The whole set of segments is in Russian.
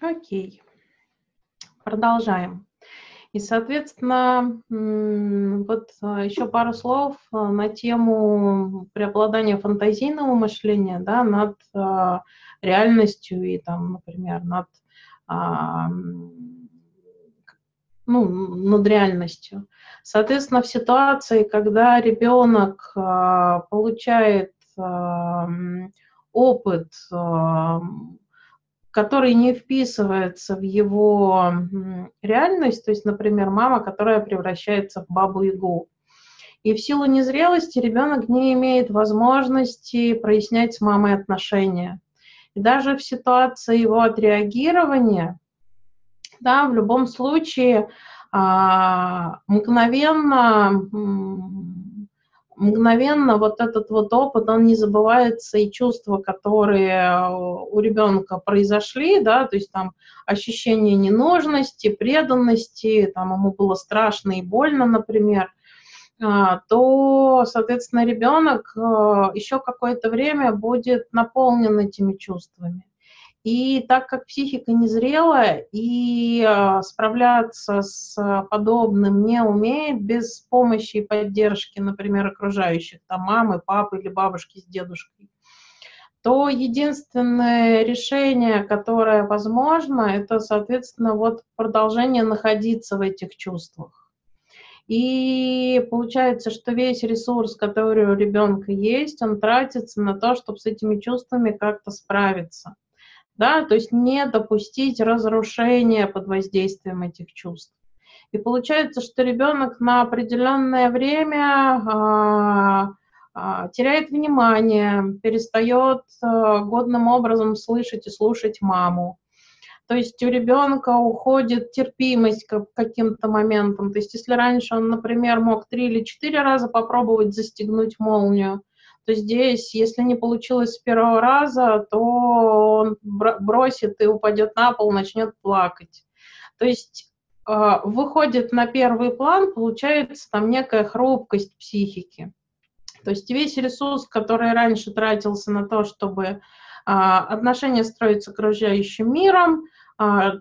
Окей. Продолжаем. И, соответственно, вот а, еще пару слов а, на тему преобладания фантазийного мышления да, над а, реальностью и, там, например, над, ну, над реальностью. Соответственно, в ситуации, когда ребенок получает опыт который не вписывается в его реальность, то есть, например, мама, которая превращается в бабу-ягу. И в силу незрелости ребенок не имеет возможности прояснять с мамой отношения. И даже в ситуации его отреагирования, да, в любом случае а, мгновенно мгновенно вот этот вот опыт, он не забывается, и чувства, которые э, у ребенка произошли, да, то есть там ощущение ненужности, преданности, там ему было страшно и больно, например, а, то, соответственно, ребенок э, еще какое-то время будет наполнен этими чувствами. И так как психика незрелая и э, справляться с подобным не умеет без помощи и поддержки, например, окружающих, там мамы, папы или бабушки с дедушкой, то единственное решение, которое возможно, это, соответственно, вот продолжение находиться в этих чувствах. И получается, что весь ресурс, который у ребенка есть, он тратится на то, чтобы с этими чувствами как-то справиться да, то есть не допустить разрушения под воздействием этих чувств. И получается, что ребенок на определенное время а, а, теряет внимание, перестает а, годным образом слышать и слушать маму. То есть у ребенка уходит терпимость к каким-то моментам. То есть если раньше он, например, мог три или четыре раза попробовать застегнуть молнию, то здесь, если не получилось с первого раза, то он бросит и упадет на пол, начнет плакать. То есть а, выходит на первый план, получается там некая хрупкость психики. То есть весь ресурс, который раньше тратился на то, чтобы а, отношения строить с окружающим миром,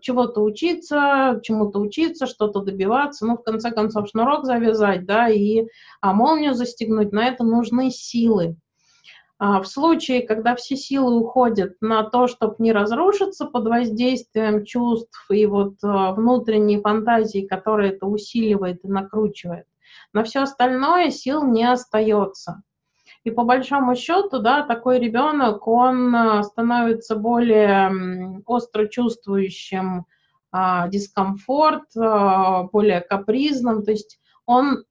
чего-то учиться, чему-то учиться, что-то добиваться, ну, в конце концов, шнурок завязать, да, и а, молнию застегнуть, на это нужны силы. А, в случае, когда все силы уходят на то, чтобы не разрушиться под воздействием чувств и вот а, внутренней фантазии, которая это усиливает и накручивает, на все остальное сил не остается. И по большому счету, да, такой ребенок, он а, становится более остро чувствующим а, дискомфорт, а, более капризным, то есть он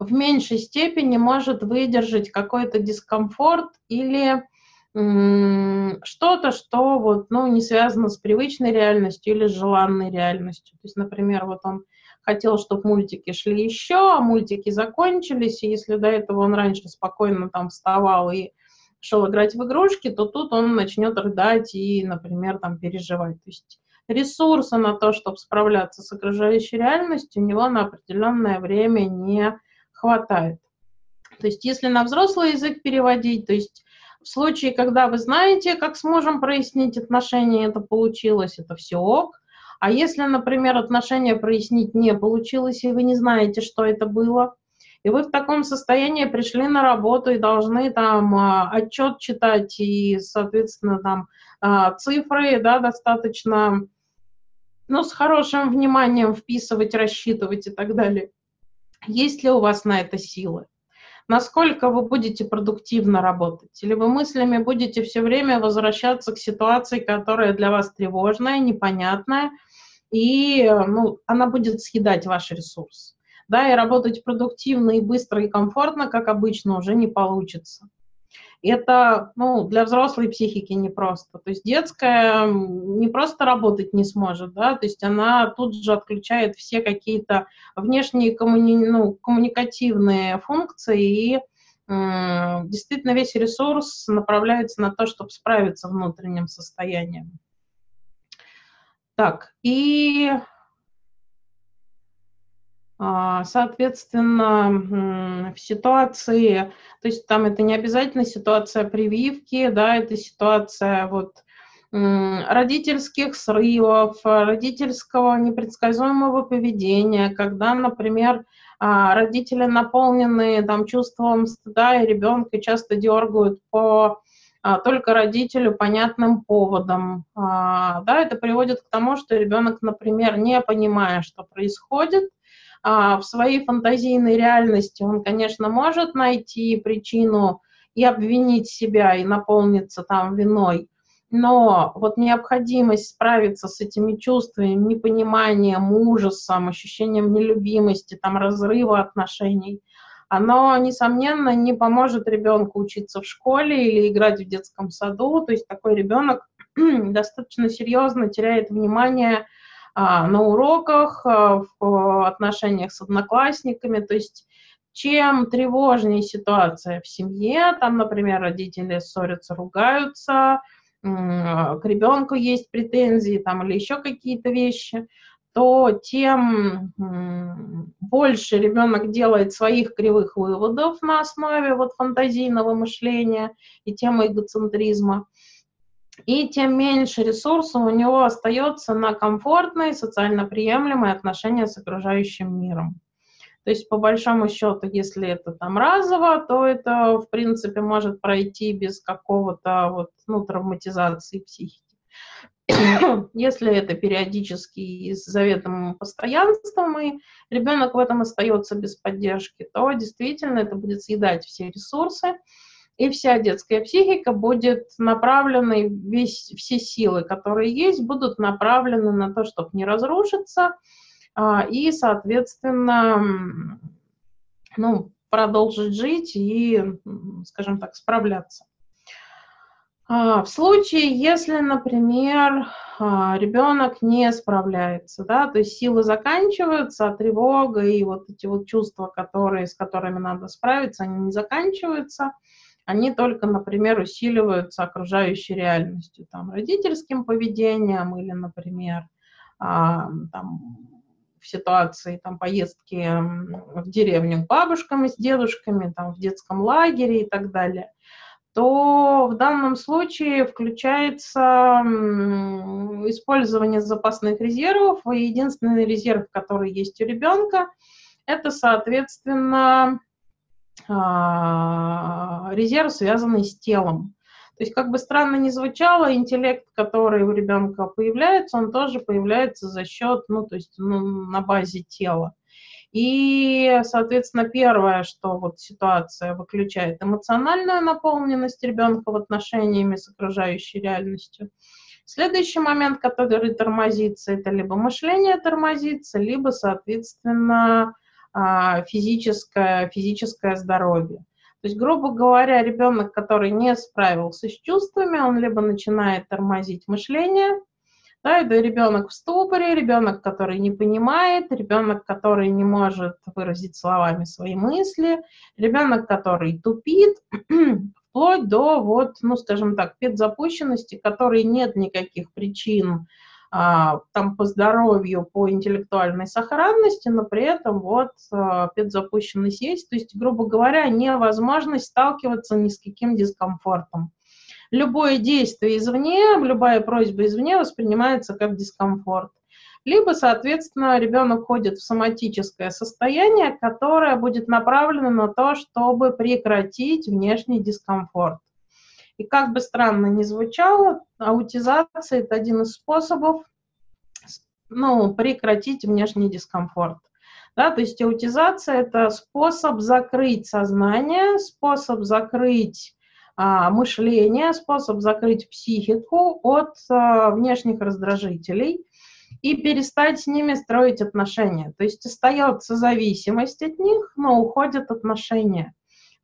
в меньшей степени может выдержать какой-то дискомфорт или что-то, что вот, ну, не связано с привычной реальностью или желанной реальностью. То есть, например, вот он хотел, чтобы мультики шли еще, а мультики закончились, и если до этого он раньше спокойно там вставал и шел играть в игрушки, то тут он начнет рыдать и, например, там переживать. То есть ресурса на то, чтобы справляться с окружающей реальностью, у него на определенное время не хватает. То есть если на взрослый язык переводить, то есть в случае, когда вы знаете, как с мужем прояснить отношения, это получилось, это все ок. А если, например, отношения прояснить не получилось, и вы не знаете, что это было, и вы в таком состоянии пришли на работу и должны там а, отчет читать и, соответственно, там а, цифры, да, достаточно, ну, с хорошим вниманием вписывать, рассчитывать и так далее. Есть ли у вас на это силы? Насколько вы будете продуктивно работать? Или вы мыслями будете все время возвращаться к ситуации, которая для вас тревожная, непонятная, и ну, она будет съедать ваш ресурс. Да, и работать продуктивно и быстро и комфортно, как обычно, уже не получится. Это ну, для взрослой психики непросто. То есть детская не просто работать не сможет, да, то есть она тут же отключает все какие-то внешние коммуни... ну, коммуникативные функции и действительно весь ресурс направляется на то, чтобы справиться с внутренним состоянием. Так, и, а, соответственно, в ситуации, то есть там это не обязательно ситуация прививки, да, это ситуация вот родительских срывов, родительского непредсказуемого поведения, когда, например, а, родители наполнены там чувством стыда и ребенка часто дергают по только родителю понятным поводом. А, да, это приводит к тому, что ребенок, например, не понимая, что происходит, в своей фантазийной реальности он, конечно, может найти причину и обвинить себя, и наполниться там виной, но вот необходимость справиться с этими чувствами, непониманием, ужасом, ощущением нелюбимости, там, разрыва отношений, оно, несомненно, не поможет ребенку учиться в школе или играть в детском саду. То есть такой ребенок достаточно серьезно теряет внимание а, на уроках, а, в отношениях с одноклассниками. То есть чем тревожнее ситуация в семье, там, например, родители ссорятся, ругаются, к ребенку есть претензии там, или еще какие-то вещи, то тем больше ребенок делает своих кривых выводов на основе вот фантазийного мышления и темы эгоцентризма, и тем меньше ресурсов у него остается на комфортные, социально приемлемые отношения с окружающим миром. То есть, по большому счету, если это там разово, то это, в принципе, может пройти без какого-то вот, ну, травматизации психики. Если это периодически и с заветным постоянством, и ребенок в этом остается без поддержки, то действительно это будет съедать все ресурсы, и вся детская психика будет направлена, весь, все силы, которые есть, будут направлены на то, чтобы не разрушиться, а, и, соответственно, ну, продолжить жить и, скажем так, справляться. А, в случае, если, например, а, ребенок не справляется, да, то есть силы заканчиваются, а тревога и вот эти вот чувства, которые, с которыми надо справиться, они не заканчиваются, они только, например, усиливаются окружающей реальностью, там, родительским поведением или, например, там, в ситуации там, поездки в деревню к бабушкам и с дедушками, там, в детском лагере и так далее, то в данном случае включается использование запасных резервов, и единственный резерв, который есть у ребенка, это, соответственно, а, резерв, связанный с телом. То есть, как бы странно ни звучало, интеллект, который у ребенка появляется, он тоже появляется за счет, ну, то есть ну, на базе тела. И, соответственно, первое, что вот ситуация выключает эмоциональную наполненность ребенка в отношениями с окружающей реальностью. Следующий момент, который тормозится, это либо мышление тормозится, либо, соответственно, а, физическое, физическое здоровье. То есть, грубо говоря, ребенок, который не справился с чувствами, он либо начинает тормозить мышление, да, это ребенок в ступоре, ребенок, который не понимает, ребенок, который не может выразить словами свои мысли, ребенок, который тупит, вплоть до, вот, ну, скажем так, педзапущенности, которой нет никаких причин а, там по здоровью, по интеллектуальной сохранности, но при этом вот а, педзапущенность есть, то есть, грубо говоря, невозможность сталкиваться ни с каким дискомфортом. Любое действие извне, любая просьба извне воспринимается как дискомфорт. Либо, соответственно, ребенок входит в соматическое состояние, которое будет направлено на то, чтобы прекратить внешний дискомфорт. И как бы странно ни звучало, аутизация – это один из способов ну, прекратить внешний дискомфорт. Да, то есть аутизация – это способ закрыть сознание, способ закрыть мышление, способ закрыть психику от а, внешних раздражителей и перестать с ними строить отношения. То есть остается зависимость от них, но уходят отношения.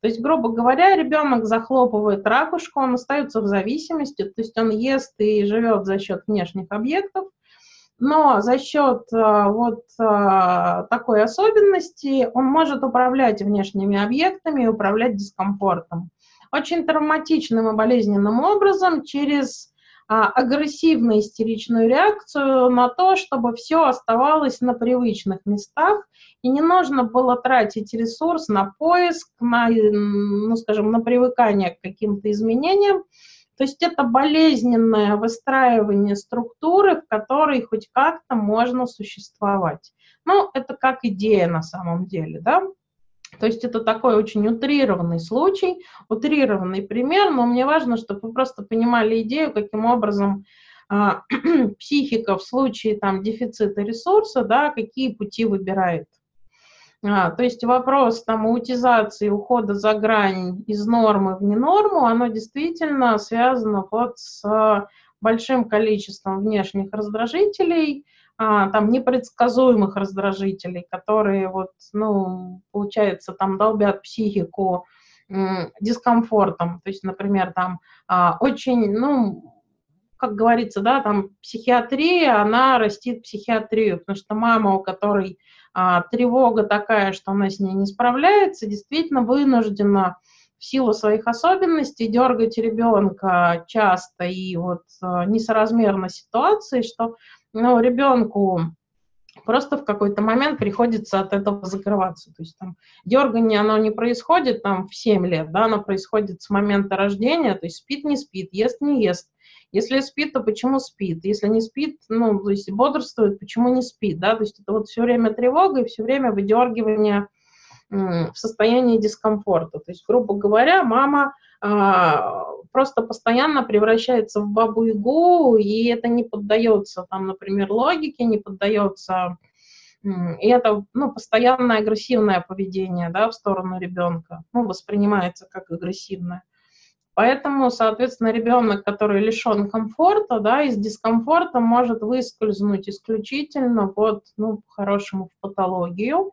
То есть, грубо говоря, ребенок захлопывает ракушку, он остается в зависимости, то есть он ест и живет за счет внешних объектов, но за счет а, вот а, такой особенности он может управлять внешними объектами и управлять дискомфортом. Очень травматичным и болезненным образом через а, агрессивную истеричную реакцию на то, чтобы все оставалось на привычных местах, и не нужно было тратить ресурс на поиск, на, ну, скажем, на привыкание к каким-то изменениям. То есть это болезненное выстраивание структуры, в которой хоть как-то можно существовать. Ну, это как идея на самом деле, да. То есть это такой очень утрированный случай, утрированный пример, но мне важно, чтобы вы просто понимали идею, каким образом а, психика в случае там, дефицита ресурса, да, какие пути выбирает. А, то есть вопрос там аутизации, ухода за грань из нормы в ненорму, оно действительно связано вот с большим количеством внешних раздражителей, а, там непредсказуемых раздражителей, которые вот, ну, получается, там долбят психику дискомфортом. То есть, например, там а, очень, ну, как говорится, да, там психиатрия, она растит психиатрию, потому что мама, у которой а, тревога такая, что она с ней не справляется, действительно вынуждена в силу своих особенностей дергать ребенка часто и вот а, несоразмерно ситуации, что ну, ребенку просто в какой-то момент приходится от этого закрываться. То есть там дергание, оно не происходит там в 7 лет, да, оно происходит с момента рождения, то есть спит, не спит, ест, не ест. Если спит, то почему спит? Если не спит, ну, то есть бодрствует, почему не спит, да, то есть это вот все время тревога и все время выдергивание в состоянии дискомфорта. То есть, грубо говоря, мама а, просто постоянно превращается в бабу-ягу, и это не поддается, там, например, логике, не поддается, и это, ну, постоянное агрессивное поведение, да, в сторону ребенка, ну, воспринимается как агрессивное. Поэтому, соответственно, ребенок, который лишен комфорта, да, из дискомфорта может выскользнуть исключительно вот, ну, по-хорошему в патологию,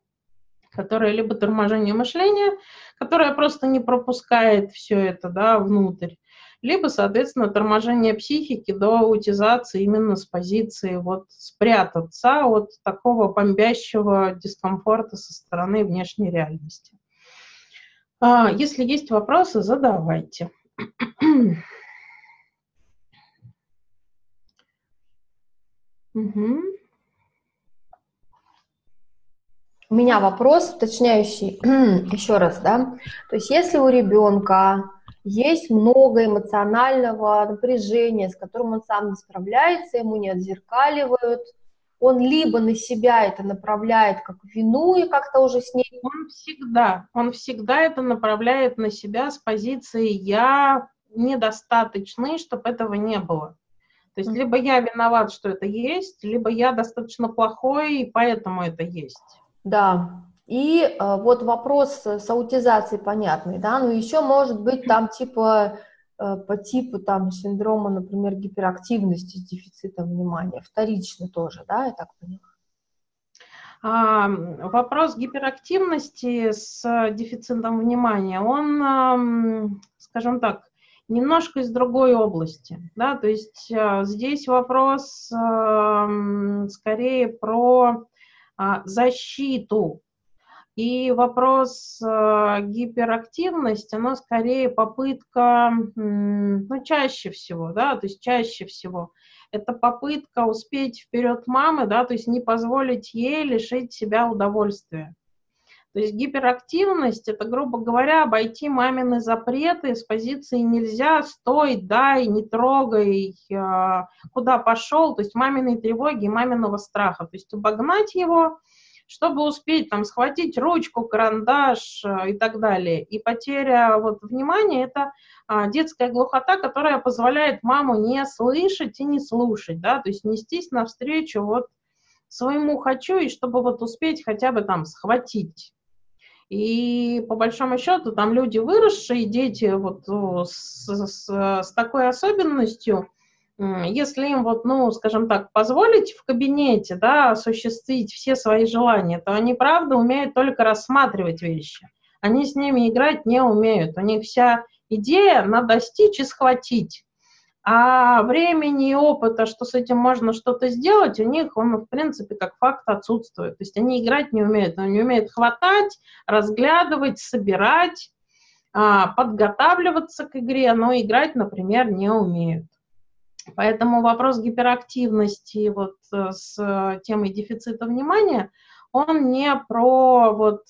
которая либо торможение мышления, которая просто не пропускает все это да, внутрь, либо, соответственно, торможение психики до аутизации именно с позиции вот спрятаться от такого бомбящего дискомфорта со стороны внешней реальности. А, если есть вопросы, задавайте. Угу. У меня вопрос уточняющий еще раз, да. То есть если у ребенка есть много эмоционального напряжения, с которым он сам не справляется, ему не отзеркаливают, он либо на себя это направляет как вину и как-то уже с ней... Он всегда, он всегда это направляет на себя с позиции «я недостаточный, чтобы этого не было». То есть либо я виноват, что это есть, либо я достаточно плохой, и поэтому это есть. Да, и э, вот вопрос с аутизацией понятный, да, но еще может быть там типа э, по типу там синдрома, например, гиперактивности с дефицитом внимания, вторично тоже, да, я так понимаю? А, вопрос гиперактивности с дефицитом внимания, он, скажем так, немножко из другой области, да, то есть э, здесь вопрос скорее про защиту. И вопрос э, гиперактивности, оно скорее попытка, ну, чаще всего, да, то есть чаще всего, это попытка успеть вперед мамы, да, то есть не позволить ей лишить себя удовольствия. То есть гиперактивность – это, грубо говоря, обойти мамины запреты с позиции «нельзя», «стой», «дай», «не трогай», э, «куда пошел», то есть маминой тревоги и маминого страха. То есть обогнать его, чтобы успеть там схватить ручку, карандаш э, и так далее. И потеря вот, внимания – это а, детская глухота, которая позволяет маму не слышать и не слушать, да, то есть нестись навстречу вот своему «хочу», и чтобы вот успеть хотя бы там схватить и по большому счету там люди выросшие, дети вот с, с, с такой особенностью, если им вот, ну, скажем так, позволить в кабинете, да, осуществить все свои желания, то они, правда, умеют только рассматривать вещи. Они с ними играть не умеют. У них вся идея на достичь и схватить. А времени и опыта, что с этим можно что-то сделать, у них он, в принципе, как факт отсутствует. То есть они играть не умеют, они умеют хватать, разглядывать, собирать, а, подготавливаться к игре, но играть, например, не умеют. Поэтому вопрос гиперактивности вот э, с темой дефицита внимания, он не про вот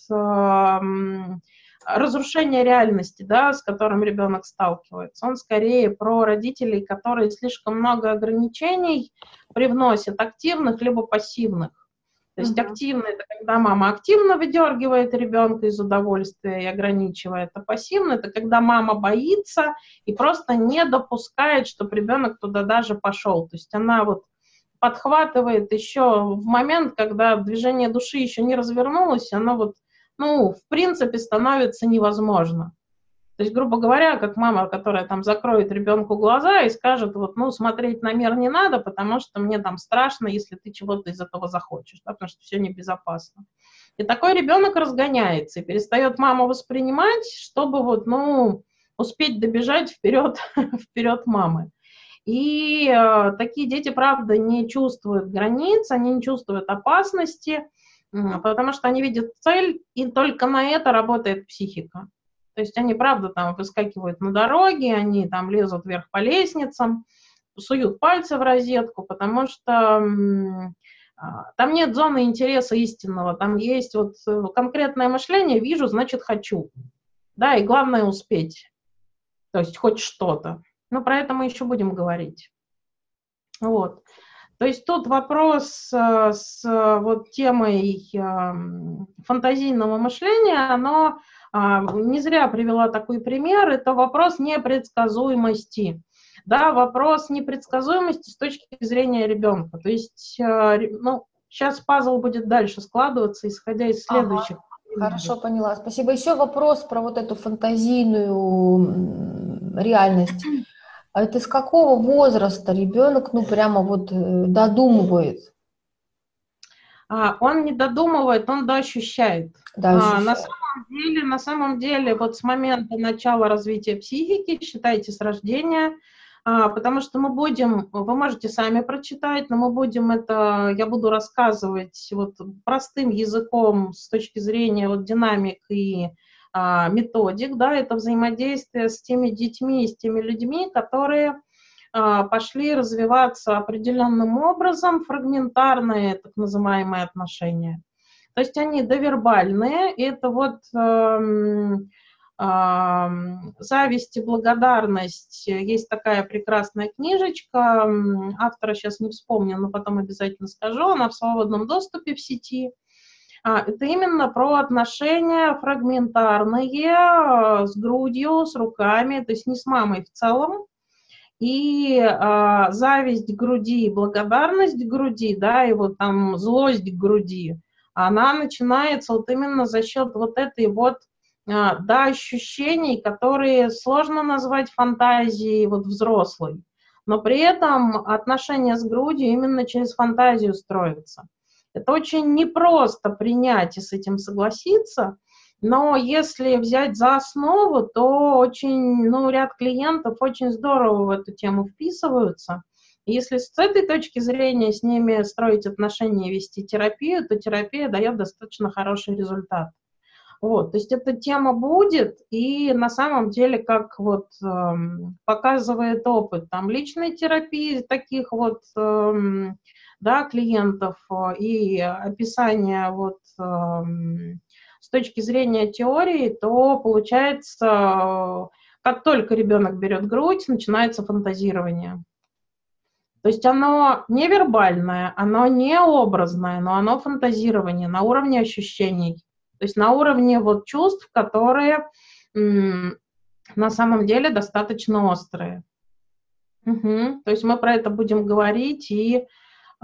разрушение реальности, да, с которым ребенок сталкивается. Он скорее про родителей, которые слишком много ограничений привносят, активных либо пассивных. То есть uh-huh. активно это когда мама активно выдергивает ребенка из удовольствия и ограничивает, а пассивно это когда мама боится и просто не допускает, чтобы ребенок туда даже пошел. То есть она вот подхватывает еще в момент, когда движение души еще не развернулось, оно вот ну, в принципе, становится невозможно. То есть, грубо говоря, как мама, которая там закроет ребенку глаза и скажет, вот, ну, смотреть на мир не надо, потому что мне там страшно, если ты чего-то из этого захочешь, да, потому что все небезопасно. И такой ребенок разгоняется и перестает маму воспринимать, чтобы вот, ну, успеть добежать вперед, вперед мамы. И э, такие дети, правда, не чувствуют границ, они не чувствуют опасности, потому что они видят цель, и только на это работает психика. То есть они, правда, там выскакивают на дороге, они там лезут вверх по лестницам, суют пальцы в розетку, потому что а, там нет зоны интереса истинного, там есть вот э, конкретное мышление, вижу, значит хочу. Да, и главное успеть. То есть хоть что-то. Но про это мы еще будем говорить. Вот. То есть тут вопрос э, с вот темой эм, фантазийного мышления, оно а, не зря привела такой пример, это вопрос непредсказуемости. Да, вопрос непредсказуемости с точки зрения ребенка. То есть, э, ну, сейчас пазл будет дальше складываться, исходя из следующих. Ага, хорошо, поняла. Спасибо. Еще вопрос про вот эту фантазийную реальность. А это с какого возраста ребенок, ну, прямо вот э, додумывает? А, он не додумывает, он доощущает. Да, а, на самом деле, на самом деле, вот с момента начала развития психики, считайте с рождения, а, потому что мы будем, вы можете сами прочитать, но мы будем это, я буду рассказывать вот простым языком с точки зрения вот динамик и методик, да, это взаимодействие с теми детьми, с теми людьми, которые а, пошли развиваться определенным образом, фрагментарные так называемые отношения. То есть они довербальные, и это вот э, э, зависть и благодарность. Есть такая прекрасная книжечка, автора сейчас не вспомню, но потом обязательно скажу, она в свободном доступе в сети – а, это именно про отношения фрагментарные э, с грудью, с руками, то есть не с мамой в целом. И а, зависть груди, благодарность груди, да, и вот там злость груди, она начинается вот именно за счет вот этой вот а, да, ощущений, которые сложно назвать фантазией вот взрослой, но при этом отношения с грудью именно через фантазию строятся. Это очень непросто принять и с этим согласиться, но если взять за основу, то очень, ну, ряд клиентов очень здорово в эту тему вписываются. И если с этой точки зрения с ними строить отношения, вести терапию, то терапия дает достаточно хороший результат. Вот, то есть эта тема будет, и на самом деле, как вот э, показывает опыт там личной терапии, таких вот э, да, клиентов э, и описание вот эм, с точки зрения теории, то получается, как только ребенок берет грудь, начинается фантазирование. То есть оно не вербальное, оно не образное, но оно фантазирование на уровне ощущений. То есть на уровне вот чувств, которые на самом деле достаточно острые. Угу. То есть мы про это будем говорить и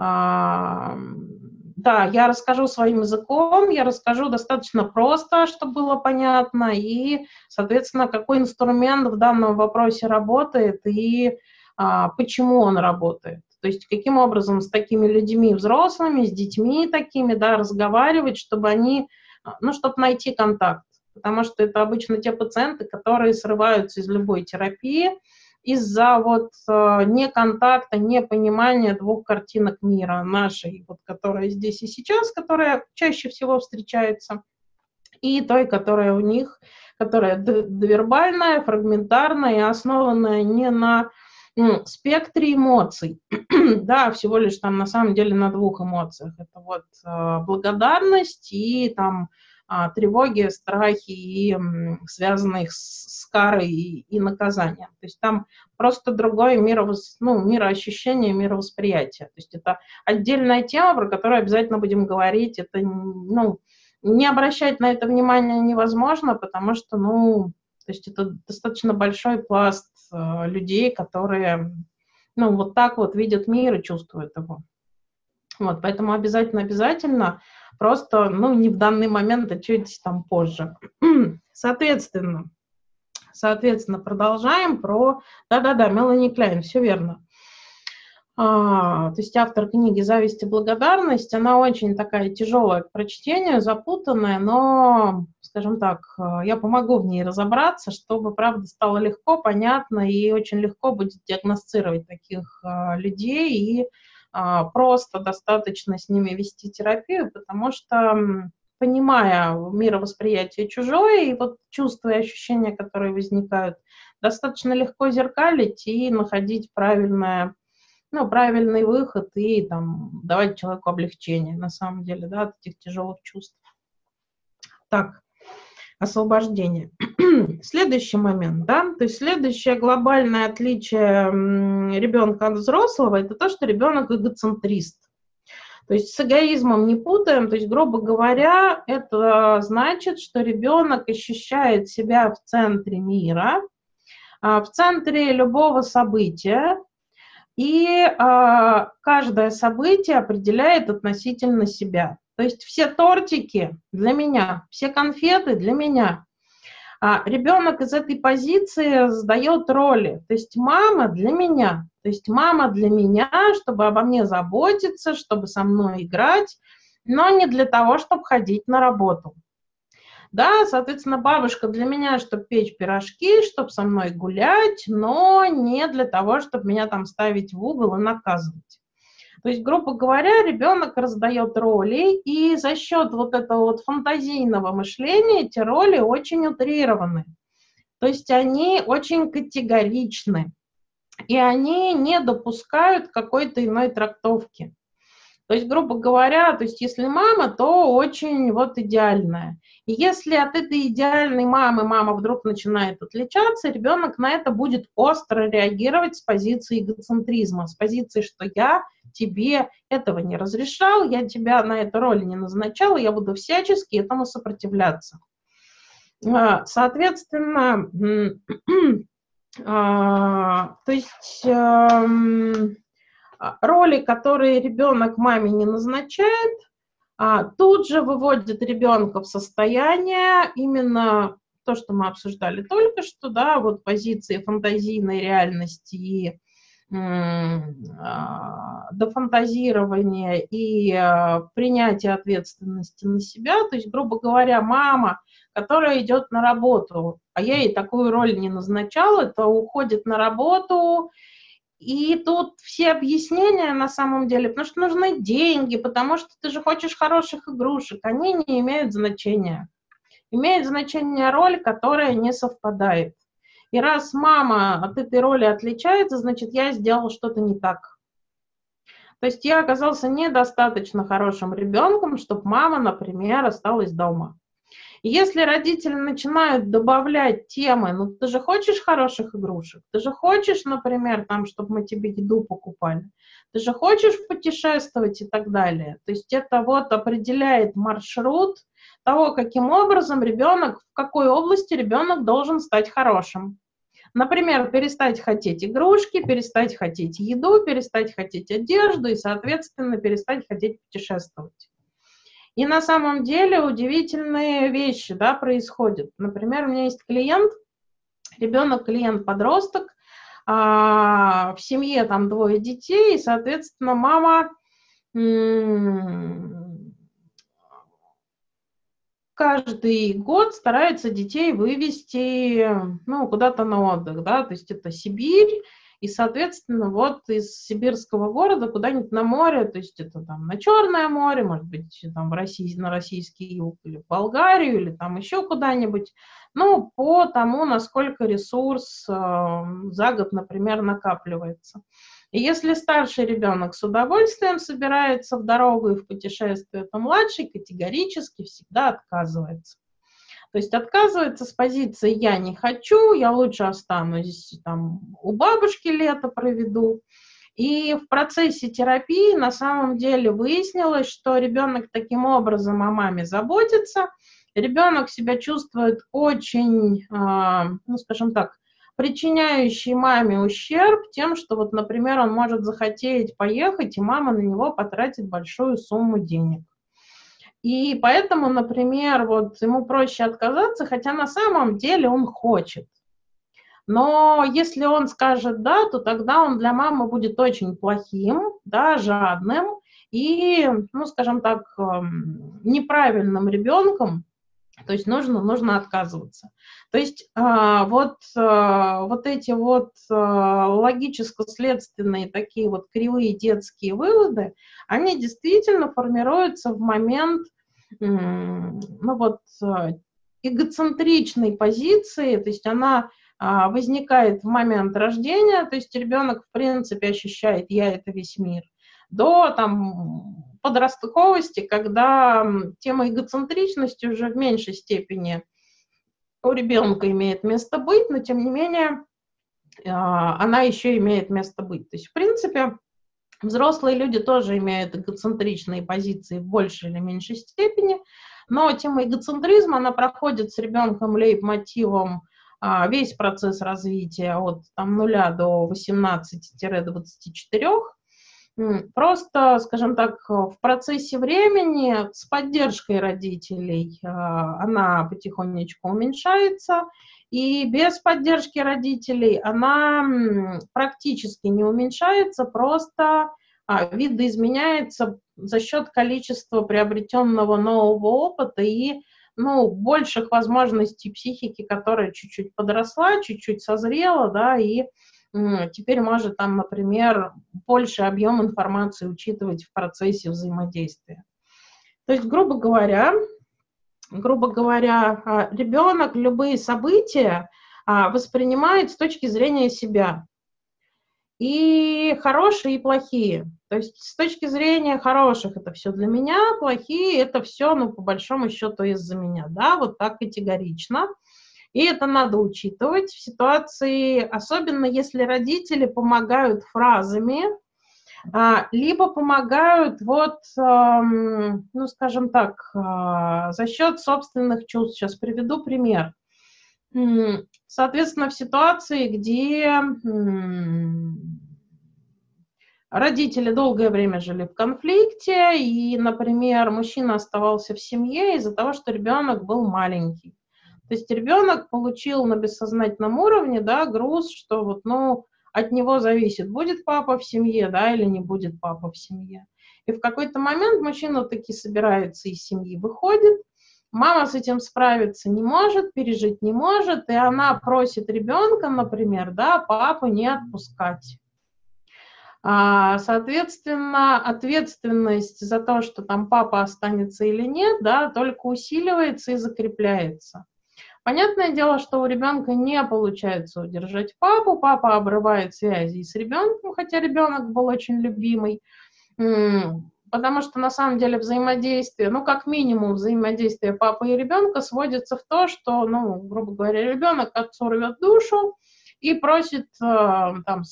да, я расскажу своим языком, я расскажу достаточно просто, чтобы было понятно, и, соответственно, какой инструмент в данном вопросе работает и а, почему он работает. То есть каким образом с такими людьми взрослыми, с детьми такими, да, разговаривать, чтобы они, ну, чтобы найти контакт. Потому что это обычно те пациенты, которые срываются из любой терапии, из-за вот э, неконтакта, непонимания двух картинок мира, нашей, вот, которая здесь и сейчас, которая чаще всего встречается, и той, которая у них, которая довербальная, фрагментарная и основанная не на спектре эмоций, да, всего лишь там на самом деле на двух эмоциях. Это вот э, благодарность и там тревоги, страхи и связанные с карой и, и наказанием. То есть там просто другое мировос, ну, мироощущение, мировосприятие. То есть это отдельная тема, про которую обязательно будем говорить. Это, ну, не обращать на это внимание невозможно, потому что, ну, то есть это достаточно большой пласт э, людей, которые, ну, вот так вот видят мир и чувствуют его. Вот, поэтому обязательно-обязательно, просто, ну, не в данный момент, а чуть там позже. Соответственно, соответственно, продолжаем про... Да-да-да, Мелани Кляйн, все верно. А, то есть автор книги «Зависть и благодарность», она очень такая тяжелая к прочтению, запутанная, но, скажем так, я помогу в ней разобраться, чтобы, правда, стало легко, понятно и очень легко будет диагностировать таких а, людей и а, просто достаточно с ними вести терапию, потому что понимая мировосприятие чужое и вот чувства и ощущения, которые возникают, достаточно легко зеркалить и находить правильное, ну, правильный выход и там, давать человеку облегчение, на самом деле, да, от этих тяжелых чувств. Так, освобождение. Следующий момент, да, то есть следующее глобальное отличие ребенка от взрослого, это то, что ребенок эгоцентрист. То есть с эгоизмом не путаем, то есть, грубо говоря, это значит, что ребенок ощущает себя в центре мира, а, в центре любого события, и а, каждое событие определяет относительно себя. То есть все тортики для меня, все конфеты для меня. А ребенок из этой позиции сдает роли. То есть мама для меня. То есть мама для меня, чтобы обо мне заботиться, чтобы со мной играть, но не для того, чтобы ходить на работу. Да, соответственно, бабушка для меня, чтобы печь пирожки, чтобы со мной гулять, но не для того, чтобы меня там ставить в угол и наказывать. То есть, грубо говоря, ребенок раздает роли, и за счет вот этого вот фантазийного мышления эти роли очень утрированы. То есть они очень категоричны, и они не допускают какой-то иной трактовки. То есть, грубо говоря, то есть если мама, то очень вот идеальная. И если от этой идеальной мамы мама вдруг начинает отличаться, ребенок на это будет остро реагировать с позиции эгоцентризма, с позиции, что я тебе этого не разрешал, я тебя на эту роль не назначал, я буду всячески этому сопротивляться. А, соответственно, а, то есть эм, а, роли, которые ребенок маме не назначает, тут же выводит ребенка в состояние именно то, что мы обсуждали только что, да, вот позиции фантазийной реальности и дофантазирования и принятия ответственности на себя, то есть, грубо говоря, мама, которая идет на работу, а я ей такую роль не назначала, то уходит на работу и тут все объяснения на самом деле, потому что нужны деньги, потому что ты же хочешь хороших игрушек, они не имеют значения. Имеет значение роль, которая не совпадает. И раз мама от этой роли отличается, значит, я сделал что-то не так. То есть я оказался недостаточно хорошим ребенком, чтобы мама, например, осталась дома. Если родители начинают добавлять темы, ну ты же хочешь хороших игрушек, ты же хочешь, например, там, чтобы мы тебе еду покупали, ты же хочешь путешествовать и так далее. То есть это вот определяет маршрут того, каким образом ребенок, в какой области ребенок должен стать хорошим. Например, перестать хотеть игрушки, перестать хотеть еду, перестать хотеть одежду и, соответственно, перестать хотеть путешествовать. И на самом деле удивительные вещи да, происходят. Например, у меня есть клиент, ребенок, клиент-подросток, а, в семье там двое детей, и, соответственно, мама каждый год старается детей вывести ну, куда-то на отдых, да, то есть это Сибирь, и, соответственно, вот из сибирского города куда-нибудь на море, то есть это там на Черное море, может быть, там в России, на российский юг или в Болгарию, или там еще куда-нибудь, ну, по тому, насколько ресурс э, за год, например, накапливается. И если старший ребенок с удовольствием собирается в дорогу и в путешествие, то младший категорически всегда отказывается. То есть отказывается с позиции «я не хочу, я лучше останусь там, у бабушки лето проведу». И в процессе терапии на самом деле выяснилось, что ребенок таким образом о маме заботится, ребенок себя чувствует очень, а, ну скажем так, причиняющий маме ущерб тем, что вот, например, он может захотеть поехать, и мама на него потратит большую сумму денег. И поэтому, например, вот ему проще отказаться, хотя на самом деле он хочет. Но если он скажет «да», то тогда он для мамы будет очень плохим, да, жадным и, ну, скажем так, эм, неправильным ребенком, то есть нужно, нужно отказываться. То есть а, вот, а, вот эти вот а, логическо-следственные такие вот кривые детские выводы, они действительно формируются в момент ну вот, эгоцентричной позиции, то есть она возникает в момент рождения, то есть ребенок в принципе ощущает «я – это весь мир», до там подростковости, когда тема эгоцентричности уже в меньшей степени у ребенка имеет место быть, но тем не менее а, она еще имеет место быть. То есть, в принципе, взрослые люди тоже имеют эгоцентричные позиции в большей или меньшей степени, но тема эгоцентризма, она проходит с ребенком лейб-мотивом а, весь процесс развития от там, 0 до 18-24, Просто, скажем так, в процессе времени с поддержкой родителей а, она потихонечку уменьшается, и без поддержки родителей она практически не уменьшается, просто а, видоизменяется за счет количества приобретенного нового опыта и ну, больших возможностей психики, которая чуть-чуть подросла, чуть-чуть созрела, да, и теперь может там, например, больше объем информации учитывать в процессе взаимодействия. То есть, грубо говоря, грубо говоря, а, ребенок любые события а, воспринимает с точки зрения себя. И хорошие, и плохие. То есть с точки зрения хороших это все для меня, плохие это все, ну, по большому счету, из-за меня. Да, вот так категорично. И это надо учитывать в ситуации, особенно если родители помогают фразами, а, либо помогают вот, ну, скажем так, а, за счет собственных чувств. Сейчас приведу пример. Соответственно, в ситуации, где родители долгое время жили в конфликте, и, например, мужчина оставался в семье из-за того, что ребенок был маленький. То есть ребенок получил на бессознательном уровне, да, груз, что вот, ну, от него зависит, будет папа в семье, да, или не будет папа в семье. И в какой-то момент мужчина таки собирается из семьи, выходит, мама с этим справиться не может, пережить не может, и она просит ребенка, например, да, папу не отпускать. А, соответственно, ответственность за то, что там папа останется или нет, да, только усиливается и закрепляется. Понятное дело, что у ребенка не получается удержать папу, папа обрывает связи с ребенком, хотя ребенок был очень любимый, потому что на самом деле взаимодействие, ну как минимум взаимодействие папы и ребенка сводится в то, что, ну, грубо говоря, ребенок отцу рвет душу и просит э, там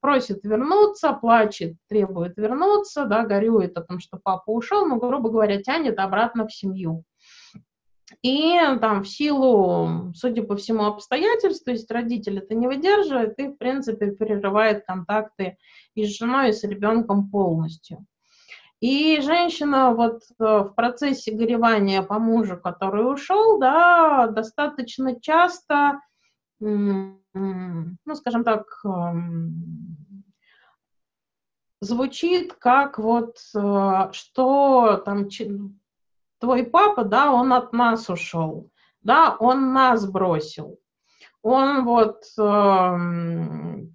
просит вернуться, плачет, требует вернуться, да, горюет о том, что папа ушел, но, грубо говоря, тянет обратно в семью. И там в силу, судя по всему, обстоятельств, то есть родитель это не выдерживает и, в принципе, перерывает контакты и с женой, и с ребенком полностью. И женщина вот э, в процессе горевания по мужу, который ушел, да, достаточно часто, ну, скажем так, эм, звучит как вот, э, что там твой папа, да, он от нас ушел, да, он нас бросил, он вот э,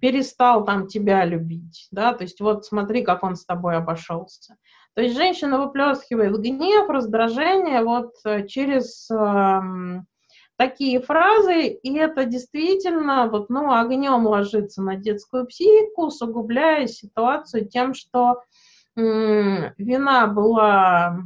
перестал там тебя любить, да, то есть вот смотри, как он с тобой обошелся. То есть женщина выплескивает гнев, раздражение вот э, через э, такие фразы, и это действительно вот, ну, огнем ложится на детскую психику, усугубляя ситуацию тем, что м- вина была,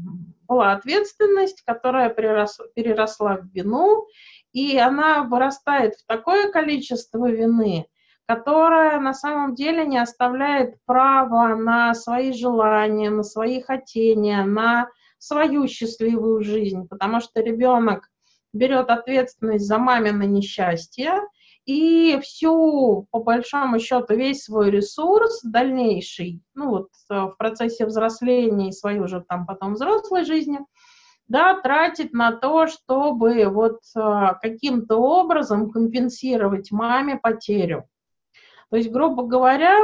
была ответственность, которая переросла, переросла в вину, и она вырастает в такое количество вины, которое на самом деле не оставляет права на свои желания, на свои хотения, на свою счастливую жизнь, потому что ребенок берет ответственность за мамино несчастье, и всю, по большому счету, весь свой ресурс дальнейший, ну вот э, в процессе взросления и свою уже там потом взрослой жизни, да, тратит на то, чтобы вот э, каким-то образом компенсировать маме потерю. То есть, грубо говоря,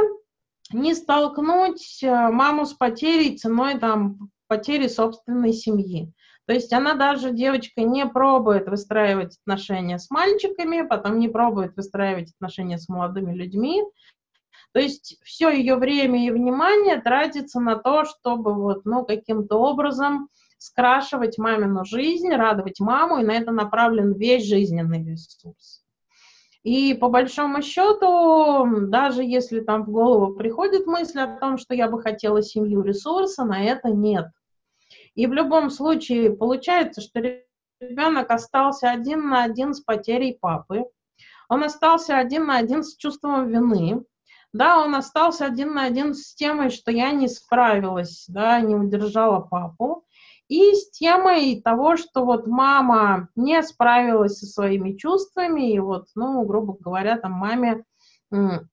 не столкнуть э, маму с потерей ценой там потери собственной семьи. То есть она даже, девочка, не пробует выстраивать отношения с мальчиками, потом не пробует выстраивать отношения с молодыми людьми. То есть все ее время и внимание тратится на то, чтобы вот, ну, каким-то образом скрашивать мамину жизнь, радовать маму, и на это направлен весь жизненный ресурс. И по большому счету, даже если там в голову приходит мысль о том, что я бы хотела семью ресурса, на это нет. И в любом случае получается, что ребенок остался один на один с потерей папы, он остался один на один с чувством вины, да, он остался один на один с темой, что я не справилась, да, не удержала папу, и с темой того, что вот мама не справилась со своими чувствами, и вот, ну, грубо говоря, там маме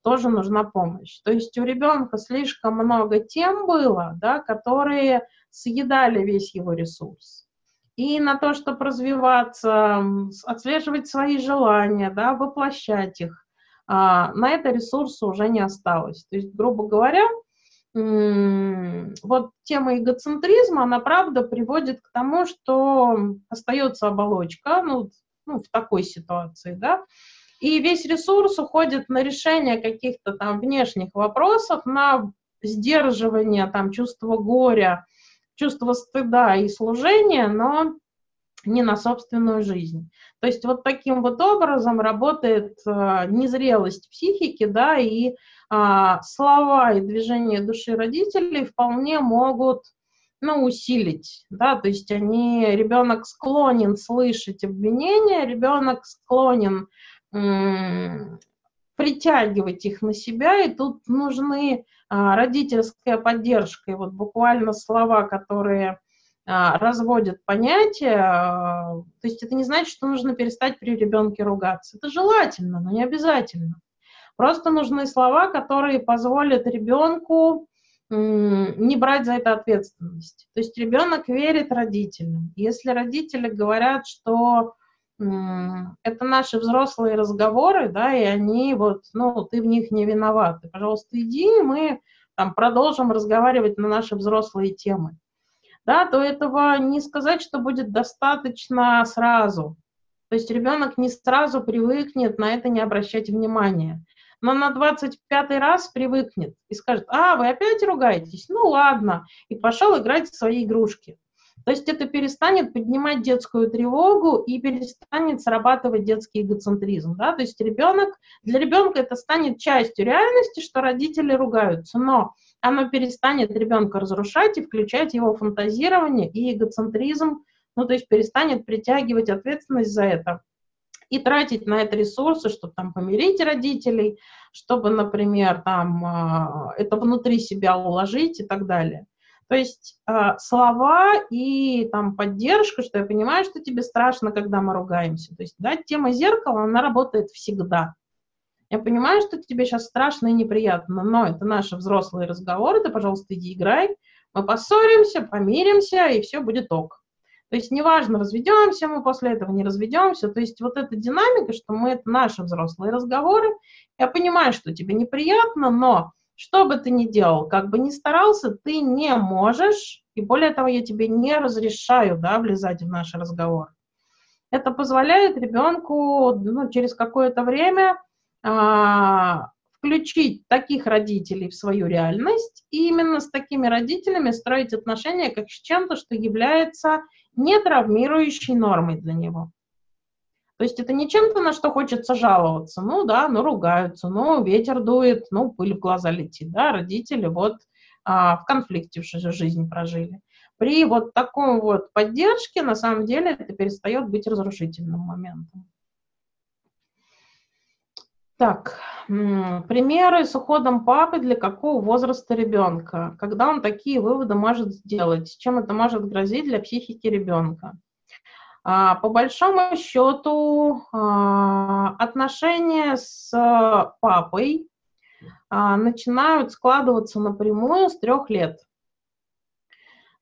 тоже нужна помощь. То есть у ребенка слишком много тем было, да, которые съедали весь его ресурс. И на то, чтобы развиваться, отслеживать свои желания, да, воплощать их, а, на это ресурса уже не осталось. То есть, грубо говоря, вот тема эгоцентризма, она правда приводит к тому, что остается оболочка, ну, ну в такой ситуации, да, и весь ресурс уходит на решение каких-то там внешних вопросов, на сдерживание там чувства горя, чувство стыда и служения, но не на собственную жизнь. То есть вот таким вот образом работает э, незрелость психики, да, и э, слова и движения души родителей вполне могут ну, усилить, да, то есть они, ребенок склонен слышать обвинения, ребенок склонен притягивать их на себя, и тут нужны а, родительская поддержка, и вот буквально слова, которые а, разводят понятия, а, то есть это не значит, что нужно перестать при ребенке ругаться. Это желательно, но не обязательно. Просто нужны слова, которые позволят ребенку не брать за это ответственность. То есть ребенок верит родителям. Если родители говорят, что это наши взрослые разговоры, да, и они вот, ну, ты в них не виноват. пожалуйста, иди, мы там продолжим разговаривать на наши взрослые темы. Да, то этого не сказать, что будет достаточно сразу. То есть ребенок не сразу привыкнет на это не обращать внимания. Но на 25 раз привыкнет и скажет, а, вы опять ругаетесь? Ну ладно. И пошел играть в свои игрушки. То есть это перестанет поднимать детскую тревогу и перестанет срабатывать детский эгоцентризм. Да? То есть ребенок, для ребенка это станет частью реальности, что родители ругаются, но оно перестанет ребенка разрушать и включать его фантазирование и эгоцентризм, ну то есть перестанет притягивать ответственность за это и тратить на это ресурсы, чтобы там помирить родителей, чтобы, например, там а, это внутри себя уложить и так далее. То есть э, слова и там поддержка, что я понимаю, что тебе страшно, когда мы ругаемся. То есть, да, тема зеркала, она работает всегда. Я понимаю, что тебе сейчас страшно и неприятно, но это наши взрослые разговоры, ты, пожалуйста, иди играй, мы поссоримся, помиримся, и все будет ок. То есть неважно, разведемся мы после этого, не разведемся. То есть вот эта динамика, что мы, это наши взрослые разговоры. Я понимаю, что тебе неприятно, но что бы ты ни делал, как бы ни старался, ты не можешь, и более того, я тебе не разрешаю, да, влезать в наш разговор. Это позволяет ребенку ну, через какое-то время а, включить таких родителей в свою реальность и именно с такими родителями строить отношения как с чем-то, что является не травмирующей нормой для него. То есть это не чем-то, на что хочется жаловаться. Ну да, ну ругаются, ну ветер дует, ну пыль в глаза летит, да, родители вот а, в конфликте всю жизнь прожили. При вот таком вот поддержке, на самом деле, это перестает быть разрушительным моментом. Так, примеры с уходом папы для какого возраста ребенка? Когда он такие выводы может сделать? Чем это может грозить для психики ребенка? А, по большому счету а, отношения с папой а, начинают складываться напрямую с трех лет.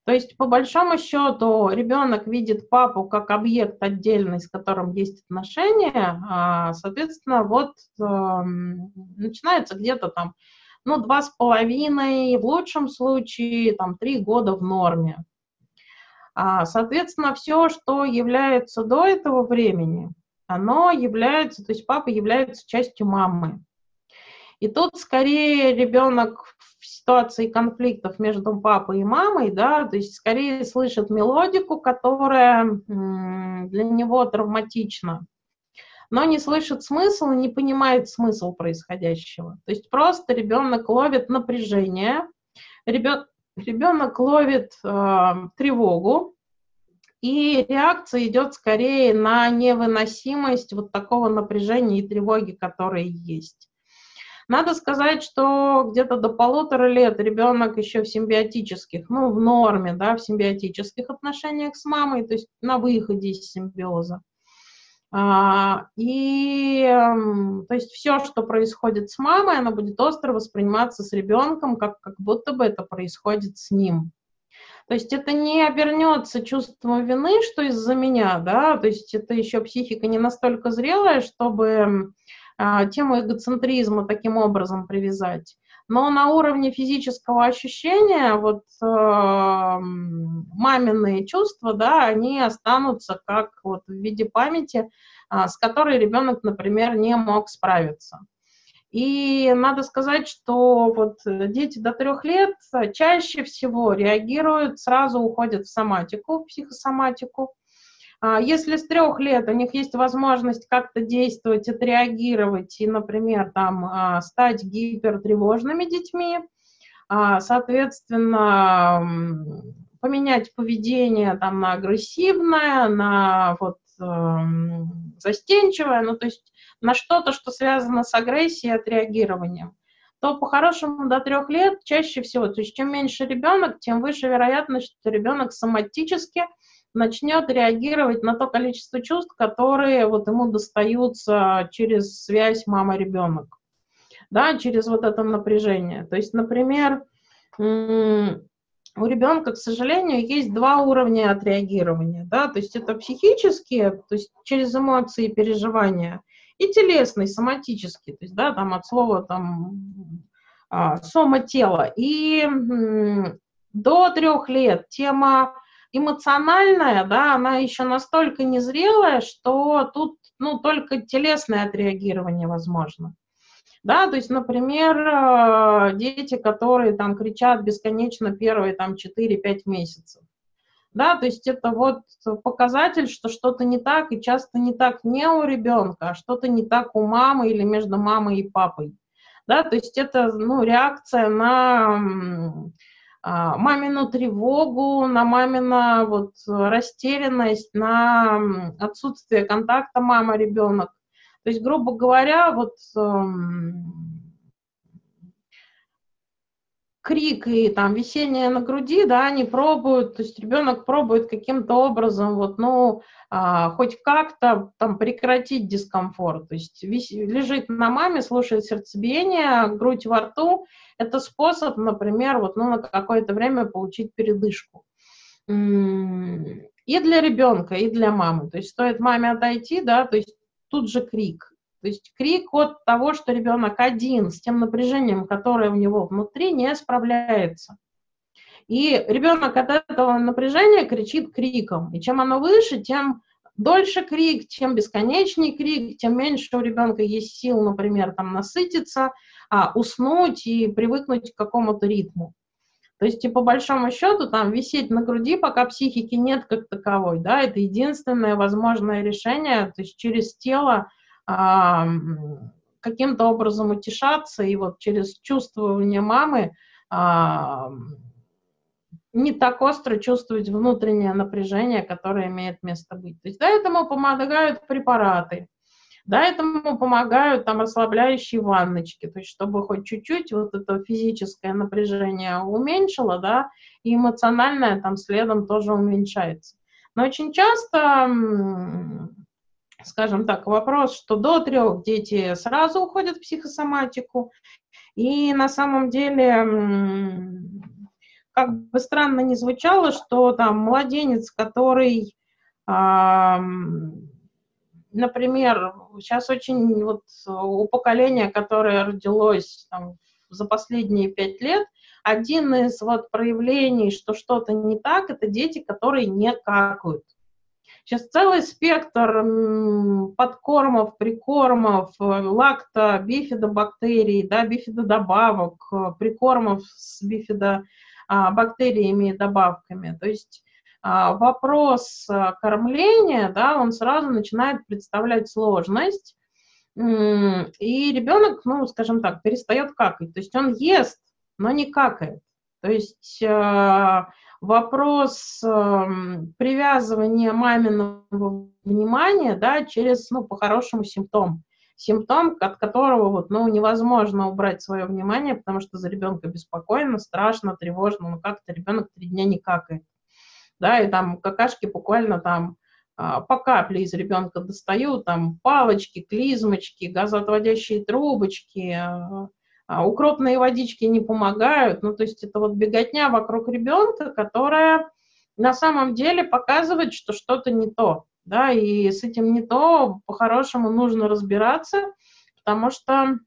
То есть, по большому счету, ребенок видит папу как объект отдельный, с которым есть отношения, соответственно, вот начинается где-то там, ну, два с половиной, в лучшем случае, там, три года в норме. А, соответственно, все, что является до этого времени, оно является, то есть папа является частью мамы. И тут скорее ребенок в ситуации конфликтов между папой и мамой, да, то есть скорее слышит мелодику, которая для него травматична, но не слышит смысл, не понимает смысл происходящего. То есть просто ребенок ловит напряжение, ребенок ребенок ловит э, тревогу, и реакция идет скорее на невыносимость вот такого напряжения и тревоги, которые есть. Надо сказать, что где-то до полутора лет ребенок еще в симбиотических, ну, в норме, да, в симбиотических отношениях с мамой, то есть на выходе из симбиоза. А, и то есть все, что происходит с мамой, оно будет остро восприниматься с ребенком, как, как будто бы это происходит с ним. То есть это не обернется чувством вины, что из-за меня, да, то есть это еще психика не настолько зрелая, чтобы а, тему эгоцентризма таким образом привязать. Но на уровне физического ощущения вот э, маминые чувства, да, они останутся как вот в виде памяти, э, с которой ребенок, например, не мог справиться. И надо сказать, что вот дети до трех лет чаще всего реагируют, сразу уходят в соматику, в психосоматику. А, если с трех лет у них есть возможность как-то действовать, отреагировать и, например, там, а, стать гипертревожными детьми, а, соответственно, поменять поведение там, на агрессивное, на вот, эм, застенчивое, ну, то есть на что-то, что связано с агрессией и отреагированием, то по-хорошему до трех лет чаще всего, то есть чем меньше ребенок, тем выше вероятность, что ребенок соматически начнет реагировать на то количество чувств, которые вот ему достаются через связь мама-ребенок, да, через вот это напряжение. То есть, например, у ребенка, к сожалению, есть два уровня отреагирования, да, то есть это психические, то есть через эмоции и переживания, и телесный, соматический, то есть, да, там от слова там а, сома тела. И до трех лет тема эмоциональная, да, она еще настолько незрелая, что тут, ну, только телесное отреагирование возможно. Да, то есть, например, э, дети, которые там кричат бесконечно первые там 4-5 месяцев. Да, то есть это вот показатель, что что-то не так, и часто не так не у ребенка, а что-то не так у мамы или между мамой и папой. Да, то есть это ну, реакция на мамину тревогу, на мамину вот, растерянность, на отсутствие контакта мама-ребенок. То есть, грубо говоря, вот эм, крик и там висение на груди, да, они пробуют, то есть ребенок пробует каким-то образом вот, ну, а, хоть как-то там прекратить дискомфорт, то есть вис, лежит на маме, слушает сердцебиение, грудь во рту, это способ, например, вот, ну, на какое-то время получить передышку. И для ребенка, и для мамы. То есть стоит маме отойти, да, то есть тут же крик. То есть крик от того, что ребенок один с тем напряжением, которое у него внутри, не справляется. И ребенок от этого напряжения кричит криком. И чем оно выше, тем дольше крик, чем бесконечней крик, тем меньше у ребенка есть сил, например, там насытиться, а, уснуть и привыкнуть к какому-то ритму. То есть, и по большому счету, там висеть на груди, пока психики нет как таковой, да, это единственное возможное решение, то есть через тело каким-то образом утешаться, и вот через чувствование мамы а, не так остро чувствовать внутреннее напряжение, которое имеет место быть. То есть, да, этому помогают препараты, да, этому помогают там расслабляющие ванночки, то есть чтобы хоть чуть-чуть вот это физическое напряжение уменьшило, да, и эмоциональное там следом тоже уменьшается. Но очень часто, скажем так, вопрос, что до трех дети сразу уходят в психосоматику, и на самом деле, как бы странно ни звучало, что там младенец, который например, сейчас очень вот у поколения, которое родилось там, за последние пять лет, один из вот проявлений, что что-то не так, это дети, которые не какают. Сейчас целый спектр подкормов, прикормов, лакто, бифидобактерий, да, бифидодобавок, прикормов с бифидобактериями и добавками. То есть а, вопрос а, кормления, да, он сразу начинает представлять сложность, и ребенок, ну, скажем так, перестает какать. То есть он ест, но не какает. То есть а, вопрос привязывания маминого внимания, да, через, ну, по-хорошему симптом. Симптом, от которого вот, ну, невозможно убрать свое внимание, потому что за ребенка беспокойно, страшно, тревожно, ну как-то ребенок три дня не какает да, и там какашки буквально там а, по капле из ребенка достаю, там палочки, клизмочки, газоотводящие трубочки, а, укропные водички не помогают, ну, то есть это вот беготня вокруг ребенка, которая на самом деле показывает, что что-то не то, да, и с этим не то по-хорошему нужно разбираться, потому что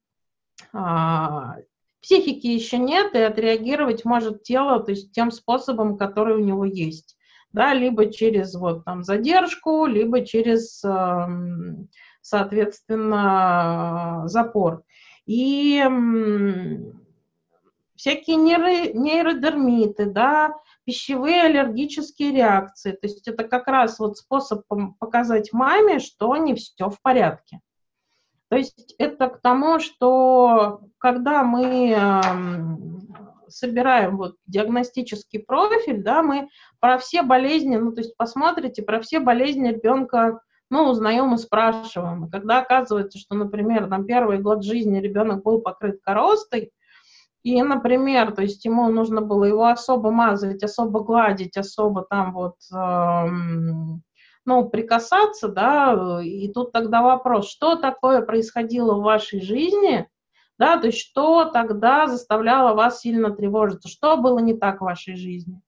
а, психики еще нет, и отреагировать может тело, то есть тем способом, который у него есть да, либо через вот там задержку, либо через, эм, соответственно, запор. И всякие нейро, нейродермиты, да, пищевые аллергические реакции. То есть это как раз вот способ показать маме, что не все в порядке. То есть это к тому, что когда мы собираем вот диагностический профиль, да, мы про все болезни, ну, то есть посмотрите, про все болезни ребенка, ну, узнаем и спрашиваем. И когда оказывается, что, например, там первый год жизни ребенок был покрыт коростой, и, например, то есть ему нужно было его особо мазать, особо гладить, особо там вот, эм, ну, прикасаться, да, и тут тогда вопрос, что такое происходило в вашей жизни, да, то есть что тогда заставляло вас сильно тревожиться, что было не так в вашей жизни.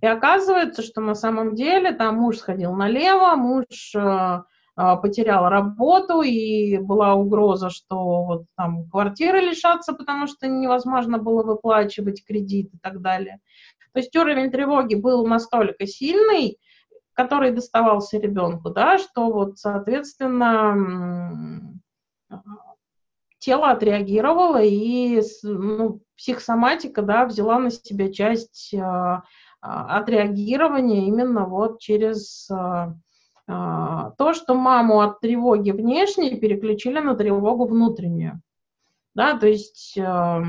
И оказывается, что на самом деле там муж сходил налево, муж э, э, потерял работу, и была угроза, что вот там квартиры лишатся, потому что невозможно было выплачивать кредит и так далее. То есть уровень тревоги был настолько сильный, который доставался ребенку, да, что вот, соответственно, тело отреагировало, и ну, психосоматика, да, взяла на себя часть э, отреагирования именно вот через э, то, что маму от тревоги внешней переключили на тревогу внутреннюю. Да, то есть, э,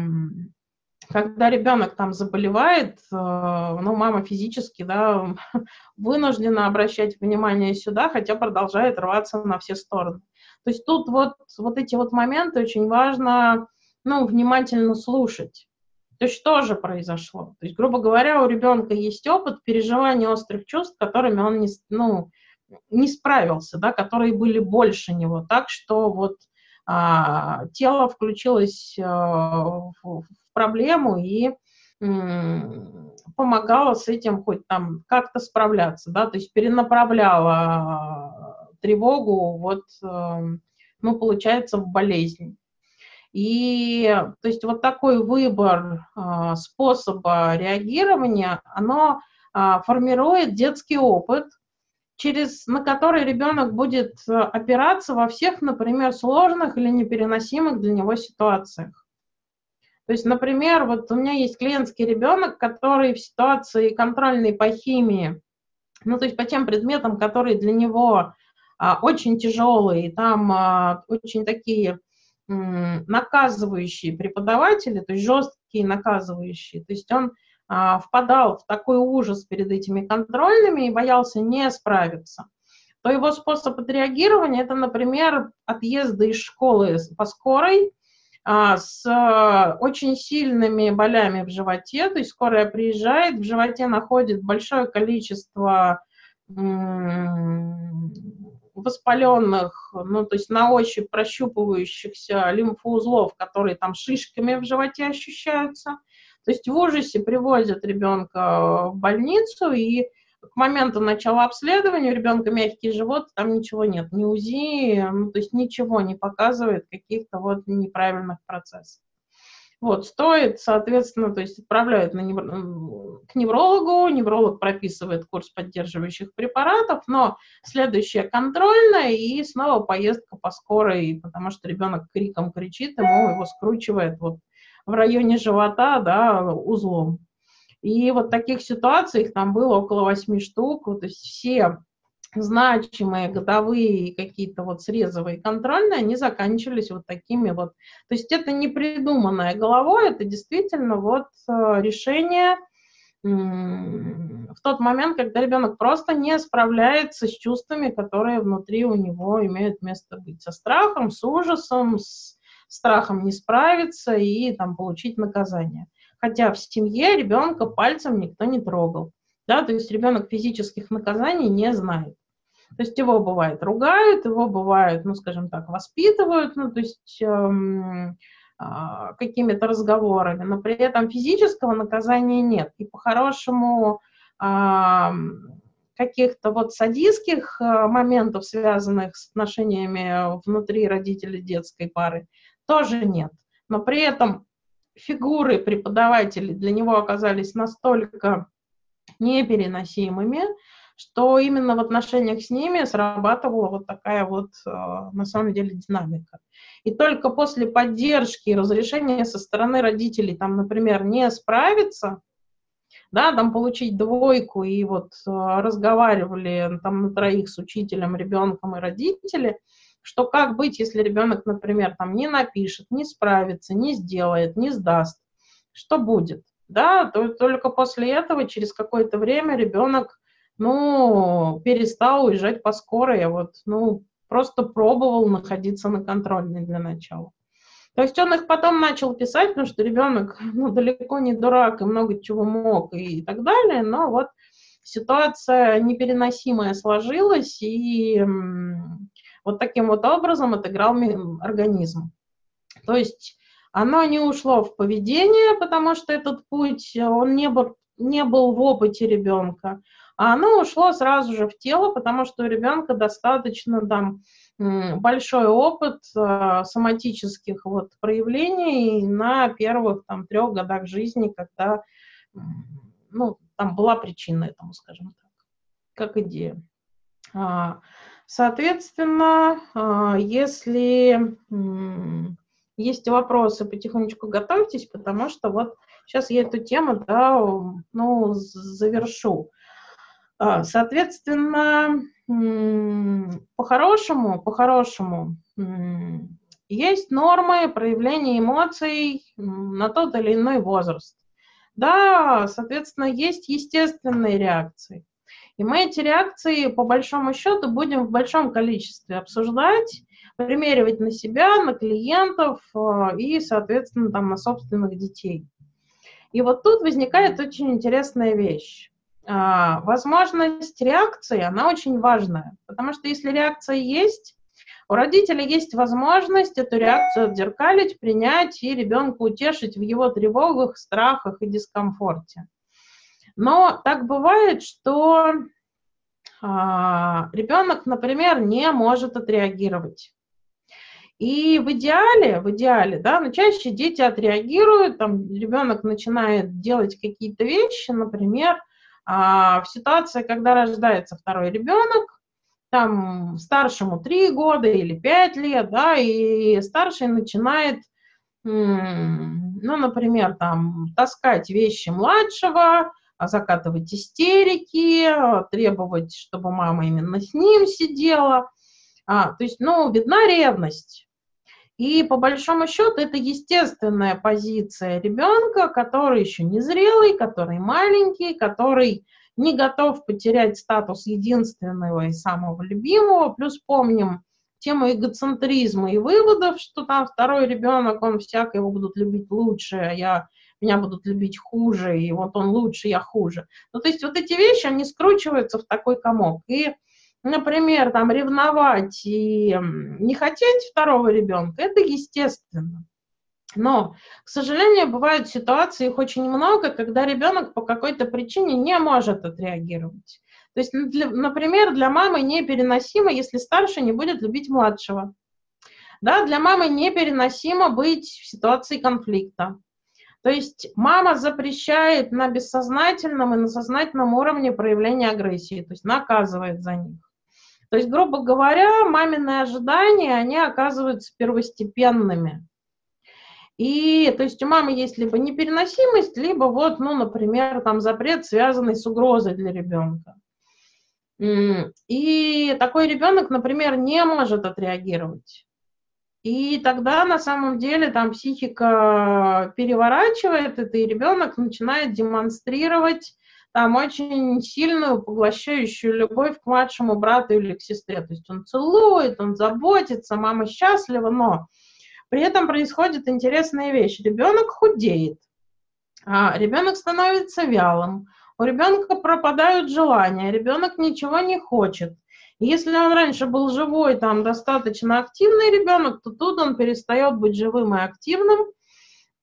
когда ребенок там заболевает, э, ну, мама физически, да, вынуждена обращать внимание сюда, хотя продолжает рваться на все стороны. То есть тут вот, вот эти вот моменты очень важно, ну, внимательно слушать. То есть что же произошло? То есть, грубо говоря, у ребенка есть опыт переживания острых чувств, которыми он не, ну, не справился, да, которые были больше него. Так что вот а, тело включилось а, в, в проблему и помогало с этим хоть там как-то справляться, да, то есть перенаправляло тревогу, вот, эм, ну, получается, в болезнь. И, то есть, вот такой выбор а, способа реагирования, оно а, формирует детский опыт, через, на который ребенок будет э, опираться во всех, например, сложных или непереносимых для него ситуациях. То есть, например, вот у меня есть клиентский ребенок, который в ситуации контрольной по химии, ну, то есть по тем предметам, которые для него а, очень тяжелые, там а, очень такие наказывающие преподаватели, то есть жесткие наказывающие. То есть он а, впадал в такой ужас перед этими контрольными и боялся не справиться то его способ отреагирования это, например, отъезды из школы по скорой а, с а, очень сильными болями в животе, то есть скорая приезжает, в животе находит большое количество воспаленных, ну, то есть на ощупь прощупывающихся лимфоузлов, которые там шишками в животе ощущаются. То есть в ужасе привозят ребенка в больницу, и к моменту начала обследования у ребенка мягкий живот, там ничего нет, ни УЗИ, ну, то есть ничего не показывает каких-то вот неправильных процессов. Вот, стоит, соответственно, то есть отправляют на невр... к неврологу, невролог прописывает курс поддерживающих препаратов, но следующая контрольная и снова поездка по скорой, потому что ребенок криком кричит, ему его скручивает вот в районе живота, да, узлом. И вот таких ситуаций их там было около восьми штук, то есть все значимые годовые какие-то вот срезовые контрольные, они заканчивались вот такими вот. То есть это не придуманное головой, это действительно вот э, решение в тот момент, когда ребенок просто не справляется с чувствами, которые внутри у него имеют место быть. Со страхом, с ужасом, с страхом не справиться и там получить наказание хотя в семье ребенка пальцем никто не трогал. Да, то есть ребенок физических наказаний не знает. То есть его бывает ругают, его бывает, ну, скажем так, воспитывают, ну, то есть эм, э, какими-то разговорами, но при этом физического наказания нет. И по-хорошему э, каких-то вот садистских э, моментов, связанных с отношениями внутри родителей детской пары, тоже нет. Но при этом фигуры преподавателей для него оказались настолько непереносимыми, что именно в отношениях с ними срабатывала вот такая вот, э, на самом деле, динамика. И только после поддержки и разрешения со стороны родителей, там, например, не справиться, да, там получить двойку, и вот э, разговаривали там на троих с учителем, ребенком и родители – что как быть, если ребенок, например, там не напишет, не справится, не сделает, не сдаст, что будет? Да, то, только после этого, через какое-то время ребенок, ну, перестал уезжать по скорой, а вот, ну, просто пробовал находиться на контрольной для начала. То есть он их потом начал писать, потому что ребенок ну, далеко не дурак и много чего мог и так далее, но вот ситуация непереносимая сложилась, и вот таким вот образом отыграл организм. То есть оно не ушло в поведение, потому что этот путь, он не был, не был в опыте ребенка, а оно ушло сразу же в тело, потому что у ребенка достаточно там большой опыт э, соматических вот проявлений на первых там трех годах жизни, когда ну, там была причина этому, скажем так, как идея. А, Соответственно, а, если есть вопросы, потихонечку готовьтесь, потому что вот сейчас я эту тему, да, ну, завершу. А, соответственно, по-хорошему, по-хорошему, есть нормы проявления эмоций на тот или иной возраст. Да, соответственно, есть естественные реакции. И мы эти реакции, по большому счету, будем в большом количестве обсуждать, примеривать на себя, на клиентов э, и, соответственно, там, на собственных детей. И вот тут возникает очень интересная вещь. А, возможность реакции, она очень важная, потому что если реакция есть, у родителей есть возможность эту реакцию отзеркалить, принять и ребенка утешить в его тревогах, страхах и дискомфорте. Но так бывает, что а, ребенок, например, не может отреагировать. И в идеале, в идеале, да, но чаще дети отреагируют, там ребенок начинает делать какие-то вещи, например, а, в ситуации, когда рождается второй ребенок, там старшему 3 года или 5 лет, да, и старший начинает ну, например, там, таскать вещи младшего, закатывать истерики, требовать, чтобы мама именно с ним сидела. А, то есть, ну, видна ревность. И по большому счету это естественная позиция ребенка, который еще не зрелый, который маленький, который не готов потерять статус единственного и самого любимого. Плюс помним тему эгоцентризма и выводов, что там второй ребенок, он всяко его будут любить лучше, а я, меня будут любить хуже, и вот он лучше, я хуже. Ну, то есть вот эти вещи, они скручиваются в такой комок. И например, там ревновать и не хотеть второго ребенка, это естественно. Но, к сожалению, бывают ситуации, их очень много, когда ребенок по какой-то причине не может отреагировать. То есть, для, например, для мамы непереносимо, если старший не будет любить младшего. Да, для мамы непереносимо быть в ситуации конфликта. То есть мама запрещает на бессознательном и на сознательном уровне проявление агрессии, то есть наказывает за них. То есть, грубо говоря, мамины ожидания, они оказываются первостепенными. И, то есть, у мамы есть либо непереносимость, либо вот, ну, например, там запрет, связанный с угрозой для ребенка. И такой ребенок, например, не может отреагировать. И тогда на самом деле там психика переворачивает это, и ребенок начинает демонстрировать там очень сильную поглощающую любовь к младшему брату или к сестре. То есть он целует, он заботится, мама счастлива, но при этом происходит интересная вещь. Ребенок худеет, а ребенок становится вялым, у ребенка пропадают желания, ребенок ничего не хочет. Если он раньше был живой, там достаточно активный ребенок, то тут он перестает быть живым и активным,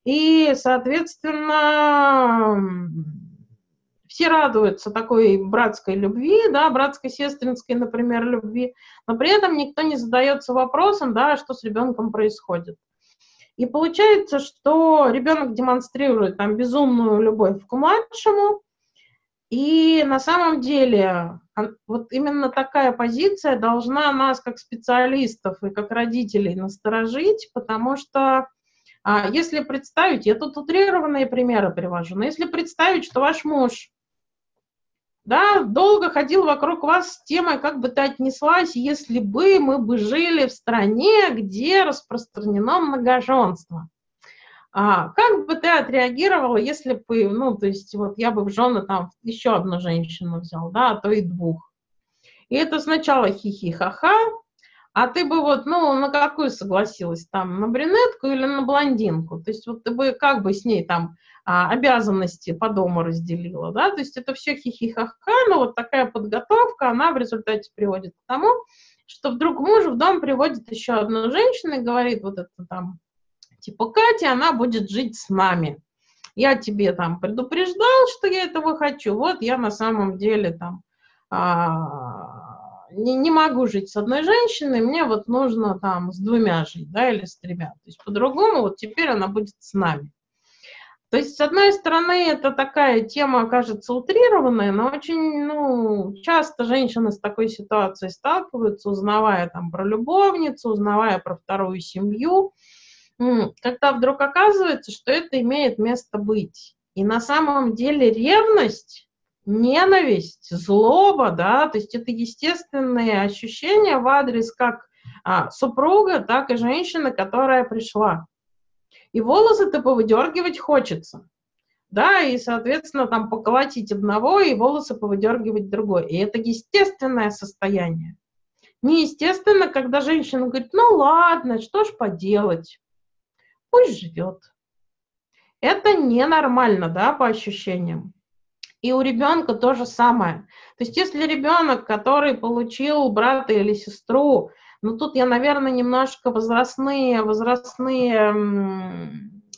и, соответственно, все радуются такой братской любви, да, братской сестринской, например, любви, но при этом никто не задается вопросом, да, что с ребенком происходит. И получается, что ребенок демонстрирует там безумную любовь к младшему, и на самом деле вот именно такая позиция должна нас как специалистов и как родителей насторожить, потому что а, если представить, я тут утрированные примеры привожу, но если представить, что ваш муж да, долго ходил вокруг вас с темой, как бы ты отнеслась, если бы мы бы жили в стране, где распространено многоженство. А, как бы ты отреагировала, если бы, ну, то есть, вот я бы в жены там еще одну женщину взял, да, а то и двух. И это сначала хихи-ха-ха, а ты бы вот, ну, на какую согласилась, там, на брюнетку или на блондинку? То есть вот ты бы как бы с ней там а, обязанности по дому разделила, да, то есть это все хихихаха, но вот такая подготовка, она в результате приводит к тому, что вдруг муж в дом приводит еще одну женщину и говорит, вот это там, типа, Катя, она будет жить с нами. Я тебе там предупреждал, что я этого хочу, вот я на самом деле там а, не, не могу жить с одной женщиной, мне вот нужно там с двумя жить, да, или с тремя. То есть по-другому вот теперь она будет с нами. То есть, с одной стороны, это такая тема, кажется, утрированная, но очень ну, часто женщины с такой ситуацией сталкиваются, узнавая там про любовницу, узнавая про вторую семью, когда вдруг оказывается, что это имеет место быть. И на самом деле ревность, ненависть, злоба, да, то есть это естественные ощущения в адрес как а, супруга, так и женщины, которая пришла. И волосы-то повыдергивать хочется. Да, и, соответственно, там поколотить одного и волосы повыдергивать другой. И это естественное состояние. Неестественно, когда женщина говорит, ну ладно, что ж поделать, пусть живет. Это ненормально, да, по ощущениям. И у ребенка то же самое. То есть если ребенок, который получил брата или сестру, ну, тут я, наверное, немножко возрастные, возрастные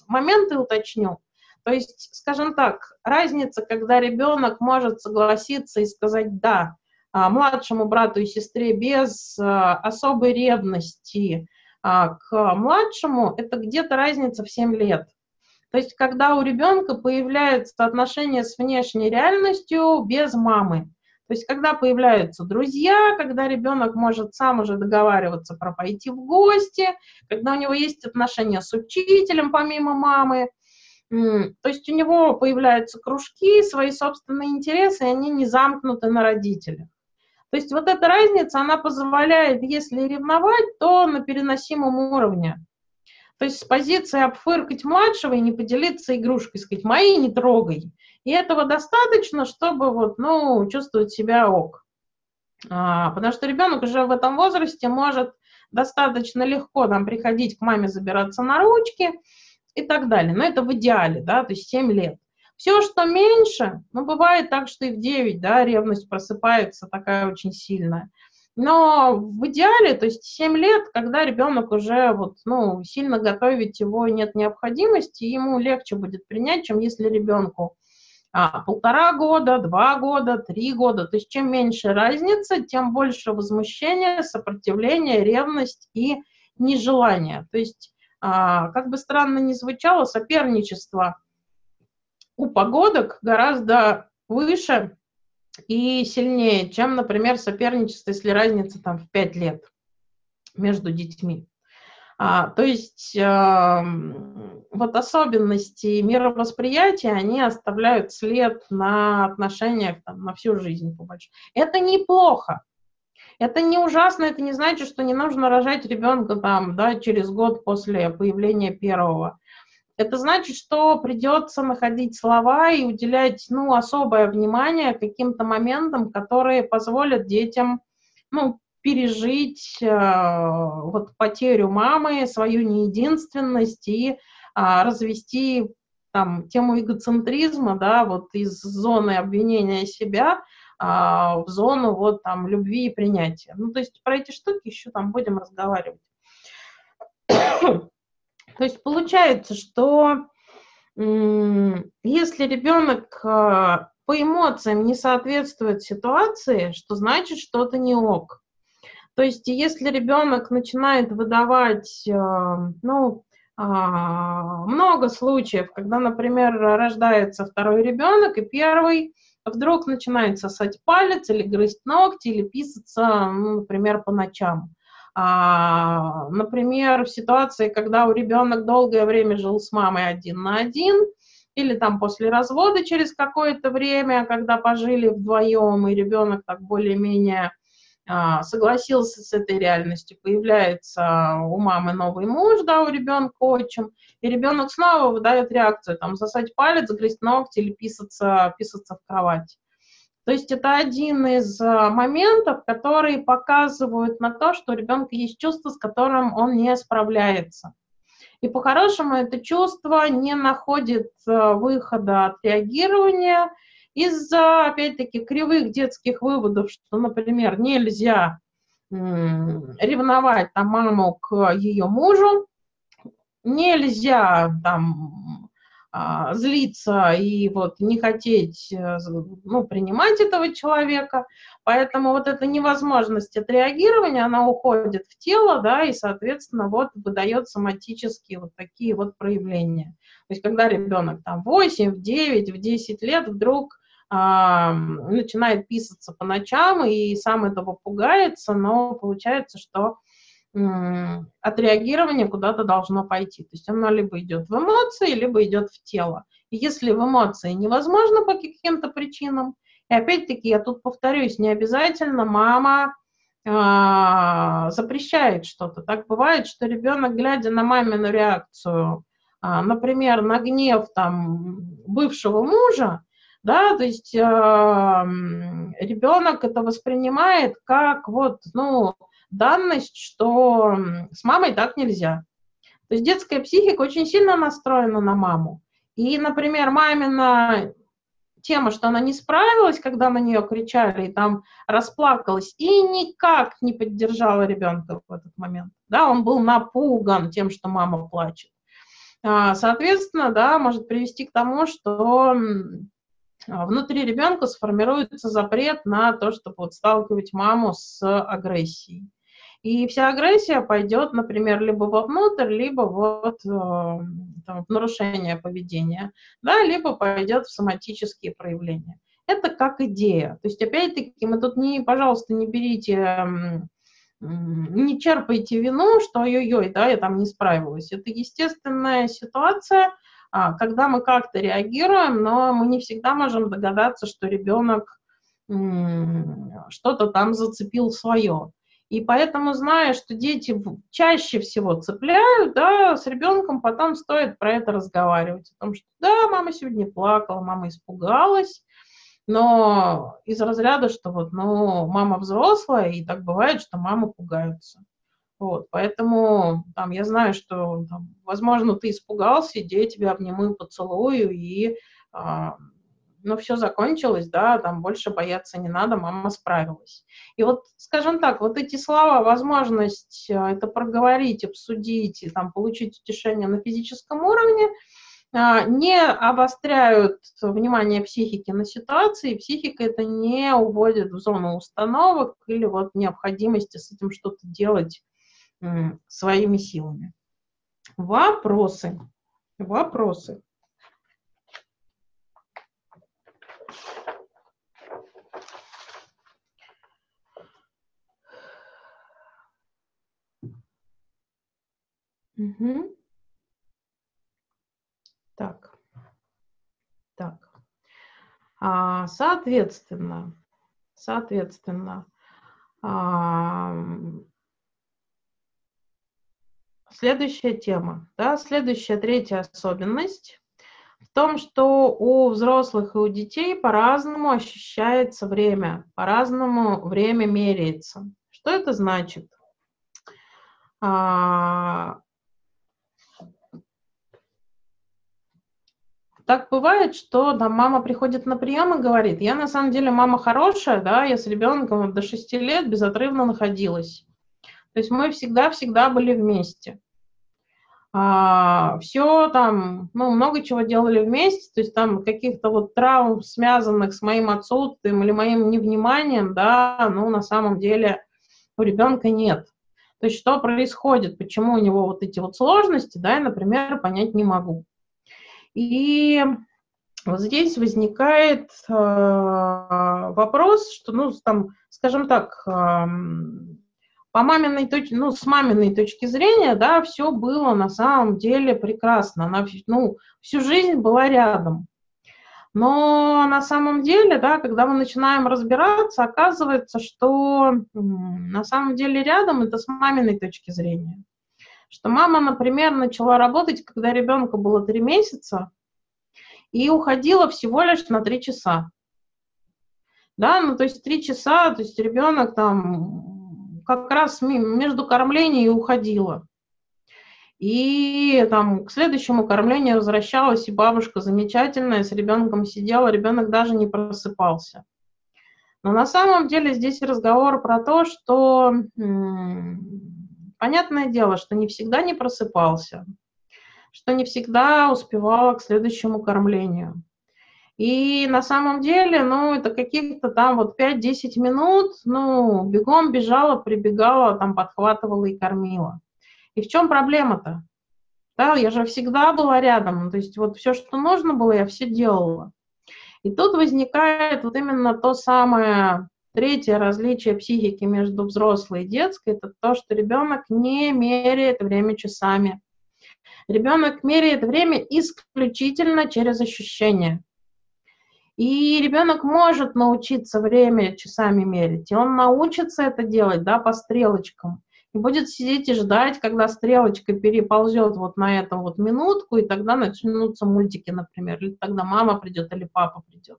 моменты уточню. То есть, скажем так, разница, когда ребенок может согласиться и сказать «да» а, младшему брату и сестре без а, особой ревности а, к младшему, это где-то разница в 7 лет. То есть, когда у ребенка появляется отношение с внешней реальностью без мамы. То есть, когда появляются друзья, когда ребенок может сам уже договариваться про пойти в гости, когда у него есть отношения с учителем помимо мамы, То есть у него появляются кружки, свои собственные интересы, и они не замкнуты на родителях. То есть вот эта разница, она позволяет, если ревновать, то на переносимом уровне. То есть с позиции обфыркать младшего и не поделиться игрушкой, сказать, мои не трогай. И этого достаточно, чтобы вот, ну, чувствовать себя ок. А, потому что ребенок уже в этом возрасте может достаточно легко там приходить к маме, забираться на ручки и так далее. Но это в идеале, да, то есть 7 лет. Все, что меньше, ну, бывает так, что и в 9, да, ревность просыпается такая очень сильная. Но в идеале, то есть 7 лет, когда ребенок уже вот, ну, сильно готовить его нет необходимости, ему легче будет принять, чем если ребенку а, полтора года, два года, три года. То есть чем меньше разница, тем больше возмущения, сопротивления, ревность и нежелание. То есть, а, как бы странно ни звучало, соперничество у погодок гораздо выше и сильнее, чем, например, соперничество, если разница там в 5 лет между детьми. А, то есть э, вот особенности мировосприятия, они оставляют след на отношениях там, на всю жизнь, по большому. Это неплохо. Это не ужасно, это не значит, что не нужно рожать ребенка там, да, через год после появления первого. Это значит, что придется находить слова и уделять ну, особое внимание каким-то моментам, которые позволят детям ну, пережить э, вот потерю мамы, свою неединственность и развести там тему эгоцентризма, да, вот из зоны обвинения себя э, в зону вот там любви и принятия. Ну, то есть про эти штуки еще там будем разговаривать. То есть получается, что если ребенок а, по эмоциям не соответствует ситуации, что значит что-то не ок. То есть если ребенок начинает выдавать, а, ну, а, много случаев, когда, например, рождается второй ребенок, и первый вдруг начинает сосать палец или грызть ногти, или писаться, ну, например, по ночам. А, например, в ситуации, когда у ребенок долгое время жил с мамой один на один, или там после развода через какое-то время, когда пожили вдвоем, и ребенок так более-менее а, согласился с этой реальностью, появляется у мамы новый муж, да, у ребенка отчим, и ребенок снова выдает реакцию, там, засать палец, грызть ногти или писаться, писаться в кровать. То есть это один из э, моментов, которые показывают на то, что у ребенка есть чувство, с которым он не справляется. И по-хорошему это чувство не находит э, выхода от реагирования из-за, опять-таки, кривых детских выводов, что, например, нельзя ревновать там, маму к ее мужу, нельзя там а, злиться и вот не хотеть э, ну, принимать этого человека. Поэтому вот эта невозможность отреагирования, она уходит в тело, да, и, соответственно, вот выдает соматические вот такие вот проявления. То есть когда ребенок там 8, в 9, в 10 лет вдруг начинает писаться по ночам и сам этого пугается, но получается, что отреагирование куда-то должно пойти. То есть оно либо идет в эмоции, либо идет в тело. И если в эмоции невозможно по каким-то причинам, и опять-таки я тут повторюсь, не обязательно мама э, запрещает что-то. Так бывает, что ребенок, глядя на мамину реакцию, э, например, на гнев там бывшего мужа, да, то есть э, ребенок это воспринимает как вот, ну, данность, что с мамой так нельзя. То есть детская психика очень сильно настроена на маму. И, например, мамина тема, что она не справилась, когда на нее кричали, и там расплакалась, и никак не поддержала ребенка в этот момент. Да, он был напуган тем, что мама плачет. А, соответственно, да, может привести к тому, что внутри ребенка сформируется запрет на то, чтобы вот сталкивать маму с агрессией. И вся агрессия пойдет, например, либо вовнутрь, либо вот э, там, в нарушение поведения, да, либо пойдет в соматические проявления. Это как идея. То есть, опять-таки, мы тут не, пожалуйста, не берите, не черпайте вину, что ой-ой-ой, да, я там не справилась. Это естественная ситуация, а, когда мы как-то реагируем, но мы не всегда можем догадаться, что ребенок что-то там зацепил свое. И поэтому, зная, что дети чаще всего цепляют, да, с ребенком потом стоит про это разговаривать. О том, что да, мама сегодня плакала, мама испугалась, но из разряда, что вот, ну, мама взрослая, и так бывает, что мамы пугаются. Вот, поэтому там, я знаю, что, там, возможно, ты испугался, иди я тебя обниму и поцелую, и а, ну, все закончилось, да, там больше бояться не надо, мама справилась. И вот, скажем так, вот эти слова, возможность э, это проговорить, обсудить и там получить утешение на физическом уровне, а, не обостряют внимание психики на ситуации, психика это не уводит в зону установок или вот необходимости с этим что-то делать своими силами. Вопросы. Вопросы. Угу. Так. Так. А, соответственно, соответственно, а, следующая тема, да, следующая третья особенность в том, что у взрослых и у детей по-разному ощущается время, по-разному время меряется. Что это значит? А, так бывает, что там мама приходит на прием и говорит, я на самом деле мама хорошая, да, я с ребенком до 6 лет безотрывно находилась. То есть мы всегда-всегда были вместе. А, все там, ну, много чего делали вместе, то есть там каких-то вот травм, связанных с моим отсутствием или моим невниманием, да, ну, на самом деле у ребенка нет. То есть что происходит, почему у него вот эти вот сложности, да, я, например, понять не могу. И вот здесь возникает э, вопрос, что, ну, там, скажем так, э, по маминой точке, ну, с маминой точки зрения, да, все было на самом деле прекрасно. Она, ну, всю жизнь была рядом. Но на самом деле, да, когда мы начинаем разбираться, оказывается, что на самом деле рядом это с маминой точки зрения что мама, например, начала работать, когда ребенку было три месяца, и уходила всего лишь на три часа. Да, ну то есть три часа, то есть ребенок там как раз между кормлением и уходила. И там к следующему кормлению возвращалась, и бабушка замечательная, с ребенком сидела, ребенок даже не просыпался. Но на самом деле здесь разговор про то, что Понятное дело, что не всегда не просыпался, что не всегда успевала к следующему кормлению. И на самом деле, ну, это каких-то там вот 5-10 минут, ну, бегом бежала, прибегала, там подхватывала и кормила. И в чем проблема-то? Да, я же всегда была рядом, то есть вот все, что нужно было, я все делала. И тут возникает вот именно то самое Третье различие психики между взрослой и детской – это то, что ребенок не меряет время часами. Ребенок меряет время исключительно через ощущения. И ребенок может научиться время часами мерить, и он научится это делать, да, по стрелочкам. И будет сидеть и ждать, когда стрелочка переползет вот на эту вот минутку, и тогда начнутся мультики, например, или тогда мама придет, или папа придет.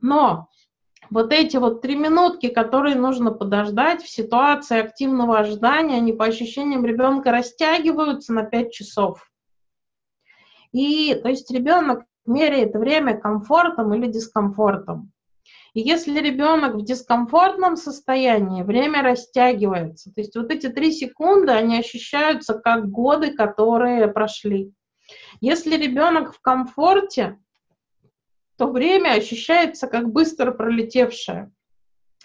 Но вот эти вот три минутки, которые нужно подождать в ситуации активного ожидания, они по ощущениям ребенка растягиваются на 5 часов. И то есть ребенок меряет время комфортом или дискомфортом. И если ребенок в дискомфортном состоянии, время растягивается. То есть вот эти три секунды, они ощущаются как годы, которые прошли. Если ребенок в комфорте, то время ощущается как быстро пролетевшее.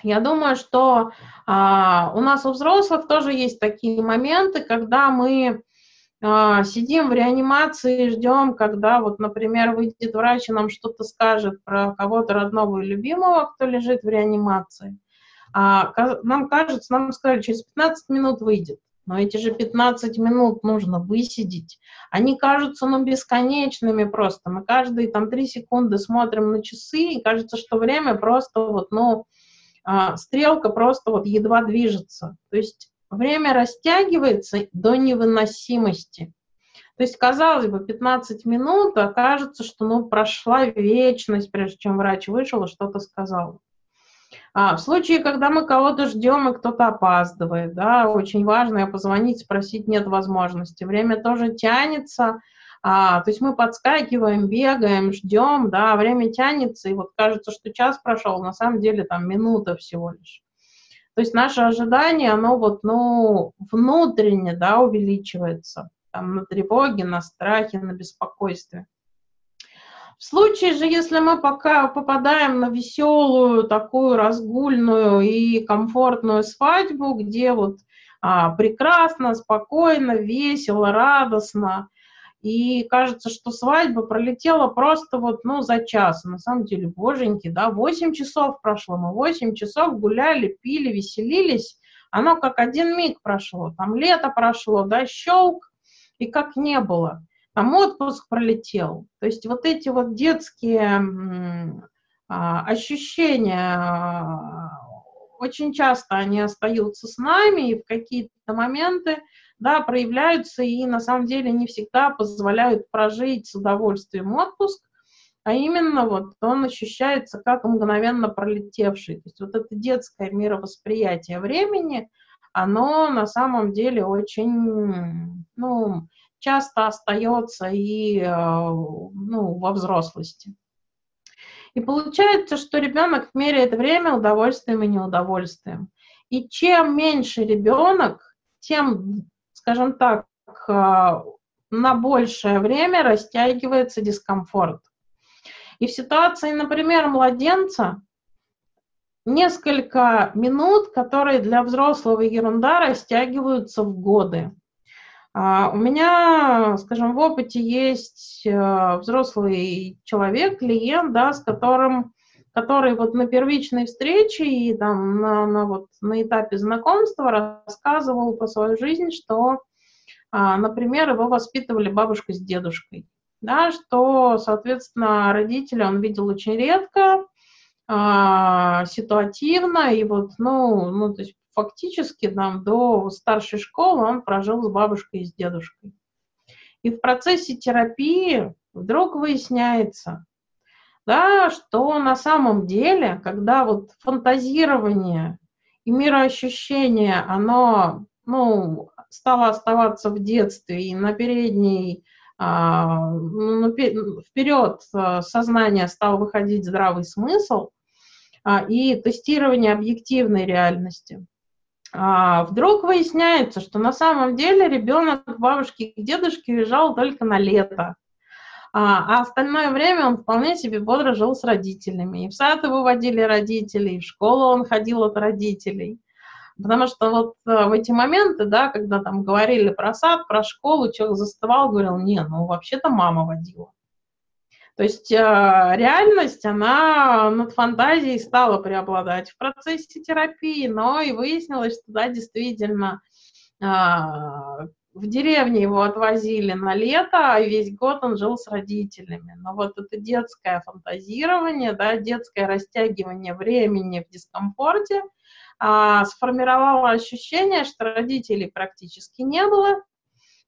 Я думаю, что а, у нас у взрослых тоже есть такие моменты, когда мы сидим в реанимации ждем, когда вот, например, выйдет врач и нам что-то скажет про кого-то родного и любимого, кто лежит в реанимации. А, нам кажется, нам сказали, через 15 минут выйдет. Но эти же 15 минут нужно высидеть. Они кажутся, ну, бесконечными просто. Мы каждые там 3 секунды смотрим на часы, и кажется, что время просто вот, ну, а, стрелка просто вот едва движется. То есть время растягивается до невыносимости. То есть, казалось бы, 15 минут, а кажется, что ну, прошла вечность, прежде чем врач вышел и что-то сказал. А, в случае, когда мы кого-то ждем и кто-то опаздывает, да, очень важно позвонить, спросить, нет возможности. Время тоже тянется, а, то есть мы подскакиваем, бегаем, ждем, да, время тянется, и вот кажется, что час прошел, на самом деле там минута всего лишь. То есть наше ожидание, оно вот, ну, внутренне, да, увеличивается, там, на тревоге, на страхе, на беспокойстве. В случае же, если мы пока попадаем на веселую, такую разгульную и комфортную свадьбу, где вот а, прекрасно, спокойно, весело, радостно, и кажется, что свадьба пролетела просто вот, ну, за час. На самом деле, боженьки, да, 8 часов прошло, мы 8 часов гуляли, пили, веселились, оно как один миг прошло, там лето прошло, да, щелк, и как не было там отпуск пролетел. То есть вот эти вот детские а, ощущения, а, очень часто они остаются с нами, и в какие-то моменты да, проявляются и на самом деле не всегда позволяют прожить с удовольствием отпуск, а именно вот он ощущается как мгновенно пролетевший. То есть вот это детское мировосприятие времени, оно на самом деле очень, ну, часто остается и э, ну, во взрослости. И получается, что ребенок меряет время удовольствием и неудовольствием. И чем меньше ребенок, тем, скажем так, э, на большее время растягивается дискомфорт. И в ситуации, например, младенца, несколько минут, которые для взрослого ерунда, растягиваются в годы. А, у меня, скажем, в опыте есть э, взрослый человек, клиент, да, с которым, который вот на первичной встрече и там на, на, вот, на этапе знакомства рассказывал про свою жизнь, что, а, например, его воспитывали бабушка с дедушкой, да, что, соответственно, родители он видел очень редко, а, ситуативно, и вот, ну, ну, то есть фактически нам до старшей школы он прожил с бабушкой и с дедушкой. И в процессе терапии вдруг выясняется, да, что на самом деле, когда вот фантазирование и мироощущение, оно ну, стало оставаться в детстве и на передней, а, ну, вперед а, сознание стал выходить здравый смысл а, и тестирование объективной реальности – а, вдруг выясняется, что на самом деле ребенок к бабушке и к дедушке уезжал только на лето, а, а остальное время он вполне себе бодро жил с родителями. И в сад его водили родители, и в школу он ходил от родителей. Потому что вот э, в эти моменты, да, когда там говорили про сад, про школу, человек застывал, говорил, не, ну вообще-то мама водила. То есть э, реальность, она над фантазией стала преобладать в процессе терапии, но и выяснилось, что да, действительно э, в деревне его отвозили на лето, а весь год он жил с родителями. Но вот это детское фантазирование, да, детское растягивание времени в дискомфорте а, сформировало ощущение, что родителей практически не было,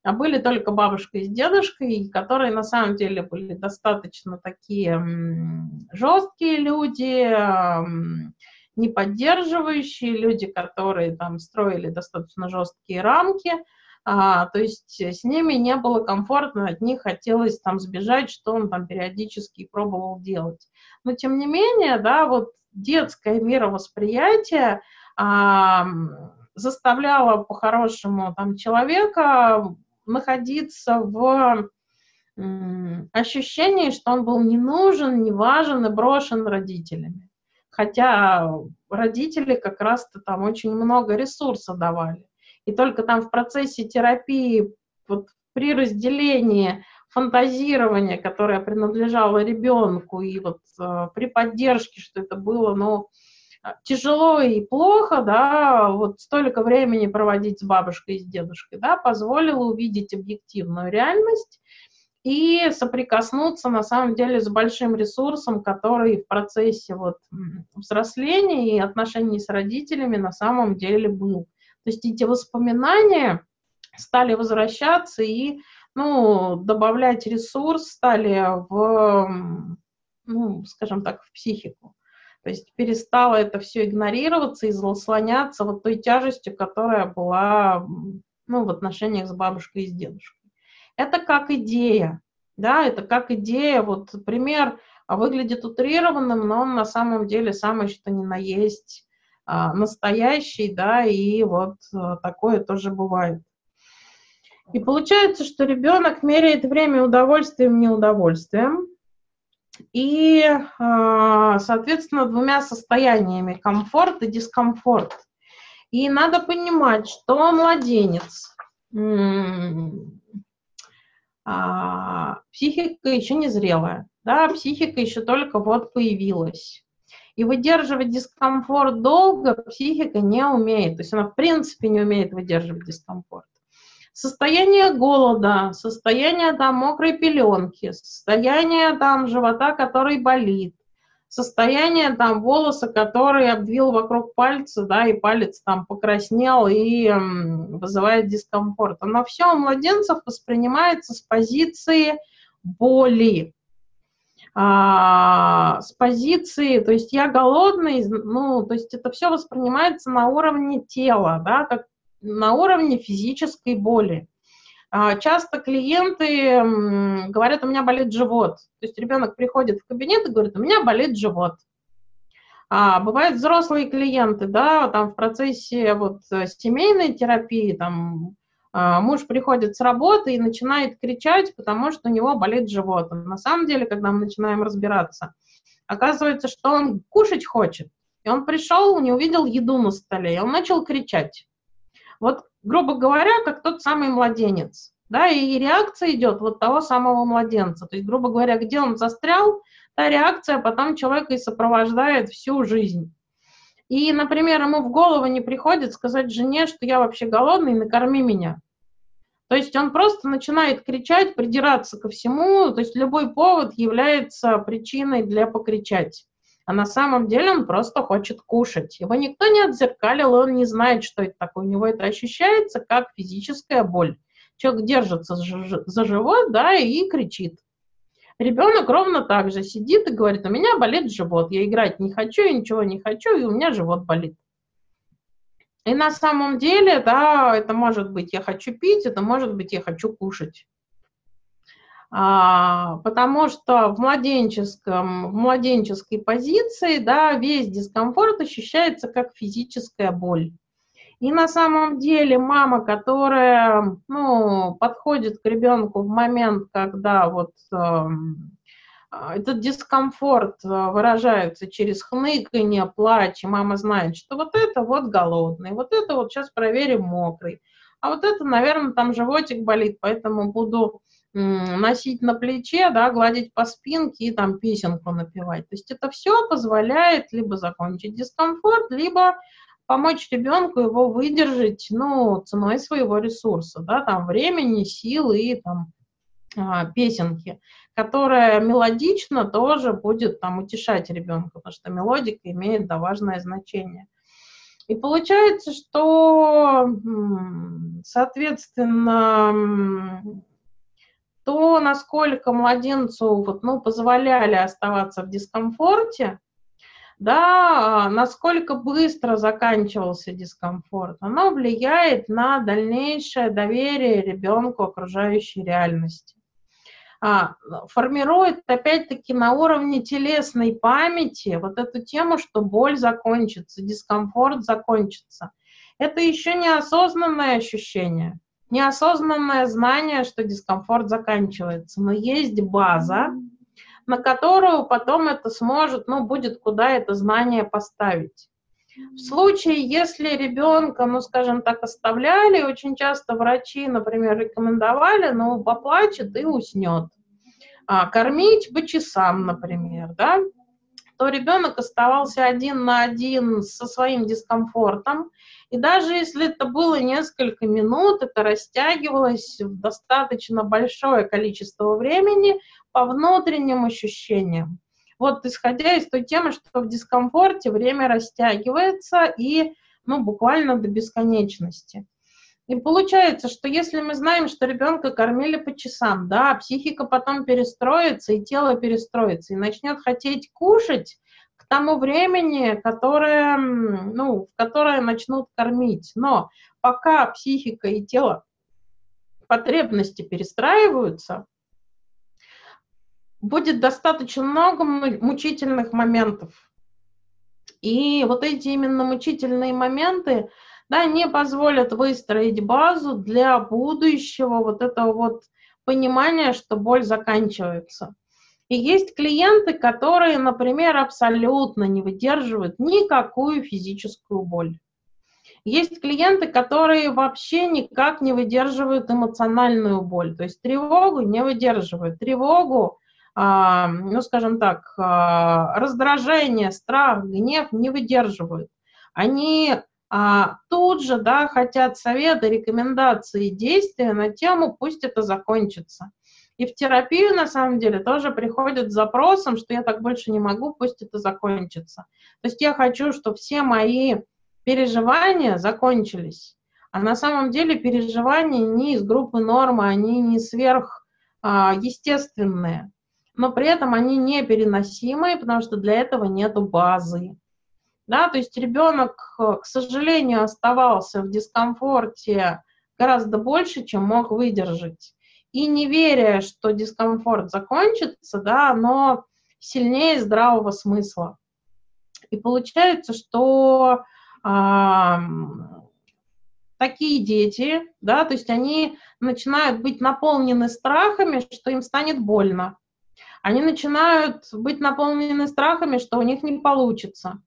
а были только бабушка и дедушка, которые на самом деле были достаточно такие жесткие люди, не поддерживающие люди, которые там строили достаточно жесткие рамки, а, то есть с ними не было комфортно, от них хотелось там сбежать, что он там периодически пробовал делать. Но тем не менее, да, вот детское мировосприятие а, заставляло по-хорошему там человека находиться в ощущении, что он был не нужен, не важен и брошен родителями. Хотя родители как раз-то там очень много ресурсов давали. И только там в процессе терапии, вот при разделении фантазирования, которое принадлежало ребенку, и вот э, при поддержке, что это было, ну, тяжело и плохо, да, вот столько времени проводить с бабушкой и с дедушкой, да, позволило увидеть объективную реальность и соприкоснуться на самом деле с большим ресурсом, который в процессе вот взросления и отношений с родителями на самом деле был. То есть эти воспоминания стали возвращаться и, ну, добавлять ресурс стали в, ну, скажем так, в психику. То есть перестало это все игнорироваться и заслоняться вот той тяжестью, которая была ну, в отношениях с бабушкой и с дедушкой. Это как идея, да, это как идея, вот пример выглядит утрированным, но он на самом деле самый что ни на есть а, настоящий, да, и вот а, такое тоже бывает. И получается, что ребенок меряет время удовольствием, неудовольствием, и, а, соответственно, двумя состояниями – комфорт и дискомфорт. И надо понимать, что младенец, а, психика еще не зрелая, да, психика еще только вот появилась. И выдерживать дискомфорт долго психика не умеет, то есть она в принципе не умеет выдерживать дискомфорт. Состояние голода, состояние там мокрой пеленки, состояние там живота, который болит, состояние там волоса, который обвил вокруг пальца, да, и палец там покраснел и м, вызывает дискомфорт. Оно все у младенцев воспринимается с позиции боли, а, с позиции, то есть я голодный, ну, то есть это все воспринимается на уровне тела, да, как на уровне физической боли. А, часто клиенты говорят, у меня болит живот. То есть ребенок приходит в кабинет и говорит, у меня болит живот. А бывают взрослые клиенты, да, там в процессе вот семейной терапии, там муж приходит с работы и начинает кричать, потому что у него болит живот. На самом деле, когда мы начинаем разбираться, оказывается, что он кушать хочет. И он пришел, не увидел еду на столе, и он начал кричать. Вот, грубо говоря, как тот самый младенец. Да, и реакция идет вот того самого младенца. То есть, грубо говоря, где он застрял, та реакция потом человека и сопровождает всю жизнь. И, например, ему в голову не приходит сказать жене, что я вообще голодный, накорми меня. То есть он просто начинает кричать, придираться ко всему, то есть любой повод является причиной для покричать а на самом деле он просто хочет кушать. Его никто не отзеркалил, он не знает, что это такое. У него это ощущается как физическая боль. Человек держится за живот, да, и кричит. Ребенок ровно так же сидит и говорит, у меня болит живот, я играть не хочу, я ничего не хочу, и у меня живот болит. И на самом деле, да, это может быть я хочу пить, это может быть я хочу кушать. А, потому что в младенческом, в младенческой позиции, да, весь дискомфорт ощущается как физическая боль. И на самом деле мама, которая, ну, подходит к ребенку в момент, когда вот э, этот дискомфорт а, выражается через хныканье, плач, и мама знает, что вот это вот голодный, вот это вот сейчас проверим мокрый, а вот это, наверное, там животик болит, поэтому буду носить на плече, да, гладить по спинке и там песенку напевать. То есть это все позволяет либо закончить дискомфорт, либо помочь ребенку его выдержать, ну, ценой своего ресурса, да, там, времени, силы и там а, песенки, которая мелодично тоже будет там утешать ребенка, потому что мелодика имеет да, важное значение. И получается, что, соответственно, то, насколько младенцу вот, ну, позволяли оставаться в дискомфорте, да, насколько быстро заканчивался дискомфорт, оно влияет на дальнейшее доверие ребенку окружающей реальности. А, формирует, опять-таки, на уровне телесной памяти вот эту тему, что боль закончится, дискомфорт закончится. Это еще неосознанное ощущение неосознанное знание, что дискомфорт заканчивается, но есть база, на которую потом это сможет, ну, будет куда это знание поставить. В случае, если ребенка, ну, скажем так, оставляли, очень часто врачи, например, рекомендовали, ну, поплачет и уснет. А, кормить по часам, например, да, то ребенок оставался один на один со своим дискомфортом, и даже если это было несколько минут, это растягивалось в достаточно большое количество времени по внутренним ощущениям. Вот исходя из той темы, что в дискомфорте время растягивается и ну, буквально до бесконечности. И получается, что если мы знаем, что ребенка кормили по часам, да, психика потом перестроится, и тело перестроится, и начнет хотеть кушать к тому времени, которое, ну, в которое начнут кормить. Но пока психика и тело потребности перестраиваются, будет достаточно много мучительных моментов. И вот эти именно мучительные моменты, да, не позволят выстроить базу для будущего вот этого вот понимания, что боль заканчивается. И есть клиенты, которые, например, абсолютно не выдерживают никакую физическую боль. Есть клиенты, которые вообще никак не выдерживают эмоциональную боль, то есть тревогу не выдерживают. Тревогу, ну, скажем так, а, раздражение, страх, гнев не выдерживают. Они а, тут же да, хотят советы, рекомендации, действия на тему «пусть это закончится». И в терапию, на самом деле, тоже приходят с запросом, что я так больше не могу, пусть это закончится. То есть я хочу, чтобы все мои переживания закончились. А на самом деле переживания не из группы нормы, они не сверхъестественные. Но при этом они непереносимые, потому что для этого нет базы. Да, то есть ребенок, э, к сожалению, оставался в дискомфорте гораздо больше, чем мог выдержать. И не веря, что дискомфорт закончится, да, но сильнее здравого смысла. И получается, что а, такие дети, да, то есть они начинают быть наполнены страхами, что им станет больно. Они начинают быть наполнены страхами, что у них не получится.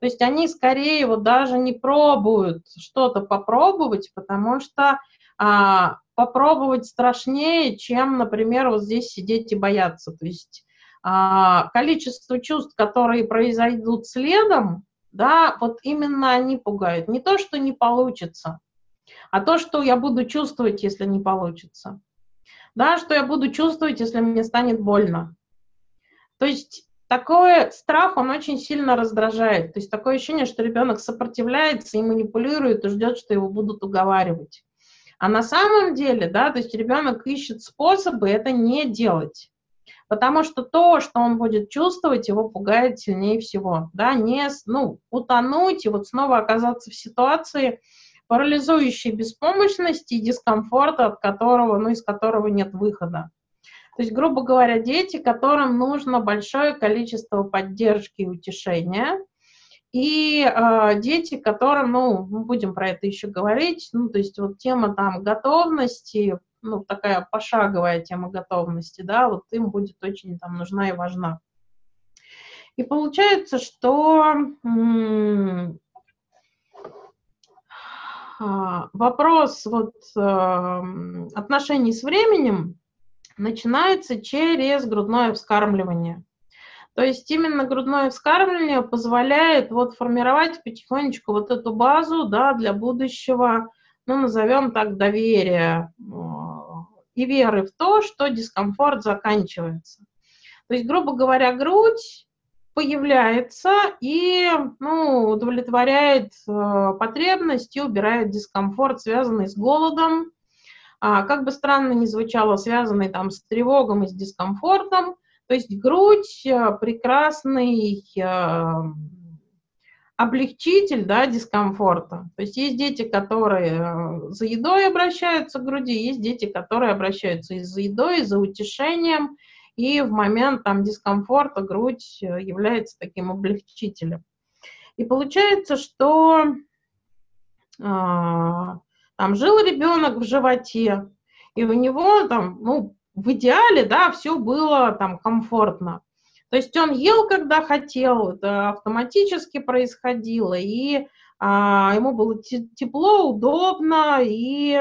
То есть они скорее вот даже не пробуют что-то попробовать, потому что а, попробовать страшнее, чем, например, вот здесь сидеть и бояться. То есть а, количество чувств, которые произойдут следом, да, вот именно они пугают. Не то, что не получится, а то, что я буду чувствовать, если не получится. Да, что я буду чувствовать, если мне станет больно. То есть такой страх, он очень сильно раздражает. То есть такое ощущение, что ребенок сопротивляется и манипулирует и ждет, что его будут уговаривать. А на самом деле, да, то есть ребенок ищет способы это не делать. Потому что то, что он будет чувствовать, его пугает сильнее всего. Да, не, ну, утонуть и вот снова оказаться в ситуации парализующей беспомощности и дискомфорта, от которого, ну, из которого нет выхода. То есть, грубо говоря, дети, которым нужно большое количество поддержки и утешения, и э, дети, которым, ну, мы будем про это еще говорить, ну, то есть вот тема там готовности, ну, такая пошаговая тема готовности, да, вот им будет очень там нужна и важна. И получается, что вопрос вот э, отношений с временем, начинается через грудное вскармливание. То есть именно грудное вскармливание позволяет вот формировать потихонечку вот эту базу да, для будущего, ну, назовем так, доверия э, и веры в то, что дискомфорт заканчивается. То есть, грубо говоря, грудь появляется и ну, удовлетворяет э, потребность и убирает дискомфорт, связанный с голодом, а, как бы странно ни звучало, связанный там с тревогом и с дискомфортом. То есть грудь э, прекрасный э, облегчитель да, дискомфорта. То есть есть дети, которые э, за едой обращаются к груди, есть дети, которые обращаются и за едой, и за утешением, и в момент там, дискомфорта грудь является таким облегчителем. И получается, что а, там жил ребенок в животе, и у него там, ну, в идеале, да, все было там комфортно. То есть он ел, когда хотел, это автоматически происходило, и а, ему было тепло, удобно, и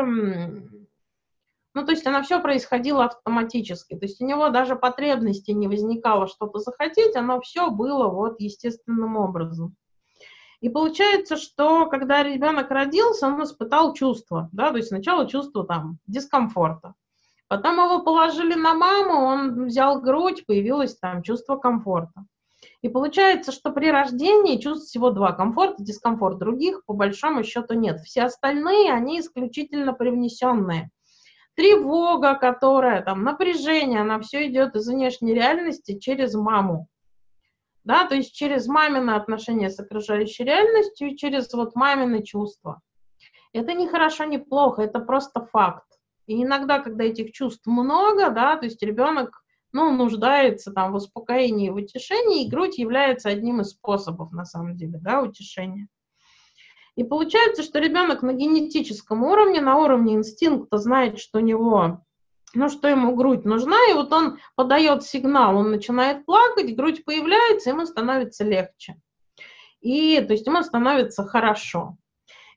Ну, то есть она все происходило автоматически. То есть у него даже потребности не возникало что-то захотеть, оно все было вот естественным образом. И получается, что когда ребенок родился, он испытал чувство, да, то есть сначала чувство там дискомфорта. Потом его положили на маму, он взял грудь, появилось там чувство комфорта. И получается, что при рождении чувств всего два – комфорт и дискомфорт. Других, по большому счету, нет. Все остальные, они исключительно привнесенные. Тревога, которая, там, напряжение, она все идет из внешней реальности через маму да, то есть через мамины отношения с окружающей реальностью через вот мамины чувства. Это не хорошо, не плохо, это просто факт. И иногда, когда этих чувств много, да, то есть ребенок, ну, нуждается там в успокоении, в утешении, и грудь является одним из способов, на самом деле, да, утешения. И получается, что ребенок на генетическом уровне, на уровне инстинкта знает, что у него ну, что ему грудь нужна, и вот он подает сигнал, он начинает плакать, грудь появляется, ему становится легче. И, то есть, ему становится хорошо.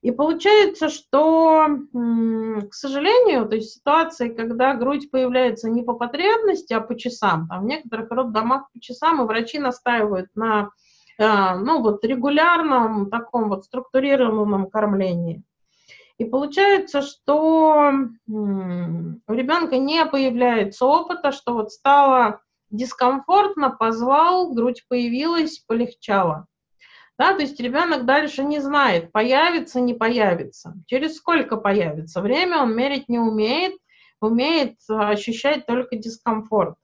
И получается, что, к сожалению, то есть ситуации, когда грудь появляется не по потребности, а по часам, там в некоторых роддомах по часам, и врачи настаивают на, ну, вот регулярном таком вот структурированном кормлении. И получается, что у ребенка не появляется опыта, что вот стало дискомфортно, позвал, грудь появилась, полегчало. Да, то есть ребенок дальше не знает, появится, не появится, через сколько появится. Время он мерить не умеет, умеет ощущать только дискомфорт.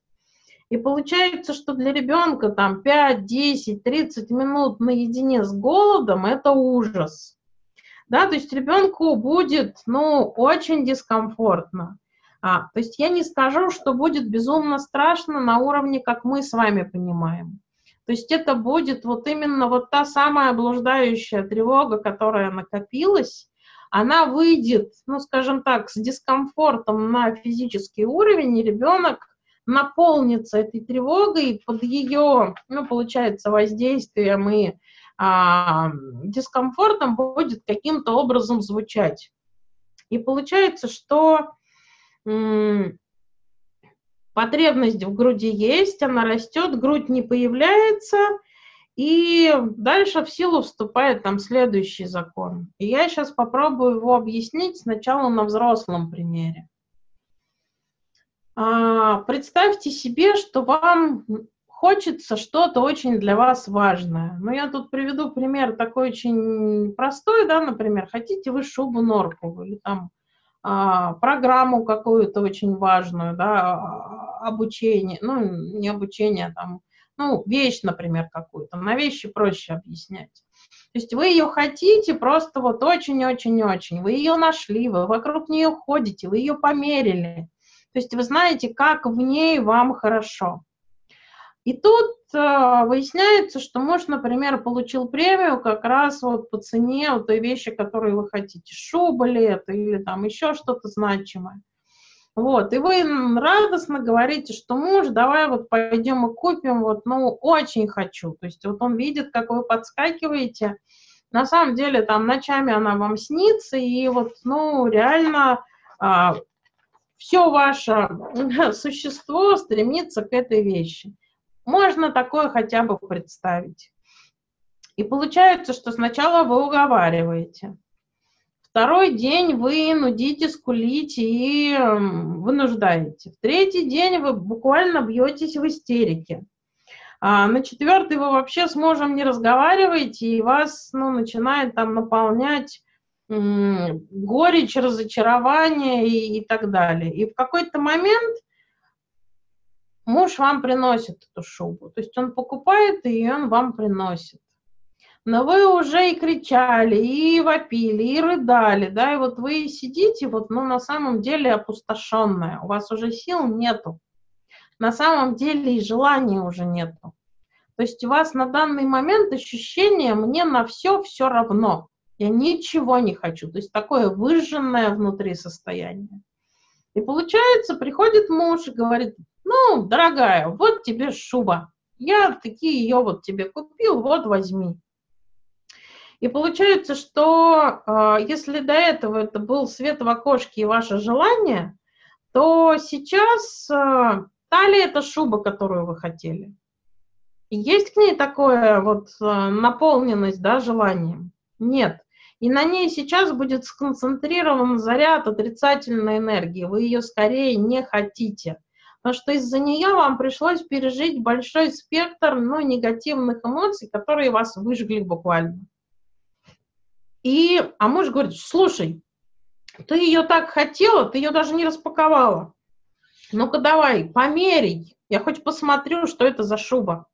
И получается, что для ребенка там 5, 10, 30 минут наедине с голодом – это ужас да, то есть ребенку будет, ну, очень дискомфортно. А, то есть я не скажу, что будет безумно страшно на уровне, как мы с вами понимаем. То есть это будет вот именно вот та самая блуждающая тревога, которая накопилась, она выйдет, ну, скажем так, с дискомфортом на физический уровень, и ребенок наполнится этой тревогой под ее, ну, получается, воздействием и а, дискомфортом будет каким-то образом звучать. И получается, что потребность в груди есть, она растет, грудь не появляется, и дальше в силу вступает там следующий закон. И я сейчас попробую его объяснить сначала на взрослом примере. А, представьте себе, что вам хочется что-то очень для вас важное. Ну, я тут приведу пример такой очень простой, да, например, хотите вы шубу норковую или там а, программу какую-то очень важную, да, а, обучение, ну, не обучение, а там, ну, вещь, например, какую-то. На вещи проще объяснять. То есть вы ее хотите просто вот очень-очень-очень. Вы ее нашли, вы вокруг нее ходите, вы ее померили. То есть вы знаете, как в ней вам хорошо. И тут э, выясняется, что муж, например, получил премию как раз вот по цене вот той вещи, которую вы хотите, шуба ли это или там еще что-то значимое. Вот, и вы радостно говорите, что муж, давай вот пойдем и купим, вот, ну, очень хочу. То есть вот он видит, как вы подскакиваете. На самом деле там ночами она вам снится, и вот, ну, реально а, все ваше существо стремится к этой вещи. Можно такое хотя бы представить. И получается, что сначала вы уговариваете. Второй день вы нудите, скулите и вынуждаете. В третий день вы буквально бьетесь в истерике. А на четвертый вы вообще с мужем не разговариваете, и вас ну, начинает там наполнять горечь, разочарование и, и так далее. И в какой-то момент муж вам приносит эту шубу. То есть он покупает ее, и он вам приносит. Но вы уже и кричали, и вопили, и рыдали, да, и вот вы сидите, вот, ну, на самом деле опустошенная, у вас уже сил нету. На самом деле и желания уже нету. То есть у вас на данный момент ощущение «мне на все все равно», я ничего не хочу. То есть такое выжженное внутри состояние. И получается, приходит муж и говорит, ну, дорогая, вот тебе шуба. Я такие ее вот тебе купил, вот возьми. И получается, что э, если до этого это был свет в окошке и ваше желание, то сейчас э, талия – это шуба, которую вы хотели. Есть к ней такое вот э, наполненность, да, желанием? Нет. И на ней сейчас будет сконцентрирован заряд отрицательной энергии. Вы ее скорее не хотите. Потому что из-за нее вам пришлось пережить большой спектр ну, негативных эмоций, которые вас выжгли буквально. И, а муж говорит, слушай, ты ее так хотела, ты ее даже не распаковала. Ну-ка давай, померяй. Я хоть посмотрю, что это за шуба.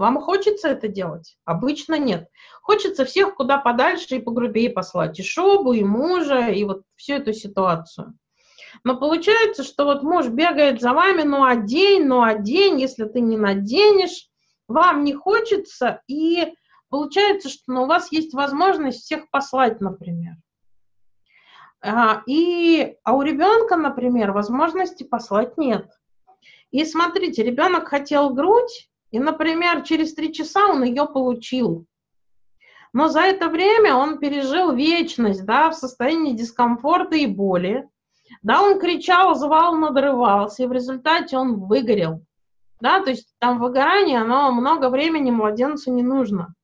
Вам хочется это делать? Обычно нет. Хочется всех куда подальше и погрубее послать. И шубу, и мужа, и вот всю эту ситуацию. Но получается, что вот муж бегает за вами, ну одень, ну одень, если ты не наденешь, вам не хочется, и получается, что ну, у вас есть возможность всех послать, например. А, и, а у ребенка, например, возможности послать нет. И смотрите, ребенок хотел грудь, и, например, через три часа он ее получил. Но за это время он пережил вечность, да, в состоянии дискомфорта и боли. Да, он кричал, звал, надрывался, и в результате он выгорел. Да, то есть там выгорание, оно много времени младенцу не нужно.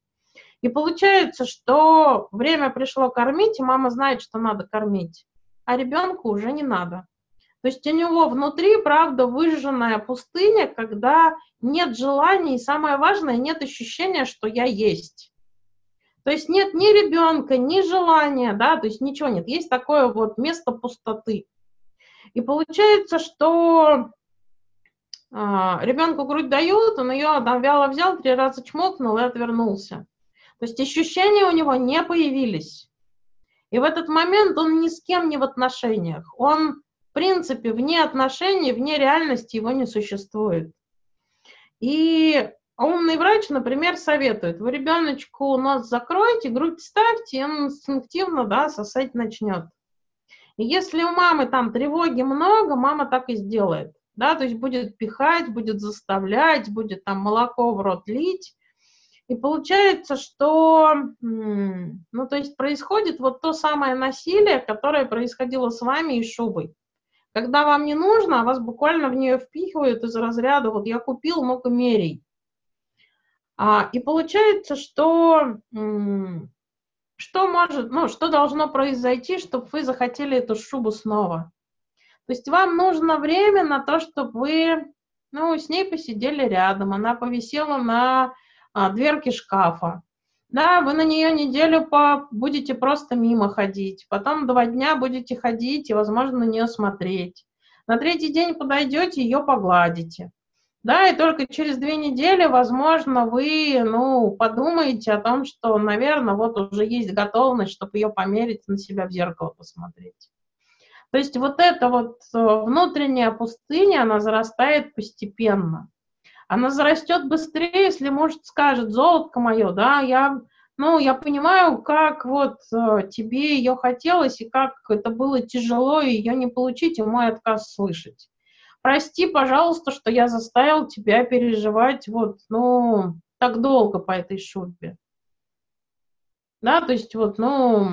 И получается, что время пришло кормить, и мама знает, что надо кормить, а ребенку уже не надо. То есть у него внутри, правда, выжженная пустыня, когда нет желания, и самое важное, нет ощущения, что я есть. То есть нет ни ребенка, ни желания, да, то есть ничего нет. Есть такое вот место пустоты. И получается, что а, ребенку грудь дают, он ее там вяло взял, три раза чмокнул и отвернулся. То есть ощущения у него не появились. И в этот момент он ни с кем не в отношениях. Он, принципе, вне отношений, вне реальности его не существует. И умный врач, например, советует, вы ребеночку нос закройте, грудь ставьте, и он инстинктивно да, сосать начнет. И если у мамы там тревоги много, мама так и сделает. Да, то есть будет пихать, будет заставлять, будет там молоко в рот лить, и получается, что, ну, то есть происходит вот то самое насилие, которое происходило с вами и шубой. Когда вам не нужно, а вас буквально в нее впихивают из разряда, вот я купил, ну-ка мерей. А, и получается, что, что может, ну, что должно произойти, чтобы вы захотели эту шубу снова? То есть вам нужно время на то, чтобы вы, ну, с ней посидели рядом, она повисела на а, дверки шкафа. Да, вы на нее неделю по, будете просто мимо ходить, потом два дня будете ходить и, возможно, на нее смотреть. На третий день подойдете, ее погладите. Да, и только через две недели, возможно, вы, ну, подумаете о том, что, наверное, вот уже есть готовность, чтобы ее померить, на себя в зеркало посмотреть. То есть вот эта вот э, внутренняя пустыня, она зарастает постепенно она зарастет быстрее, если, может, скажет, золотко мое, да, я, ну, я понимаю, как вот э, тебе ее хотелось, и как это было тяжело ее не получить, и мой отказ слышать. Прости, пожалуйста, что я заставил тебя переживать вот, ну, так долго по этой шубе. Да, то есть вот, ну,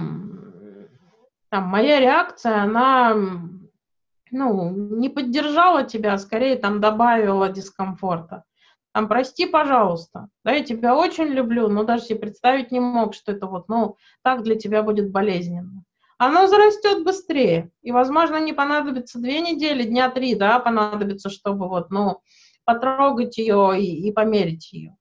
там, моя реакция, она, ну, не поддержала тебя, а скорее там добавила дискомфорта. Там, прости, пожалуйста, да, я тебя очень люблю, но даже себе представить не мог, что это вот, ну, так для тебя будет болезненно. Оно зарастет быстрее, и, возможно, не понадобится две недели, дня три, да, понадобится, чтобы вот, ну, потрогать ее и, и померить ее.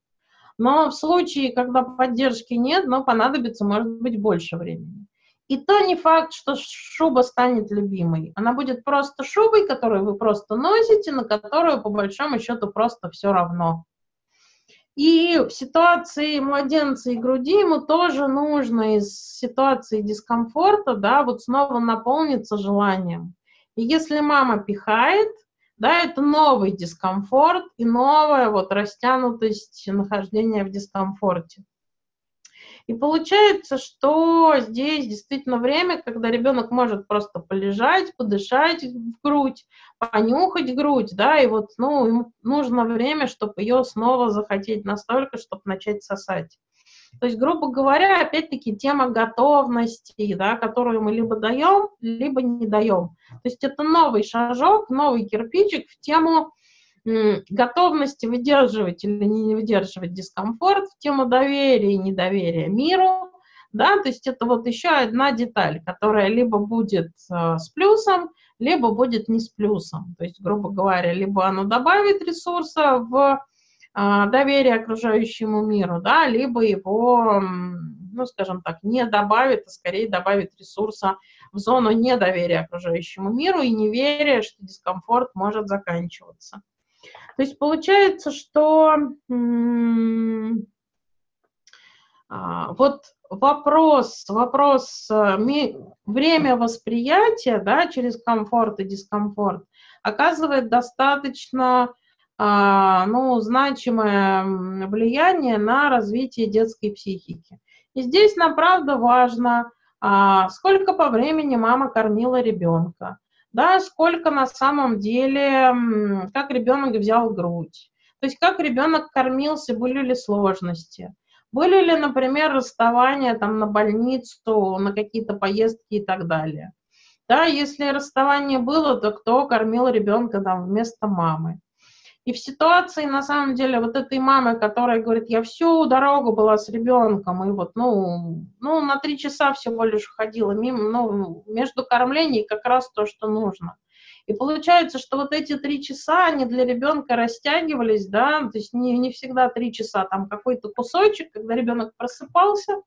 Но в случае, когда поддержки нет, но понадобится, может быть, больше времени. И то не факт, что шуба станет любимой. Она будет просто шубой, которую вы просто носите, на которую, по большому счету, просто все равно. И в ситуации младенца и груди ему тоже нужно из ситуации дискомфорта, да, вот снова наполниться желанием. И если мама пихает, да, это новый дискомфорт и новая вот растянутость нахождения в дискомфорте. И получается, что здесь действительно время, когда ребенок может просто полежать, подышать в грудь, понюхать грудь, да, и вот, ну, ему нужно время, чтобы ее снова захотеть настолько, чтобы начать сосать. То есть, грубо говоря, опять-таки тема готовности, да, которую мы либо даем, либо не даем. То есть это новый шажок, новый кирпичик в тему готовности выдерживать или не выдерживать дискомфорт, в тему доверия и недоверия миру, да, то есть это вот еще одна деталь, которая либо будет э, с плюсом, либо будет не с плюсом. То есть, грубо говоря, либо оно добавит ресурса в э, доверие окружающему миру, да, либо его, ну, скажем так, не добавит, а скорее добавит ресурса в зону недоверия окружающему миру и неверия, что дискомфорт может заканчиваться. То есть получается, что а, вот вопрос, вопрос э, время восприятия да, через комфорт и дискомфорт оказывает достаточно а, ну, значимое влияние на развитие детской психики. И здесь нам, правда, важно, а, сколько по времени мама кормила ребенка, да, сколько на самом деле, как ребенок взял грудь, то есть как ребенок кормился, были ли сложности, были ли, например, расставания там на больницу, на какие-то поездки и так далее. Да, если расставание было, то кто кормил ребенка там вместо мамы. И в ситуации, на самом деле, вот этой мамы, которая говорит, я всю дорогу была с ребенком, и вот, ну, ну на три часа всего лишь ходила мимо, ну, между кормлений как раз то, что нужно. И получается, что вот эти три часа, они для ребенка растягивались, да, то есть не, не всегда три часа, там какой-то кусочек, когда ребенок просыпался,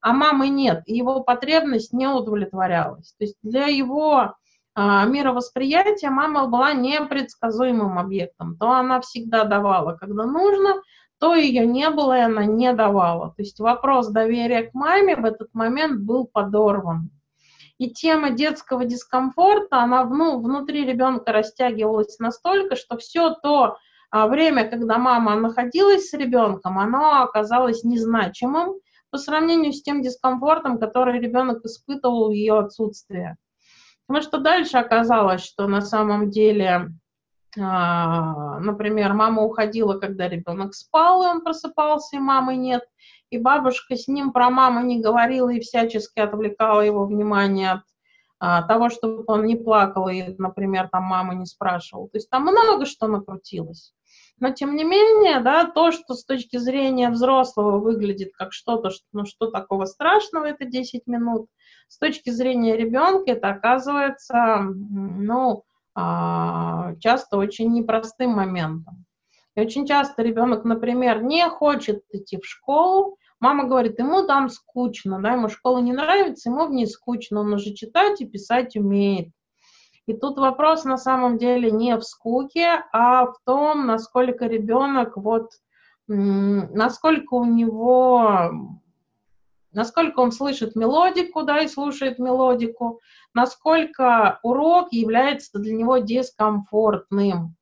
а мамы нет, и его потребность не удовлетворялась. То есть для его мировосприятия мама была непредсказуемым объектом. То она всегда давала, когда нужно, то ее не было, и она не давала. То есть вопрос доверия к маме в этот момент был подорван. И тема детского дискомфорта, она ну, внутри ребенка растягивалась настолько, что все то а, время, когда мама находилась с ребенком, оно оказалось незначимым по сравнению с тем дискомфортом, который ребенок испытывал в ее отсутствии. Потому что дальше оказалось, что на самом деле, а, например, мама уходила, когда ребенок спал, и он просыпался, и мамы нет, и бабушка с ним про маму не говорила и всячески отвлекала его внимание от а, того, чтобы он не плакал и, например, там маму не спрашивал. То есть там много что накрутилось. Но тем не менее, да, то, что с точки зрения взрослого выглядит как что-то, что, ну что такого страшного, это 10 минут, с точки зрения ребенка это оказывается, ну, а, часто очень непростым моментом. И очень часто ребенок, например, не хочет идти в школу, мама говорит, ему там скучно, да, ему школа не нравится, ему в ней скучно, он уже читать и писать умеет. И тут вопрос на самом деле не в скуке, а в том, насколько ребенок вот, насколько у него насколько он слышит мелодику, да, и слушает мелодику, насколько урок является для него дискомфортным,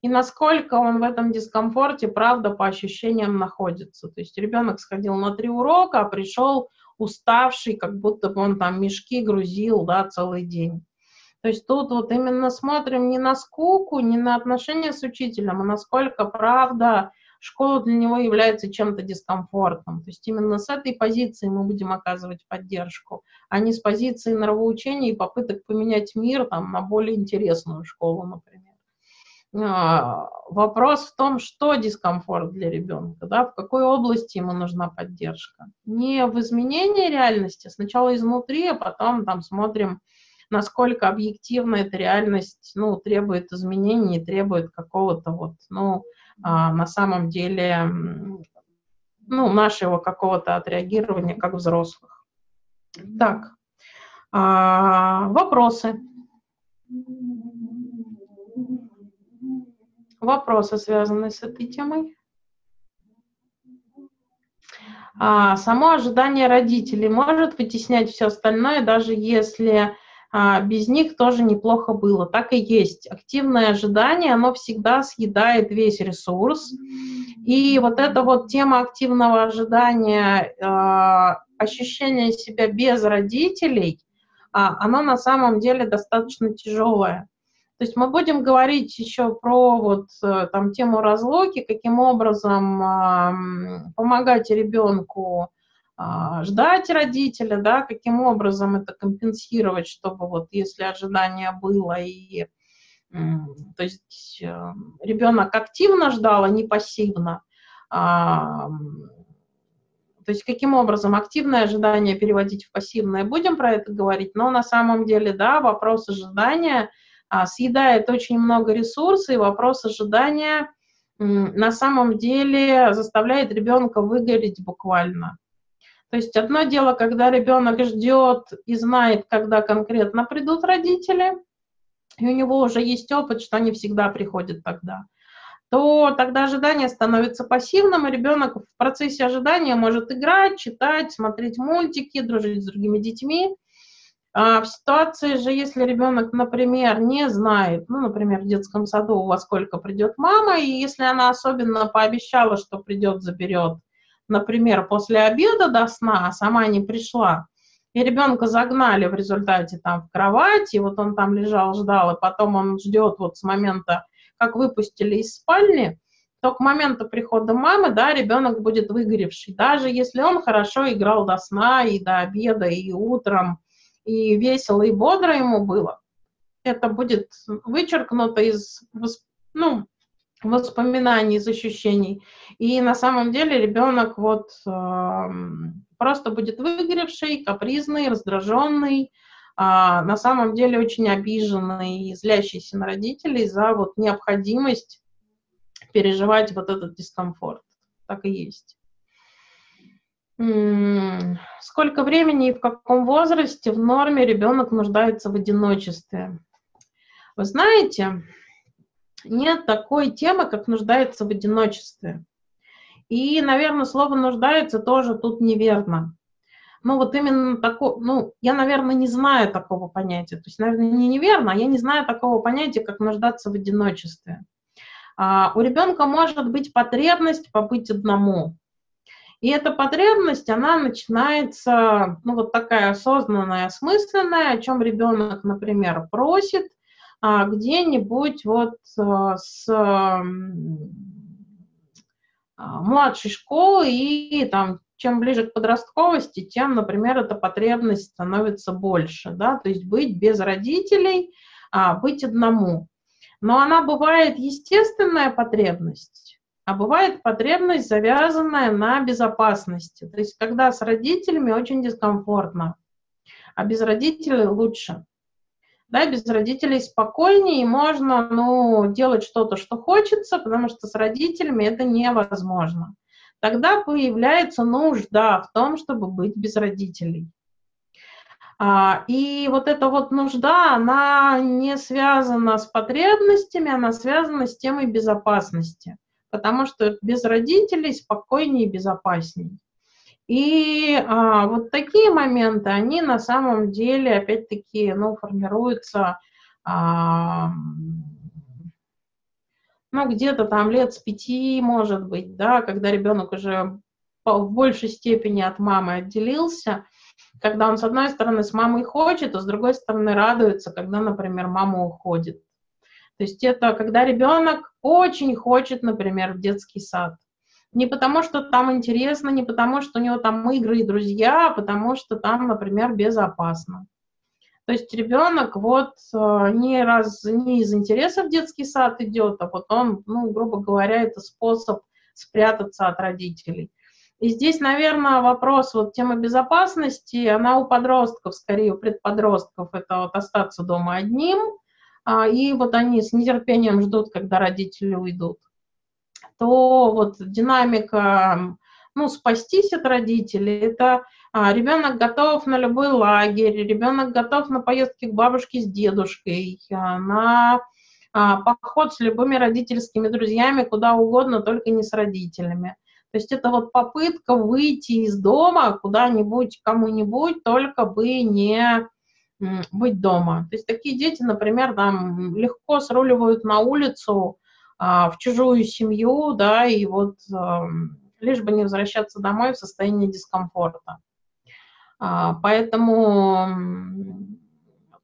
и насколько он в этом дискомфорте, правда, по ощущениям находится. То есть ребенок сходил на три урока, а пришел уставший, как будто бы он там мешки грузил, да, целый день. То есть тут вот именно смотрим не на скуку, не на отношения с учителем, а насколько, правда, школа для него является чем-то дискомфортным. То есть именно с этой позиции мы будем оказывать поддержку, а не с позиции нравоучения и попыток поменять мир там, на более интересную школу, например. А, вопрос в том, что дискомфорт для ребенка, да, в какой области ему нужна поддержка. Не в изменении реальности, сначала изнутри, а потом там смотрим, насколько объективно эта реальность ну, требует изменений, требует какого-то вот, ну, а, на самом деле ну, нашего какого-то отреагирования как взрослых. Так, а, вопросы. Вопросы, связанные с этой темой. А, само ожидание родителей может вытеснять все остальное, даже если без них тоже неплохо было. Так и есть. Активное ожидание, оно всегда съедает весь ресурс. И вот эта вот тема активного ожидания, а, ощущение себя без родителей, а, оно на самом деле достаточно тяжелое. То есть мы будем говорить еще про вот э, там тему разлуки, каким образом помогать ребенку ждать родителя, да, каким образом это компенсировать, чтобы вот если ожидание было и то есть э, ребенок активно ждал, а не пассивно. Э, то есть каким образом активное ожидание переводить в пассивное, будем про это говорить, но на самом деле, да, вопрос ожидания – а, съедает очень много ресурсов, и вопрос ожидания на самом деле заставляет ребенка выгореть буквально. То есть одно дело, когда ребенок ждет и знает, когда конкретно придут родители, и у него уже есть опыт, что они всегда приходят тогда, то тогда ожидание становится пассивным, и ребенок в процессе ожидания может играть, читать, смотреть мультики, дружить с другими детьми, а в ситуации же, если ребенок, например, не знает, ну, например, в детском саду во сколько придет мама, и если она особенно пообещала, что придет, заберет, например, после обеда до сна, а сама не пришла, и ребенка загнали в результате там в кровать, и вот он там лежал, ждал, и потом он ждет вот с момента, как выпустили из спальни, то к моменту прихода мамы, да, ребенок будет выгоревший, даже если он хорошо играл до сна и до обеда, и утром, и весело, и бодро ему было, это будет вычеркнуто из ну, воспоминаний, из ощущений. И на самом деле ребенок вот э, просто будет выгоревший, капризный, раздраженный, э, на самом деле очень обиженный и злящийся на родителей за вот необходимость переживать вот этот дискомфорт. Так и есть. Сколько времени и в каком возрасте в норме ребенок нуждается в одиночестве? Вы знаете, нет такой темы, как нуждается в одиночестве. И, наверное, слово нуждается тоже тут неверно. Ну, вот именно такое, ну, я, наверное, не знаю такого понятия. То есть, наверное, не неверно, а я не знаю такого понятия, как нуждаться в одиночестве. А, у ребенка может быть потребность побыть одному. И эта потребность, она начинается, ну, вот такая осознанная, осмысленная, о чем ребенок, например, просит где-нибудь вот а, с а, младшей школы, и там чем ближе к подростковости, тем, например, эта потребность становится больше, да, то есть быть без родителей, а, быть одному. Но она бывает естественная потребность, а бывает потребность, завязанная на безопасности. То есть, когда с родителями очень дискомфортно, а без родителей лучше. Да, без родителей спокойнее, и можно ну, делать что-то, что хочется, потому что с родителями это невозможно. Тогда появляется нужда в том, чтобы быть без родителей. А, и вот эта вот нужда, она не связана с потребностями, она связана с темой безопасности потому что без родителей спокойнее и безопаснее. И а, вот такие моменты, они на самом деле, опять-таки, ну, формируются, а, ну, где-то там лет с пяти, может быть, да, когда ребенок уже в большей степени от мамы отделился, когда он, с одной стороны, с мамой хочет, а с другой стороны, радуется, когда, например, мама уходит. То есть это когда ребенок очень хочет, например, в детский сад. Не потому, что там интересно, не потому, что у него там игры и друзья, а потому что там, например, безопасно. То есть ребенок вот э, не, раз, не из интереса в детский сад идет, а вот он, ну, грубо говоря, это способ спрятаться от родителей. И здесь, наверное, вопрос вот темы безопасности, она у подростков, скорее у предподростков, это вот остаться дома одним – а, и вот они с нетерпением ждут, когда родители уйдут, то вот динамика, ну, спастись от родителей, это а, ребенок готов на любой лагерь, ребенок готов на поездки к бабушке с дедушкой, а, на поход с любыми родительскими друзьями, куда угодно, только не с родителями. То есть это вот попытка выйти из дома куда-нибудь, кому-нибудь, только бы не быть дома. То есть такие дети, например, там легко сруливают на улицу а, в чужую семью, да, и вот а, лишь бы не возвращаться домой в состоянии дискомфорта. А, поэтому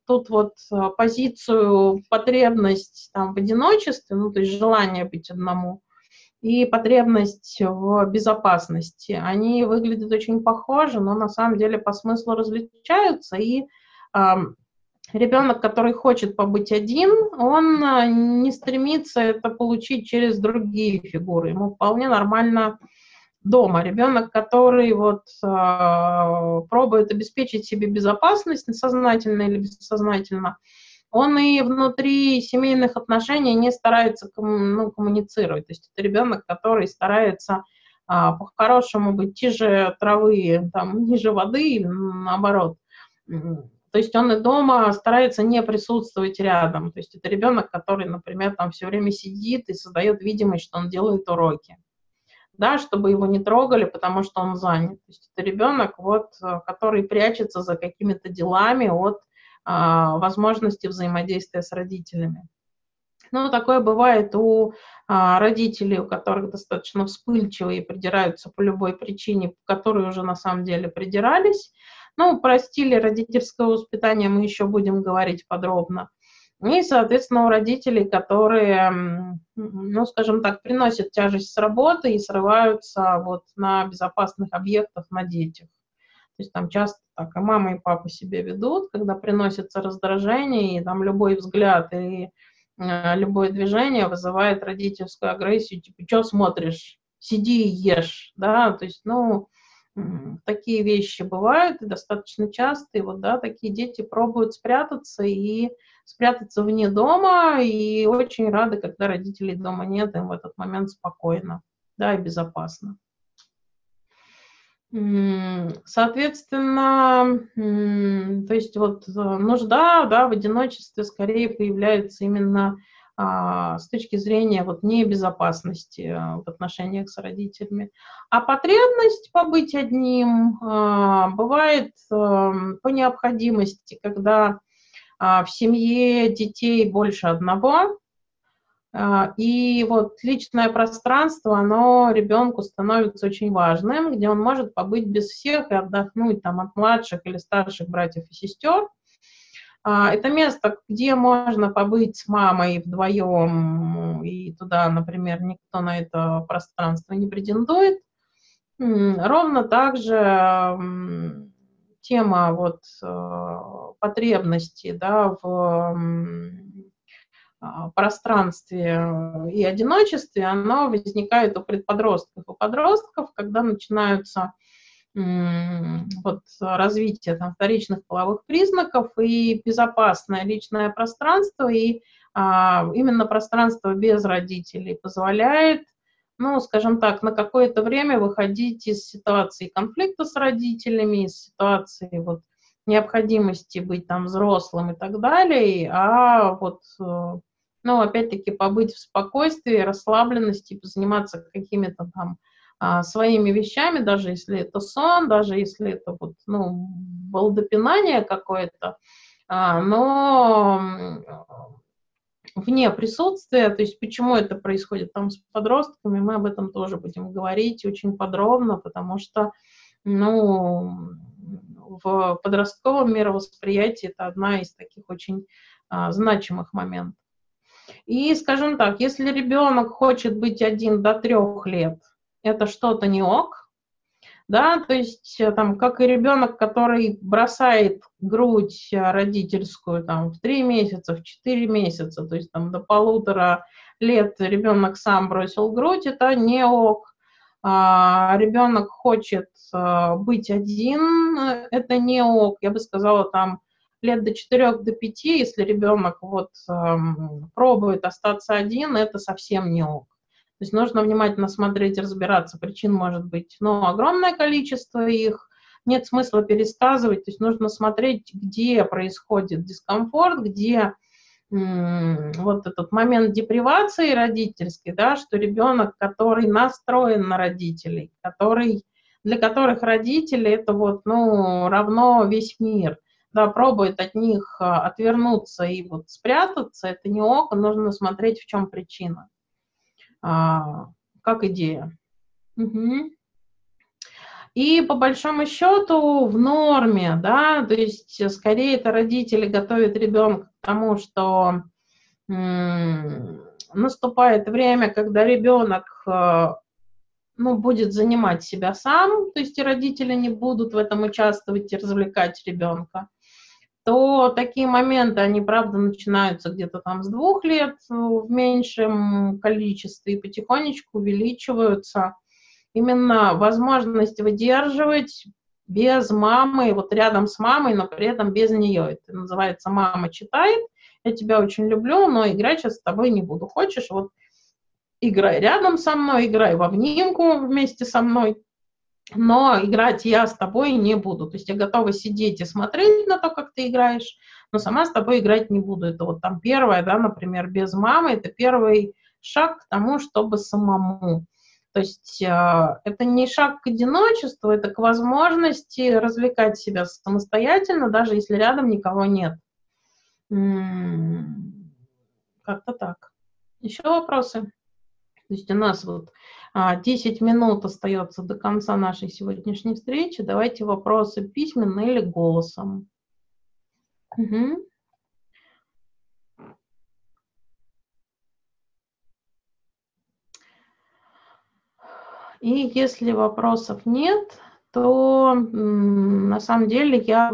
тут вот позицию потребность там, в одиночестве, ну, то есть желание быть одному, и потребность в безопасности. Они выглядят очень похожи, но на самом деле по смыслу различаются. И ребенок, который хочет побыть один, он а, не стремится это получить через другие фигуры. Ему вполне нормально дома. Ребенок, который вот э, пробует обеспечить себе безопасность, сознательно или бессознательно, он и внутри семейных отношений не старается ну, коммуницировать. То есть это ребенок, который старается а, по-хорошему быть тише травы, там, ниже воды, или наоборот. То есть он и дома старается не присутствовать рядом. То есть это ребенок, который, например, там все время сидит и создает видимость, что он делает уроки. Да, чтобы его не трогали, потому что он занят. То есть это ребенок, вот, который прячется за какими-то делами от а, возможности взаимодействия с родителями. Ну, такое бывает у а, родителей, у которых достаточно вспыльчивые придираются по любой причине, по которой уже на самом деле придирались. Ну, про стили родительского воспитания мы еще будем говорить подробно. И, соответственно, у родителей, которые, ну, скажем так, приносят тяжесть с работы и срываются вот на безопасных объектах, на детях. То есть там часто так и мама, и папа себя ведут, когда приносится раздражение, и там любой взгляд и э, любое движение вызывает родительскую агрессию, типа, что смотришь, сиди и ешь, да, то есть, ну, такие вещи бывают и достаточно часто, и вот, да, такие дети пробуют спрятаться и спрятаться вне дома, и очень рады, когда родителей дома нет, им в этот момент спокойно, да, и безопасно. Соответственно, то есть вот э, нужда да, в одиночестве скорее появляется именно с точки зрения вот небезопасности э, в отношениях с родителями. А потребность побыть одним а, бывает эм, по необходимости, когда а, в семье детей больше одного, а, и вот личное пространство, оно ребенку становится очень важным, где он может побыть без всех и отдохнуть там от младших или старших братьев и сестер. А, это место, где можно побыть с мамой вдвоем, и туда, например, никто на это пространство не претендует. Ровно так же тема вот э, потребности да, в а, пространстве и одиночестве, оно возникает у предподростков. У подростков, когда начинаются вот, развитие там, вторичных половых признаков и безопасное личное пространство, и а, именно пространство без родителей позволяет, ну, скажем так, на какое-то время выходить из ситуации конфликта с родителями, из ситуации вот, необходимости быть там взрослым и так далее, а вот э, ну, опять-таки, побыть в спокойствии, расслабленности, позаниматься какими-то там а, своими вещами, даже если это сон, даже если это вот, ну, балдопинание какое-то, а, но вне присутствия, то есть почему это происходит там с подростками, мы об этом тоже будем говорить очень подробно, потому что, ну, в подростковом мировосприятии это одна из таких очень а, значимых моментов. И, скажем так, если ребенок хочет быть один до трех лет, это что-то не ок, да, то есть э, там, как и ребенок, который бросает грудь родительскую там в три месяца, в четыре месяца, то есть там до полутора лет ребенок сам бросил грудь, это не ок. А, ребенок хочет а, быть один, это не ок. Я бы сказала, там лет до 4 до 5, если ребенок вот эм, пробует остаться один, это совсем не ок. То есть нужно внимательно смотреть, разбираться. Причин может быть ну, огромное количество их, нет смысла пересказывать, то есть нужно смотреть, где происходит дискомфорт, где вот этот момент депривации родительской, да, что ребенок, который настроен на родителей, который, для которых родители это вот, ну, равно весь мир, да, пробует от них а, отвернуться и вот спрятаться, это не ок, нужно смотреть, в чем причина, а, как идея. Угу. И по большому счету в норме, да, то есть скорее это родители готовят ребенка к тому, что м- наступает время, когда ребенок э, ну, будет занимать себя сам, то есть и родители не будут в этом участвовать и развлекать ребенка, то такие моменты, они, правда, начинаются где-то там с двух лет в меньшем количестве и потихонечку увеличиваются именно возможность выдерживать без мамы, вот рядом с мамой, но при этом без нее. Это называется «мама читает», я тебя очень люблю, но играть сейчас с тобой не буду. Хочешь, вот играй рядом со мной, играй в обнимку вместе со мной, но играть я с тобой не буду. То есть я готова сидеть и смотреть на то, как ты играешь, но сама с тобой играть не буду. Это вот там первое, да, например, без мамы, это первый шаг к тому, чтобы самому. То есть э, это не шаг к одиночеству, это к возможности развлекать себя самостоятельно, даже если рядом никого нет. Как-то так. Еще вопросы? То есть у нас вот 10 а, минут остается до конца нашей сегодняшней встречи. Давайте вопросы письменно или голосом. Угу. И если вопросов нет, то на самом деле я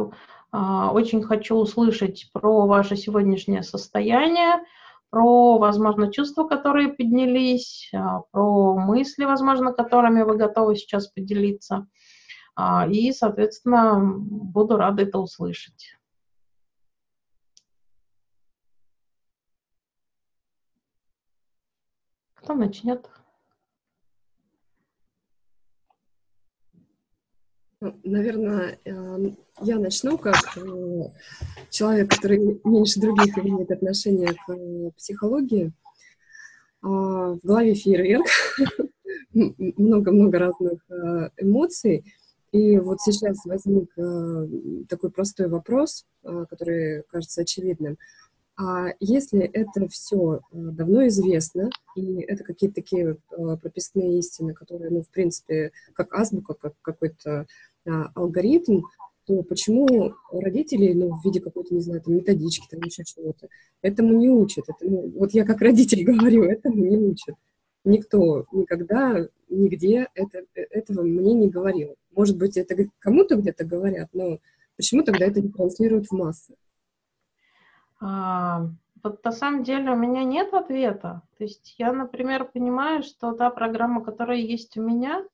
а, очень хочу услышать про ваше сегодняшнее состояние, про, возможно, чувства, которые поднялись, а, про мысли, возможно, которыми вы готовы сейчас поделиться. А, и, соответственно, буду рада это услышать. Кто начнет? Наверное, эм, я начну как э, человек, который меньше других имеет отношение к э, психологии. А, в голове фейерверк, много-много разных э, эмоций. И вот сейчас возник такой простой вопрос, который кажется очевидным. А если это все давно известно, и это какие-то такие прописные истины, которые, ну, в принципе, как азбука, как какой-то а, алгоритм, то почему родители, ну, в виде какой-то, не знаю, там, методички, там, еще чего-то, этому не учат. Этому, вот я как родитель говорю, этому не учат. Никто никогда, нигде это, этого мне не говорил. Может быть, это кому-то где-то говорят, но почему тогда это не транслируют в массы? А, вот на самом деле у меня нет ответа. То есть я, например, понимаю, что та программа, которая есть у меня,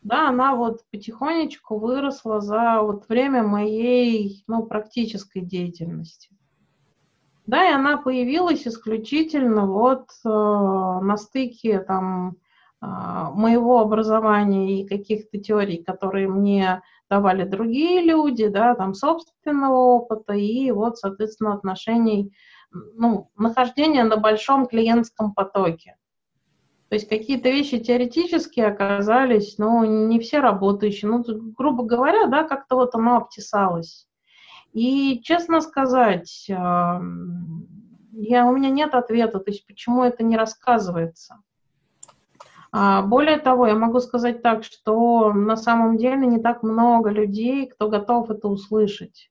да, она вот потихонечку выросла за вот время моей, ну, практической деятельности. Да, и она появилась исключительно вот э, на стыке там э, моего образования и каких-то теорий, которые мне давали другие люди, да, там собственного опыта и вот, соответственно, отношений, ну, нахождения на большом клиентском потоке. То есть какие-то вещи теоретические оказались, но не все работающие. Ну, грубо говоря, да, как-то вот оно обтесалось. И, честно сказать, я, у меня нет ответа, то есть почему это не рассказывается. А, более того, я могу сказать так, что на самом деле не так много людей, кто готов это услышать.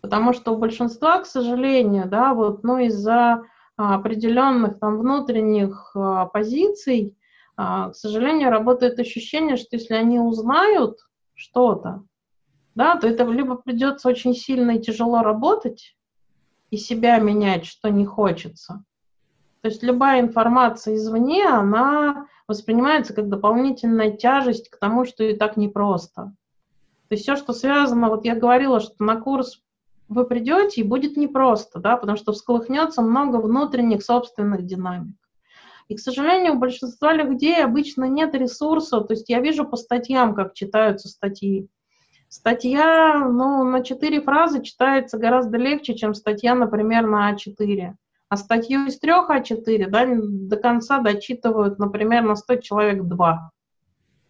Потому что у большинства, к сожалению, да, вот, ну, из-за а, определенных там внутренних а, позиций, к сожалению, работает ощущение, что если они узнают что-то, да, то это либо придется очень сильно и тяжело работать и себя менять, что не хочется. То есть любая информация извне, она воспринимается как дополнительная тяжесть к тому, что и так непросто. То есть все, что связано, вот я говорила, что на курс вы придете, и будет непросто, да, потому что всколыхнется много внутренних собственных динамик. И, к сожалению, у большинства людей обычно нет ресурса, то есть я вижу по статьям, как читаются статьи. Статья, ну, на четыре фразы читается гораздо легче, чем статья, например, на А4. А статью из трех А4 да, до конца дочитывают, например, на 100 человек два,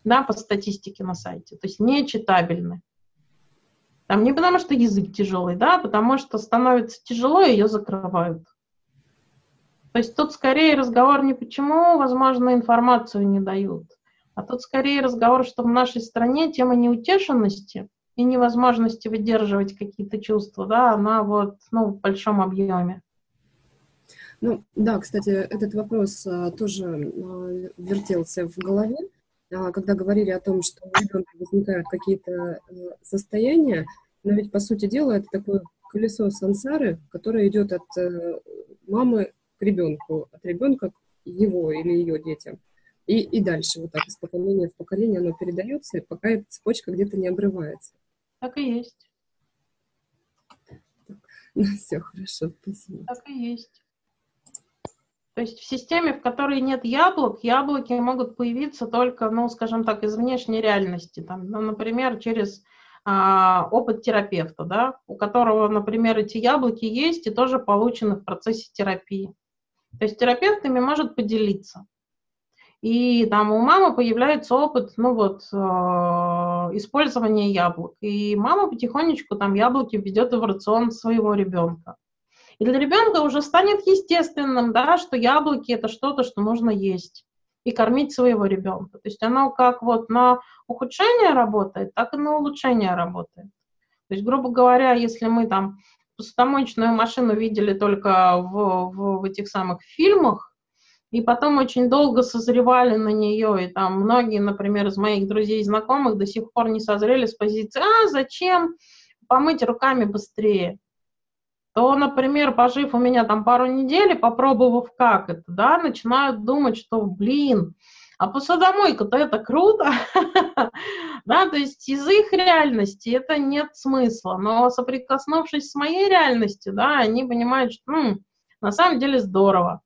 да, по статистике на сайте. То есть нечитабельны. Там не потому, что язык тяжелый, да, а потому что становится тяжело, ее закрывают. То есть тут скорее разговор не почему, возможно, информацию не дают, А тут скорее разговор, что в нашей стране тема неутешенности и невозможности выдерживать какие-то чувства, да, она вот, ну, в большом объеме. Ну, да, кстати, этот вопрос а, тоже а, вертелся в голове, а, когда говорили о том, что у ребенка возникают какие-то а, состояния, но ведь, по сути дела, это такое колесо сансары, которое идет от а, мамы к ребенку, от ребенка к его или ее детям. И, и дальше вот так из поколения в поколение оно передается, пока эта цепочка где-то не обрывается. Так и есть. Ну, все, хорошо, спасибо. Так и есть. То есть в системе, в которой нет яблок, яблоки могут появиться только, ну, скажем так, из внешней реальности. Там, ну, например, через а, опыт терапевта, да, у которого, например, эти яблоки есть и тоже получены в процессе терапии. То есть терапевт ими может поделиться. И там у мамы появляется опыт, ну вот, э, использования яблок. И мама потихонечку там яблоки введет в рацион своего ребенка. И для ребенка уже станет естественным, да, что яблоки это что-то, что нужно есть и кормить своего ребенка. То есть оно как вот на ухудшение работает, так и на улучшение работает. То есть, грубо говоря, если мы там посудомоечную машину видели только в, в, в этих самых фильмах, и потом очень долго созревали на нее, и там многие, например, из моих друзей и знакомых до сих пор не созрели с позиции «А, зачем помыть руками быстрее?» То, например, пожив у меня там пару недель, попробовав как это, да, начинают думать, что, блин, а посудомойка-то это круто, да, то есть из их реальности это нет смысла, но соприкоснувшись с моей реальностью, да, они понимают, что м, на самом деле здорово.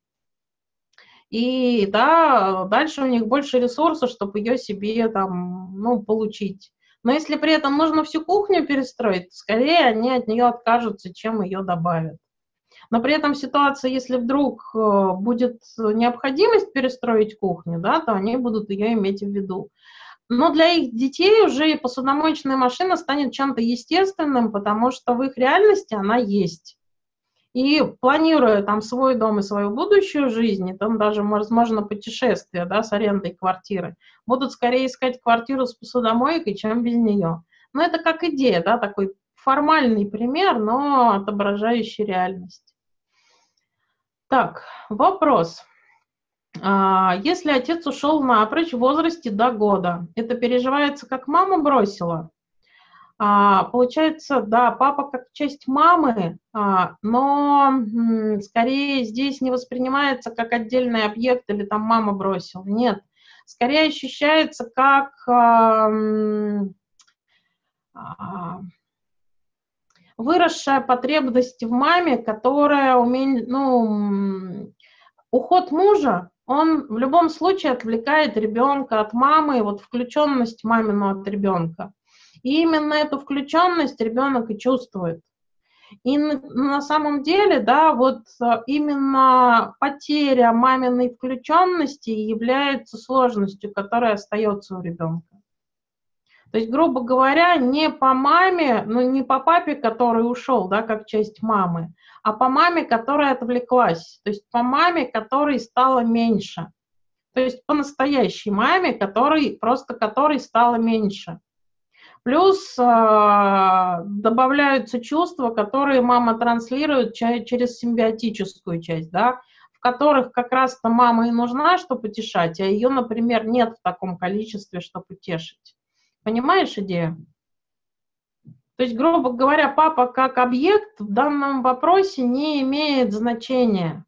И да, дальше у них больше ресурсов, чтобы ее себе там, ну, получить. Но если при этом нужно всю кухню перестроить, скорее они от нее откажутся, чем ее добавят. Но при этом ситуация, если вдруг э, будет необходимость перестроить кухню, да, то они будут ее иметь в виду. Но для их детей уже посудомоечная машина станет чем-то естественным, потому что в их реальности она есть. И планируя там свой дом и свою будущую жизнь, и там даже, возможно, путешествие да, с арендой квартиры, будут скорее искать квартиру с посудомойкой, чем без нее. Но это как идея, да, такой формальный пример, но отображающий реальность. Так, вопрос. А, если отец ушел напрочь в возрасте до года, это переживается, как мама бросила? А, получается, да, папа как часть мамы, а, но м, скорее здесь не воспринимается как отдельный объект или там мама бросила. Нет, скорее ощущается как а, а, выросшая потребность в маме, которая умеет, ну, уход мужа, он в любом случае отвлекает ребенка от мамы, вот включенность мамину от ребенка. И именно эту включенность ребенок и чувствует. И на самом деле, да, вот а, именно потеря маминой включенности является сложностью, которая остается у ребенка. То есть, грубо говоря, не по маме, ну не по папе, который ушел, да, как часть мамы, а по маме, которая отвлеклась, то есть по маме, которой стало меньше. То есть по настоящей маме, который, просто которой стало меньше. Плюс э, добавляются чувства, которые мама транслирует через симбиотическую часть, да, в которых как раз-то мама и нужна, чтобы утешать, а ее, например, нет в таком количестве, чтобы утешить. Понимаешь идею? То есть, грубо говоря, папа как объект в данном вопросе не имеет значения.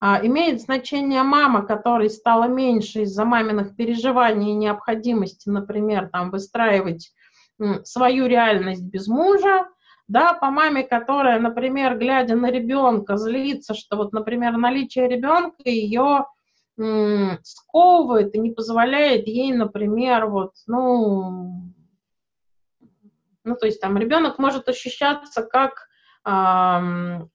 А, имеет значение мама, которой стала меньше из-за маминых переживаний и необходимости, например, там, выстраивать свою реальность без мужа, да, по маме, которая, например, глядя на ребенка, злится, что вот, например, наличие ребенка ее сковывает и не позволяет ей, например, вот, ну, ну, то есть там ребенок может ощущаться как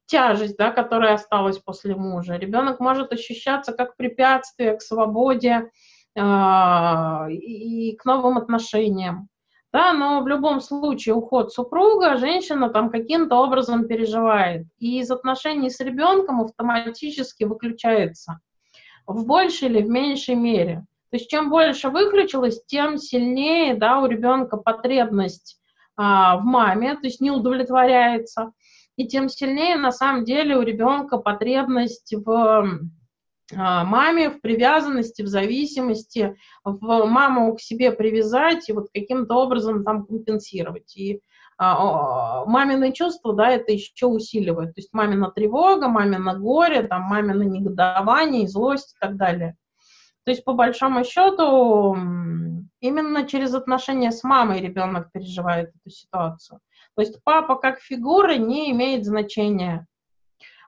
тяжесть, да, которая осталась после мужа. Ребенок может ощущаться как препятствие к свободе э, и к новым отношениям да, но в любом случае уход супруга женщина там каким-то образом переживает, и из отношений с ребенком автоматически выключается в большей или в меньшей мере. То есть чем больше выключилось, тем сильнее да, у ребенка потребность а, в маме, то есть не удовлетворяется, и тем сильнее на самом деле у ребенка потребность в маме, в привязанности, в зависимости, в маму к себе привязать и вот каким-то образом там компенсировать. И а, мамины чувства, да, это еще усиливает. То есть мамина тревога, мамина горе, там, мамина негодование, злость и так далее. То есть, по большому счету, именно через отношения с мамой ребенок переживает эту ситуацию. То есть папа как фигура не имеет значения а,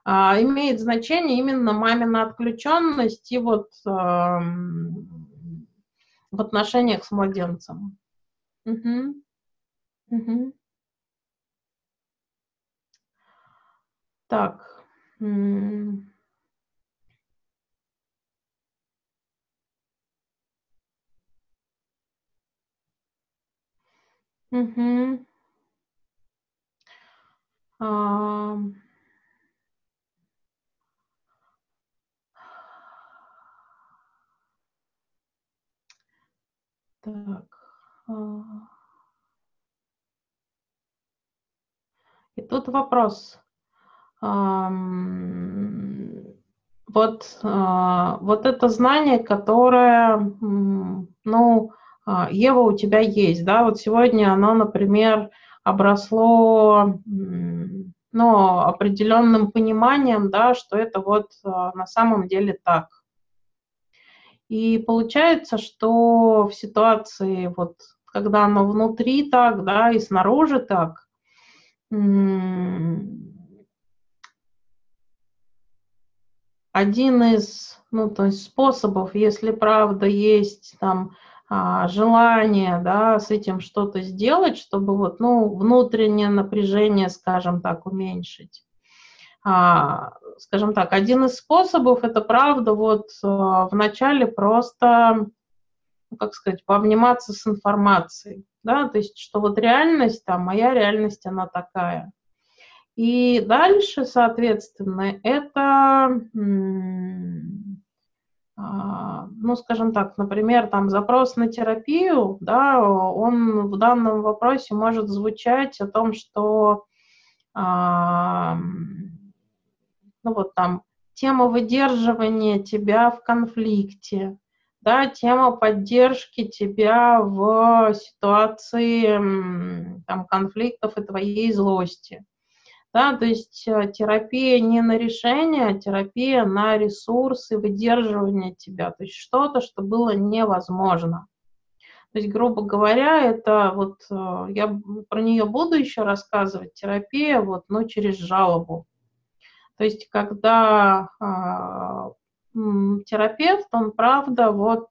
имеет значение именно мамина отключенность и вот э, в отношениях с младенцем. Угу. Угу. Так. Угу. А... А. И тут вопрос. Вот, а, вот это знание, которое, ну, а, Ева, у тебя есть, да, вот сегодня оно, например, обросло, ну, определенным пониманием, да, что это вот на самом деле так. И получается, что в ситуации, вот, когда оно внутри так, да, и снаружи так, один из ну, то есть способов, если правда есть там а, желание, да, с этим что-то сделать, чтобы вот, ну, внутреннее напряжение, скажем так, уменьшить. А, скажем так, один из способов, это правда, вот а, вначале просто, ну, как сказать, пообниматься с информацией, да, то есть, что вот реальность, там, моя реальность, она такая. И дальше, соответственно, это, а, ну, скажем так, например, там запрос на терапию, да, он в данном вопросе может звучать о том, что ну вот там тема выдерживания тебя в конфликте, да, тема поддержки тебя в ситуации там, конфликтов и твоей злости. Да, то есть э, терапия не на решение, а терапия на ресурсы выдерживания тебя, то есть что-то, что было невозможно. То есть, грубо говоря, это вот, э, я про нее буду еще рассказывать, терапия вот, ну, через жалобу. То есть, когда э, терапевт, он, правда, вот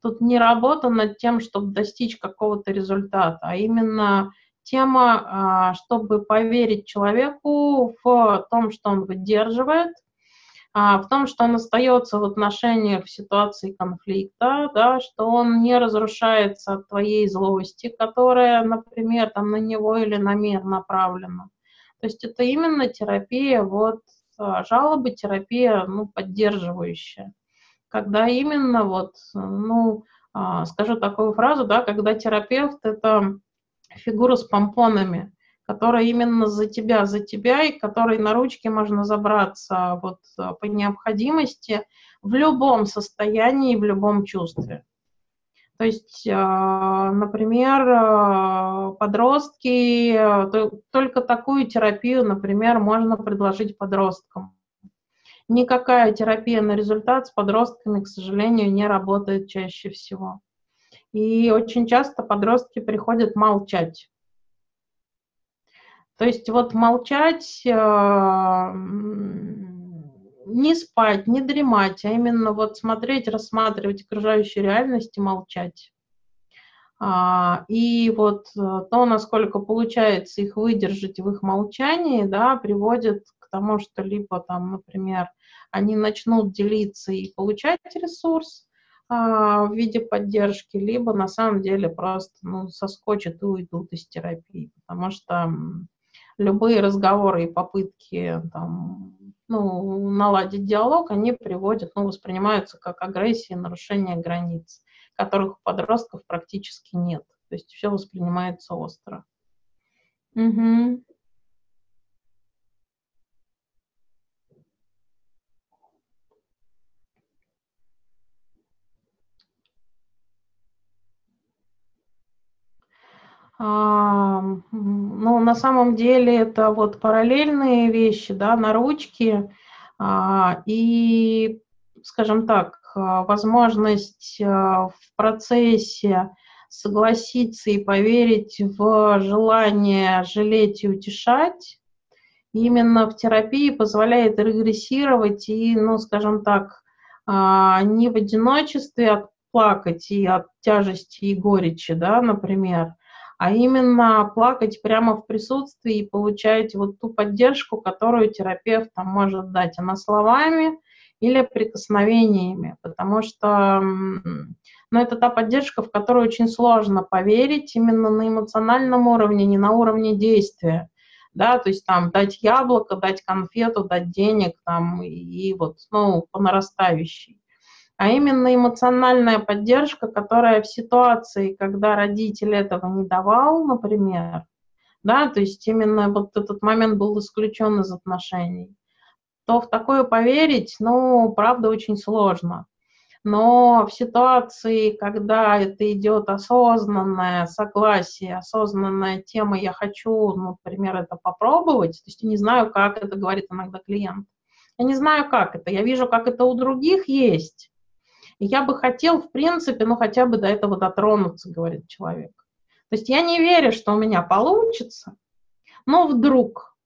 тут не работа над тем, чтобы достичь какого-то результата, а именно тема, э, чтобы поверить человеку в том, что он выдерживает, в том, что он остается в отношениях в ситуации конфликта, да, что он не разрушается от твоей злости, которая, например, там на него или на мир направлена. То есть это именно терапия, вот а, жалобы, терапия, ну, поддерживающая. Когда именно вот, ну, а, скажу такую фразу, да, когда терапевт – это фигура с помпонами, которая именно за тебя, за тебя, и которой на ручке можно забраться вот по необходимости в любом состоянии, в любом чувстве. То есть, а, например, а, подростки, только такую терапию, например, можно предложить подросткам. Никакая терапия на результат с подростками, к сожалению, не работает чаще всего. И очень часто подростки приходят молчать. То есть вот молчать а, не спать, не дремать, а именно вот смотреть, рассматривать окружающую реальность и молчать. А, и вот э, то, насколько получается их выдержать в их молчании, да, приводит к тому, что либо там, например, они начнут делиться и получать ресурс а, в виде поддержки, либо на самом деле просто ну, соскочат и уйдут из терапии, потому что любые разговоры и попытки там, ну, наладить диалог, они приводят, ну, воспринимаются как агрессия, нарушение границ, которых у подростков практически нет. То есть все воспринимается остро. Угу. А, ну, на самом деле это вот параллельные вещи, да, на ручке а, и, скажем так, возможность а, в процессе согласиться и поверить в желание жалеть и утешать, именно в терапии позволяет регрессировать и, ну, скажем так, не в одиночестве отплакать и от тяжести и горечи, да, например, а именно плакать прямо в присутствии и получать вот ту поддержку, которую терапевт там может дать. Она словами или прикосновениями, потому что ну, это та поддержка, в которую очень сложно поверить именно на эмоциональном уровне, не на уровне действия. Да, то есть там дать яблоко, дать конфету, дать денег там и, и вот, ну, по нарастающей а именно эмоциональная поддержка, которая в ситуации, когда родитель этого не давал, например, да, то есть именно вот этот момент был исключен из отношений, то в такое поверить, ну, правда, очень сложно. Но в ситуации, когда это идет осознанное согласие, осознанная тема «я хочу, например, это попробовать», то есть я не знаю, как это говорит иногда клиент, я не знаю, как это, я вижу, как это у других есть, я бы хотел, в принципе, ну хотя бы до этого дотронуться, говорит человек. То есть я не верю, что у меня получится, но вдруг.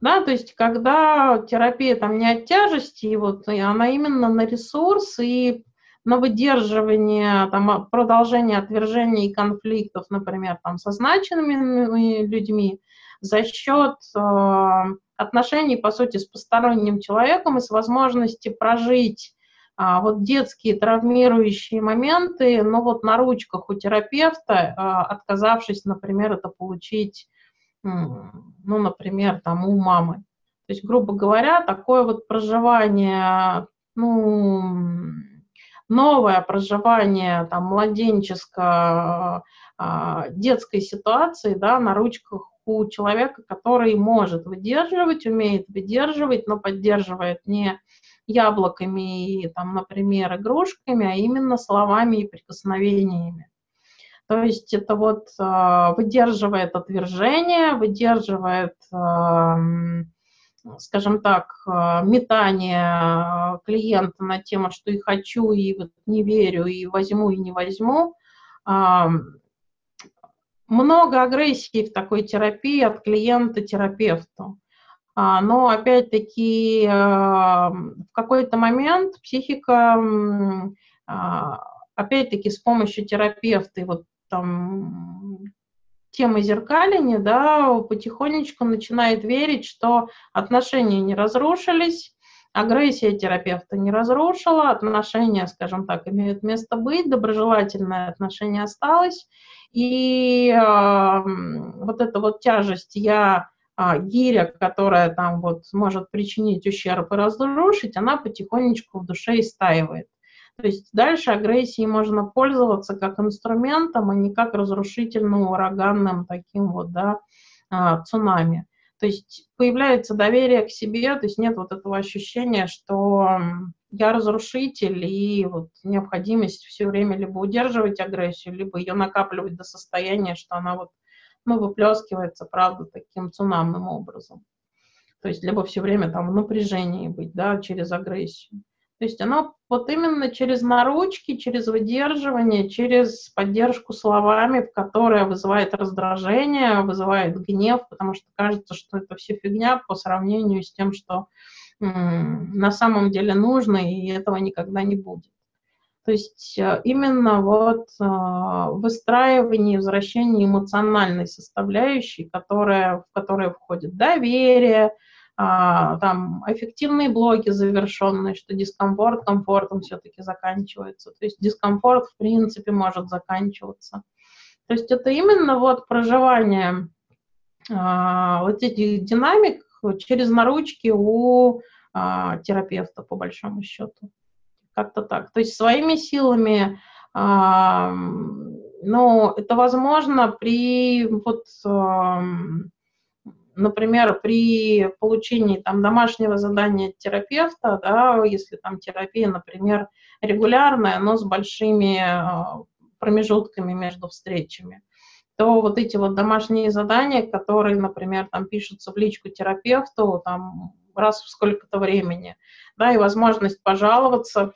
Да, то есть когда терапия там не от тяжести, и вот и она именно на ресурс и на выдерживание, там, продолжение отвержений и конфликтов, например, там, со значенными людьми, за счет э, отношений, по сути, с посторонним человеком и с возможности прожить а вот детские травмирующие моменты, ну вот на ручках у терапевта, а, отказавшись, например, это получить, ну, например, там у мамы. То есть, грубо говоря, такое вот проживание, ну, новое проживание там младенческо а, детской ситуации, да, на ручках у человека, который может выдерживать, умеет выдерживать, но поддерживает не яблоками и, там, например, игрушками, а именно словами и прикосновениями. То есть это вот э, выдерживает отвержение, выдерживает, э, скажем так, э, метание клиента на тему, что и хочу, и вот не верю, и возьму, и не возьму. Много агрессии в такой терапии от клиента терапевту. А, но опять-таки а, в какой-то момент психика, а, опять-таки с помощью терапевта и вот там темы зеркаления, да, потихонечку начинает верить, что отношения не разрушились, агрессия терапевта не разрушила, отношения, скажем так, имеют место быть, доброжелательное отношение осталось, и э, вот эта вот тяжесть «я а, гиря, которая там вот может причинить ущерб и разрушить, она потихонечку в душе истаивает. То есть дальше агрессией можно пользоваться как инструментом, а не как разрушительным ураганным таким вот, да, а, цунами. То есть появляется доверие к себе, то есть нет вот этого ощущения, что я разрушитель, и вот необходимость все время либо удерживать агрессию, либо ее накапливать до состояния, что она вот ну, выплескивается, правда, таким цунамным образом. То есть либо все время там в напряжении быть, да, через агрессию. То есть оно вот именно через наручки, через выдерживание, через поддержку словами, которая вызывает раздражение, вызывает гнев, потому что кажется, что это все фигня по сравнению с тем, что м- на самом деле нужно, и этого никогда не будет. То есть э, именно вот э, выстраивание и возвращение эмоциональной составляющей, которая, в которую входит доверие, а, там эффективные блоки завершенные, что дискомфорт комфортом все-таки заканчивается. То есть дискомфорт в принципе может заканчиваться. То есть это именно вот проживание а, вот этих динамик через наручки у а, терапевта, по большому счету. Как-то так. То есть своими силами, а, ну, это возможно при вот а, например, при получении там домашнего задания терапевта, да, если там терапия, например, регулярная, но с большими а, промежутками между встречами, то вот эти вот домашние задания, которые, например, там пишутся в личку терапевту там раз в сколько-то времени, да, и возможность пожаловаться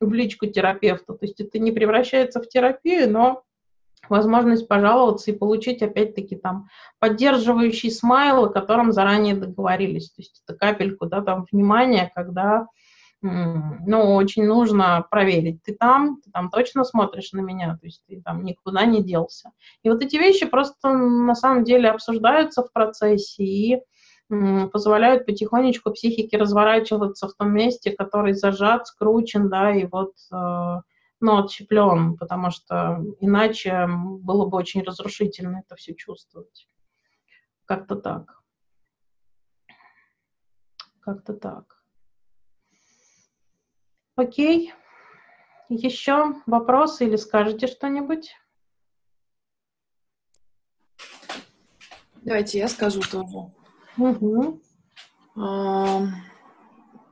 в личку терапевта, то есть это не превращается в терапию, но возможность пожаловаться и получить, опять-таки, там, поддерживающий смайл, о котором заранее договорились. То есть это капельку, да, там, внимания, когда, ну, очень нужно проверить, ты там, ты там точно смотришь на меня, то есть ты там никуда не делся. И вот эти вещи просто на самом деле обсуждаются в процессе и позволяют потихонечку психике разворачиваться в том месте, который зажат, скручен, да, и вот э, ну, отщеплен, потому что иначе было бы очень разрушительно это все чувствовать. Как-то так. Как-то так. Окей. Еще вопросы или скажете что-нибудь? Давайте я скажу тоже. Угу.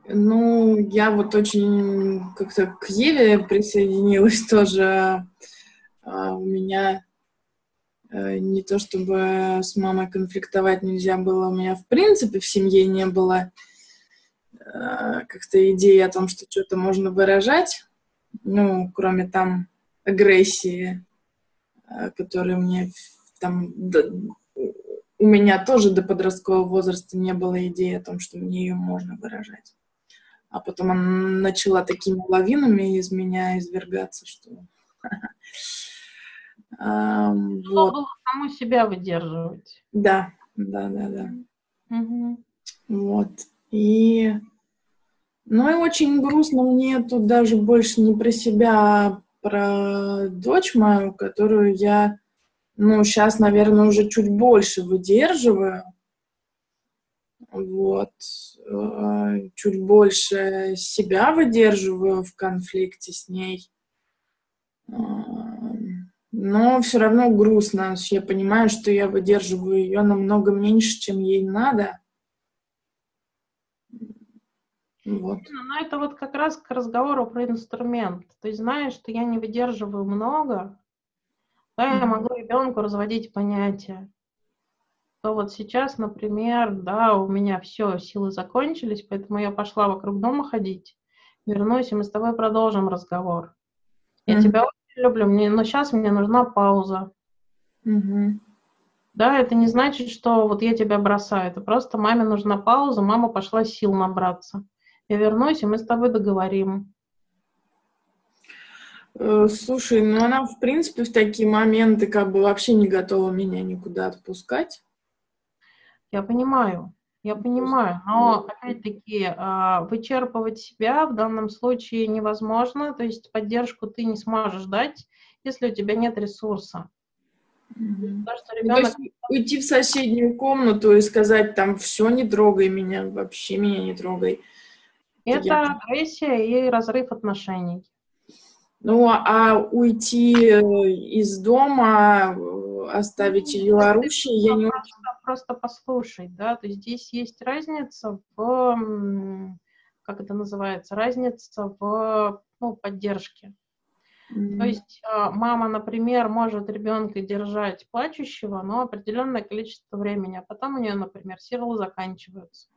Ну, я вот очень как-то к Еве присоединилась тоже. А, у меня э, не то чтобы с мамой конфликтовать нельзя было, у меня в принципе в семье не было э, как-то идеи о том, что что-то можно выражать, ну, кроме там агрессии, э, которая мне там у меня тоже до подросткового возраста не было идеи о том, что мне ее можно выражать а потом она начала такими лавинами из меня извергаться, что... Вот. было саму себя выдерживать. Да, да, да, да. Вот. И... Ну и очень грустно мне тут даже больше не про себя, а про дочь мою, которую я, ну, сейчас, наверное, уже чуть больше выдерживаю. Вот. Э, чуть больше себя выдерживаю в конфликте с ней. Э, но все равно грустно. Я понимаю, что я выдерживаю ее намного меньше, чем ей надо. Вот. Ну, ну, это вот как раз к разговору про инструмент. Есть знаешь, что я не выдерживаю много, да, я могу ребенку разводить понятия то вот сейчас, например, да, у меня все, силы закончились, поэтому я пошла вокруг дома ходить, вернусь, и мы с тобой продолжим разговор. Я mm-hmm. тебя очень люблю, мне, но сейчас мне нужна пауза. Mm-hmm. Да, это не значит, что вот я тебя бросаю, это просто маме нужна пауза, мама пошла сил набраться. Я вернусь, и мы с тобой договорим. Э, слушай, ну она, в принципе, в такие моменты как бы вообще не готова меня никуда отпускать. Я понимаю, я понимаю, но опять-таки а, вычерпывать себя в данном случае невозможно, то есть поддержку ты не сможешь дать, если у тебя нет ресурса. Mm-hmm. То, что ребенок... то есть уйти в соседнюю комнату и сказать там все, не трогай меня, вообще меня не трогай. Это агрессия и разрыв отношений. Ну, а уйти э, из дома, оставить ее орущей, я не очень... Просто послушай, да, то есть здесь есть разница в, как это называется, разница в ну, поддержке. Mm-hmm. То есть а, мама, например, может ребенка держать плачущего, но определенное количество времени, а потом у нее, например, силы заканчиваются.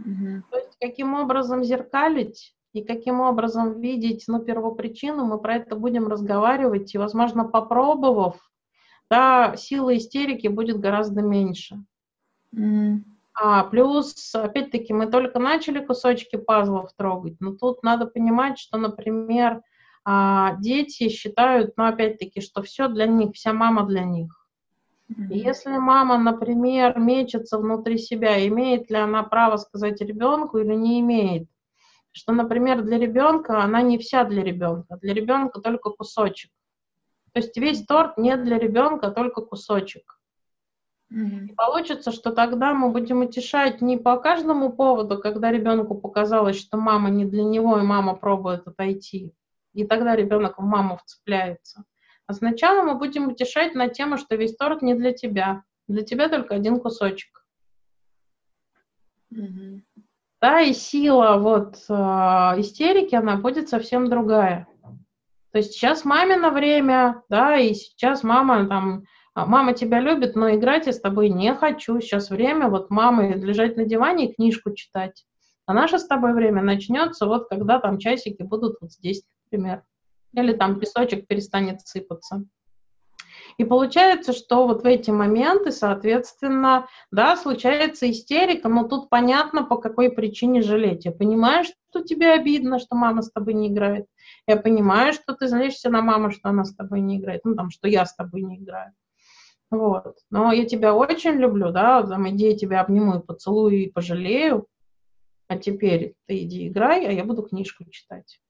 Mm-hmm. То есть каким образом зеркалить и каким образом видеть ну, первопричину, мы про это будем разговаривать, и, возможно, попробовав, да, сила истерики будет гораздо меньше. Mm. А, плюс, опять-таки, мы только начали кусочки пазлов трогать, но тут надо понимать, что, например, а, дети считают, ну, опять-таки, что все для них, вся мама для них. Если мама, например, мечется внутри себя, имеет ли она право сказать ребенку или не имеет? Что, например, для ребенка она не вся для ребенка, для ребенка только кусочек. То есть весь торт не для ребенка, только кусочек. И получится, что тогда мы будем утешать не по каждому поводу, когда ребенку показалось, что мама не для него, и мама пробует отойти. И тогда ребенок в маму вцепляется. А сначала мы будем утешать на тему, что весь торт не для тебя. Для тебя только один кусочек. Мгм. Да, и сила вот э, истерики, она будет совсем другая. То есть сейчас мамино время, да, и сейчас мама там, а, мама тебя любит, но играть я с тобой не хочу. Сейчас время вот мамы лежать на диване и книжку читать. А наше с тобой время начнется вот когда там часики будут вот здесь, например. Или там песочек перестанет сыпаться. И получается, что вот в эти моменты, соответственно, да, случается истерика, но тут понятно, по какой причине жалеть. Я понимаю, что тебе обидно, что мама с тобой не играет. Я понимаю, что ты злишься на маму, что она с тобой не играет. Ну, там, что я с тобой не играю. Вот. Но я тебя очень люблю, да, там, иди, я тебя обниму и поцелую, и пожалею. А теперь ты иди играй, а я буду книжку читать.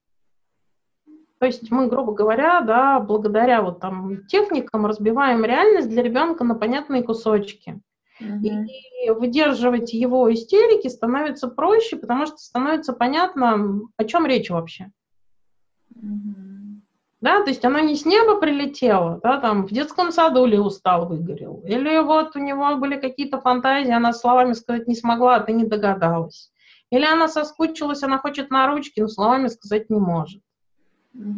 То есть мы, грубо говоря, да, благодаря вот там техникам разбиваем реальность для ребенка на понятные кусочки. Мгм. И выдерживать его истерики становится проще, потому что становится понятно, о чем речь вообще. Мгм. Да, то есть оно не с неба прилетело, да, там в детском саду ли устал, выгорел, или вот у него были какие-то фантазии, она словами сказать не смогла, а ты не догадалась. Или она соскучилась, она хочет на ручки, но словами сказать не может.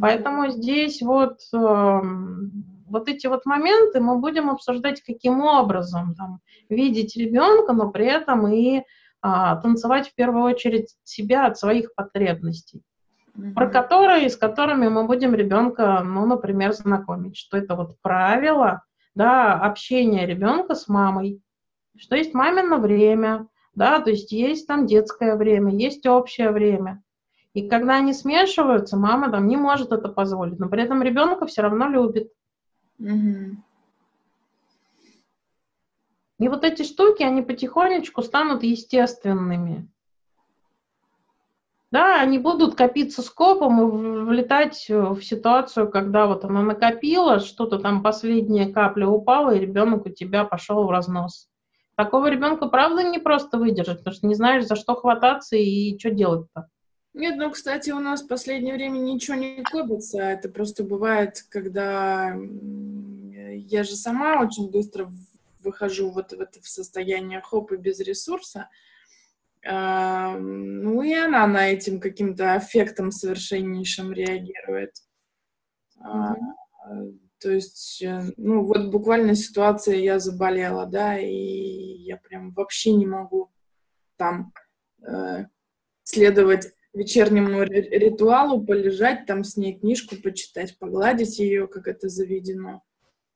Поэтому здесь вот, эм, вот эти вот моменты мы будем обсуждать, каким образом там, видеть ребенка, но при этом и а, танцевать в первую очередь себя от своих потребностей, про Мгм. которые, с которыми мы будем ребенка, ну, например, знакомить, что это вот правило, да, общения ребенка с мамой, что есть мамино время, да, то есть есть там детское время, есть общее время. И когда они смешиваются, мама там не может это позволить, но при этом ребенка все равно любит. Мгм. И вот эти штуки, они потихонечку станут естественными. Да, они будут копиться скопом и влетать э, в ситуацию, когда вот она накопила, что-то там последняя капля упала, и ребенок у тебя пошел в разнос. Такого ребенка, правда, не просто выдержать, потому что не знаешь, за что хвататься и что делать-то. Нет, ну, кстати, у нас в последнее время ничего не копится. Это просто бывает, когда я же сама очень быстро выхожу вот в это в состояние хоп и без ресурса. Ну и она на этим каким-то аффектом совершеннейшим реагирует. А, То есть, э, ну вот буквально ситуация, я заболела, да, и я прям вообще не могу там э, следовать вечернему ри- ритуалу, полежать там с ней, книжку почитать, погладить ее, как это заведено.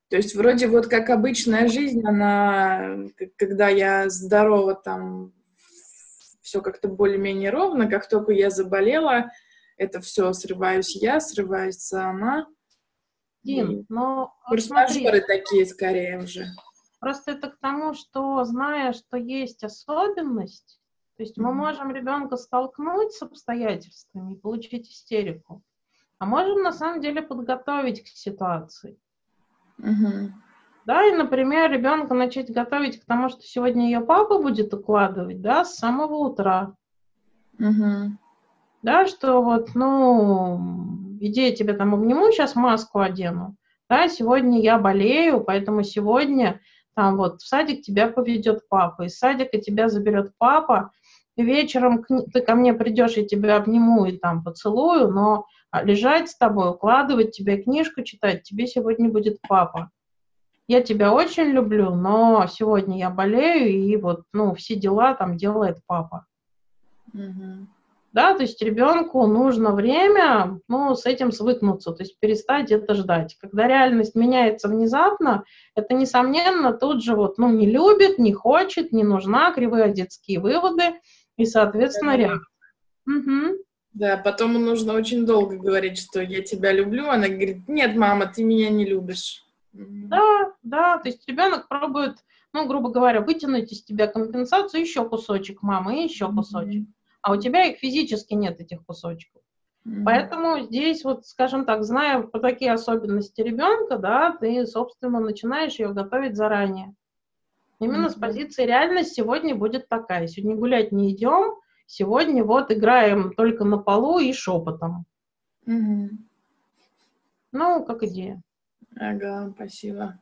То есть вроде вот как обычная жизнь, она, когда я здорова, там все как-то более-менее ровно, как только я заболела, это все срываюсь я, срывается она. Вот смотри, Форс-мажоры такие скорее уже. Просто это к тому, что зная, что есть особенность, то есть мы можем ребенка столкнуть с обстоятельствами и получить истерику, а можем на самом деле подготовить к ситуации. Мгм. Да, и, например, ребенка начать готовить к тому, что сегодня ее папа будет укладывать, да, с самого утра. Мгм. Да, что вот, ну, иди, я тебя там обниму, сейчас маску одену. Да, сегодня я болею, поэтому сегодня там вот в садик тебя поведет папа, из садика тебя заберет папа, вечером ты ко мне придешь, я тебя обниму и там поцелую, но а, лежать с тобой, укладывать тебя, книжку читать, тебе сегодня будет папа. Я тебя очень люблю, но сегодня я болею, и вот, ну, все дела там делает папа. Мгм. Да, то есть ребенку нужно время, ну, с этим свыкнуться, то есть перестать это ждать. Когда реальность меняется внезапно, это, несомненно, тут же вот, ну, не любит, не хочет, не нужна, кривые детские выводы и, соответственно, Да-да-да. реакция. Мгм. Да, потом нужно очень долго говорить, что я тебя люблю. Она говорит, нет, мама, ты меня не любишь. Да, да, то есть ребенок пробует, ну, грубо говоря, вытянуть из тебя компенсацию еще кусочек мамы и еще кусочек. А у тебя их физически нет, этих кусочков. Мгм. Поэтому здесь вот, скажем так, зная про такие особенности ребенка, да, ты, собственно, начинаешь ее готовить заранее. Именно mm-hmm. с позиции реальность сегодня будет такая. Сегодня гулять не идем, сегодня вот играем только на полу и шепотом. Mm-hmm. Ну, как идея. Ага, спасибо.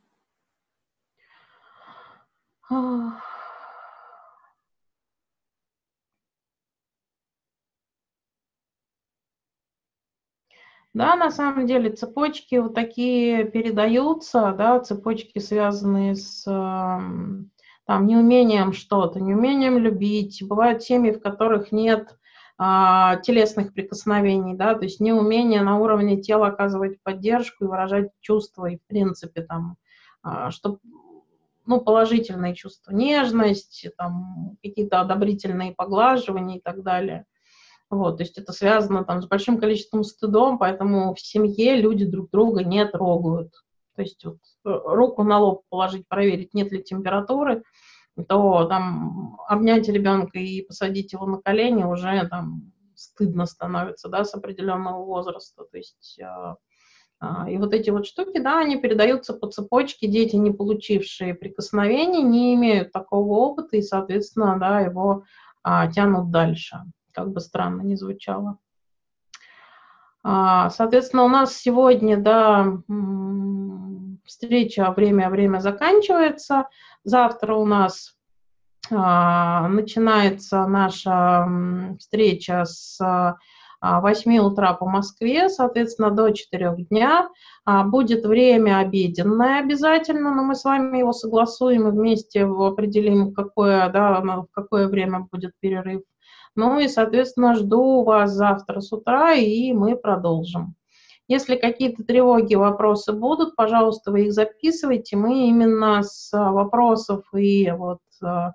Да, на самом деле цепочки вот такие передаются, да, цепочки, связанные с там, неумением что-то, неумением любить. Бывают семьи, в которых нет а, телесных прикосновений, да, то есть неумение на уровне тела оказывать поддержку и выражать чувства, и в принципе там, а, что, ну, положительные чувства, нежность, там, какие-то одобрительные поглаживания и так далее. Вот, то есть это связано там с большим количеством стыдом, поэтому в семье люди друг друга не трогают. То есть вот, э, руку на лоб положить, проверить, нет ли температуры, то там обнять ребенка и посадить его на колени уже там стыдно становится, да, с определенного возраста. То есть э, э, и вот эти вот штуки, да, они передаются по цепочке. Дети, не получившие прикосновений, не имеют такого опыта и, соответственно, да, его а, тянут дальше как бы странно не звучало. А, соответственно, у нас сегодня, да, встреча время-время заканчивается. Завтра у нас а, начинается наша встреча с 8 утра по Москве, соответственно, до 4 дня. А, будет время обеденное обязательно, но мы с вами его согласуем и вместе определим, какое, да, в какое время будет перерыв. Ну и, соответственно, жду вас завтра с утра, и мы продолжим. Если какие-то тревоги, вопросы будут, пожалуйста, вы их записывайте. Мы именно с вопросов и вот а,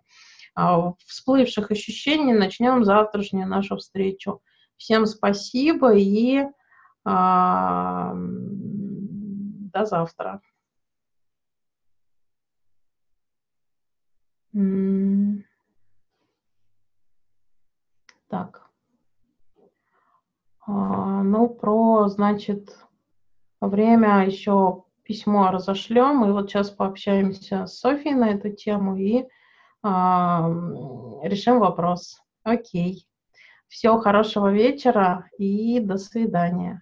а, всплывших ощущений начнем завтрашнюю нашу встречу. Всем спасибо и а, до завтра. Так. А, ну, про, значит, время еще письмо разошлем, и вот сейчас пообщаемся с Софией на эту тему и а, решим вопрос. Окей. Всего хорошего вечера и до свидания.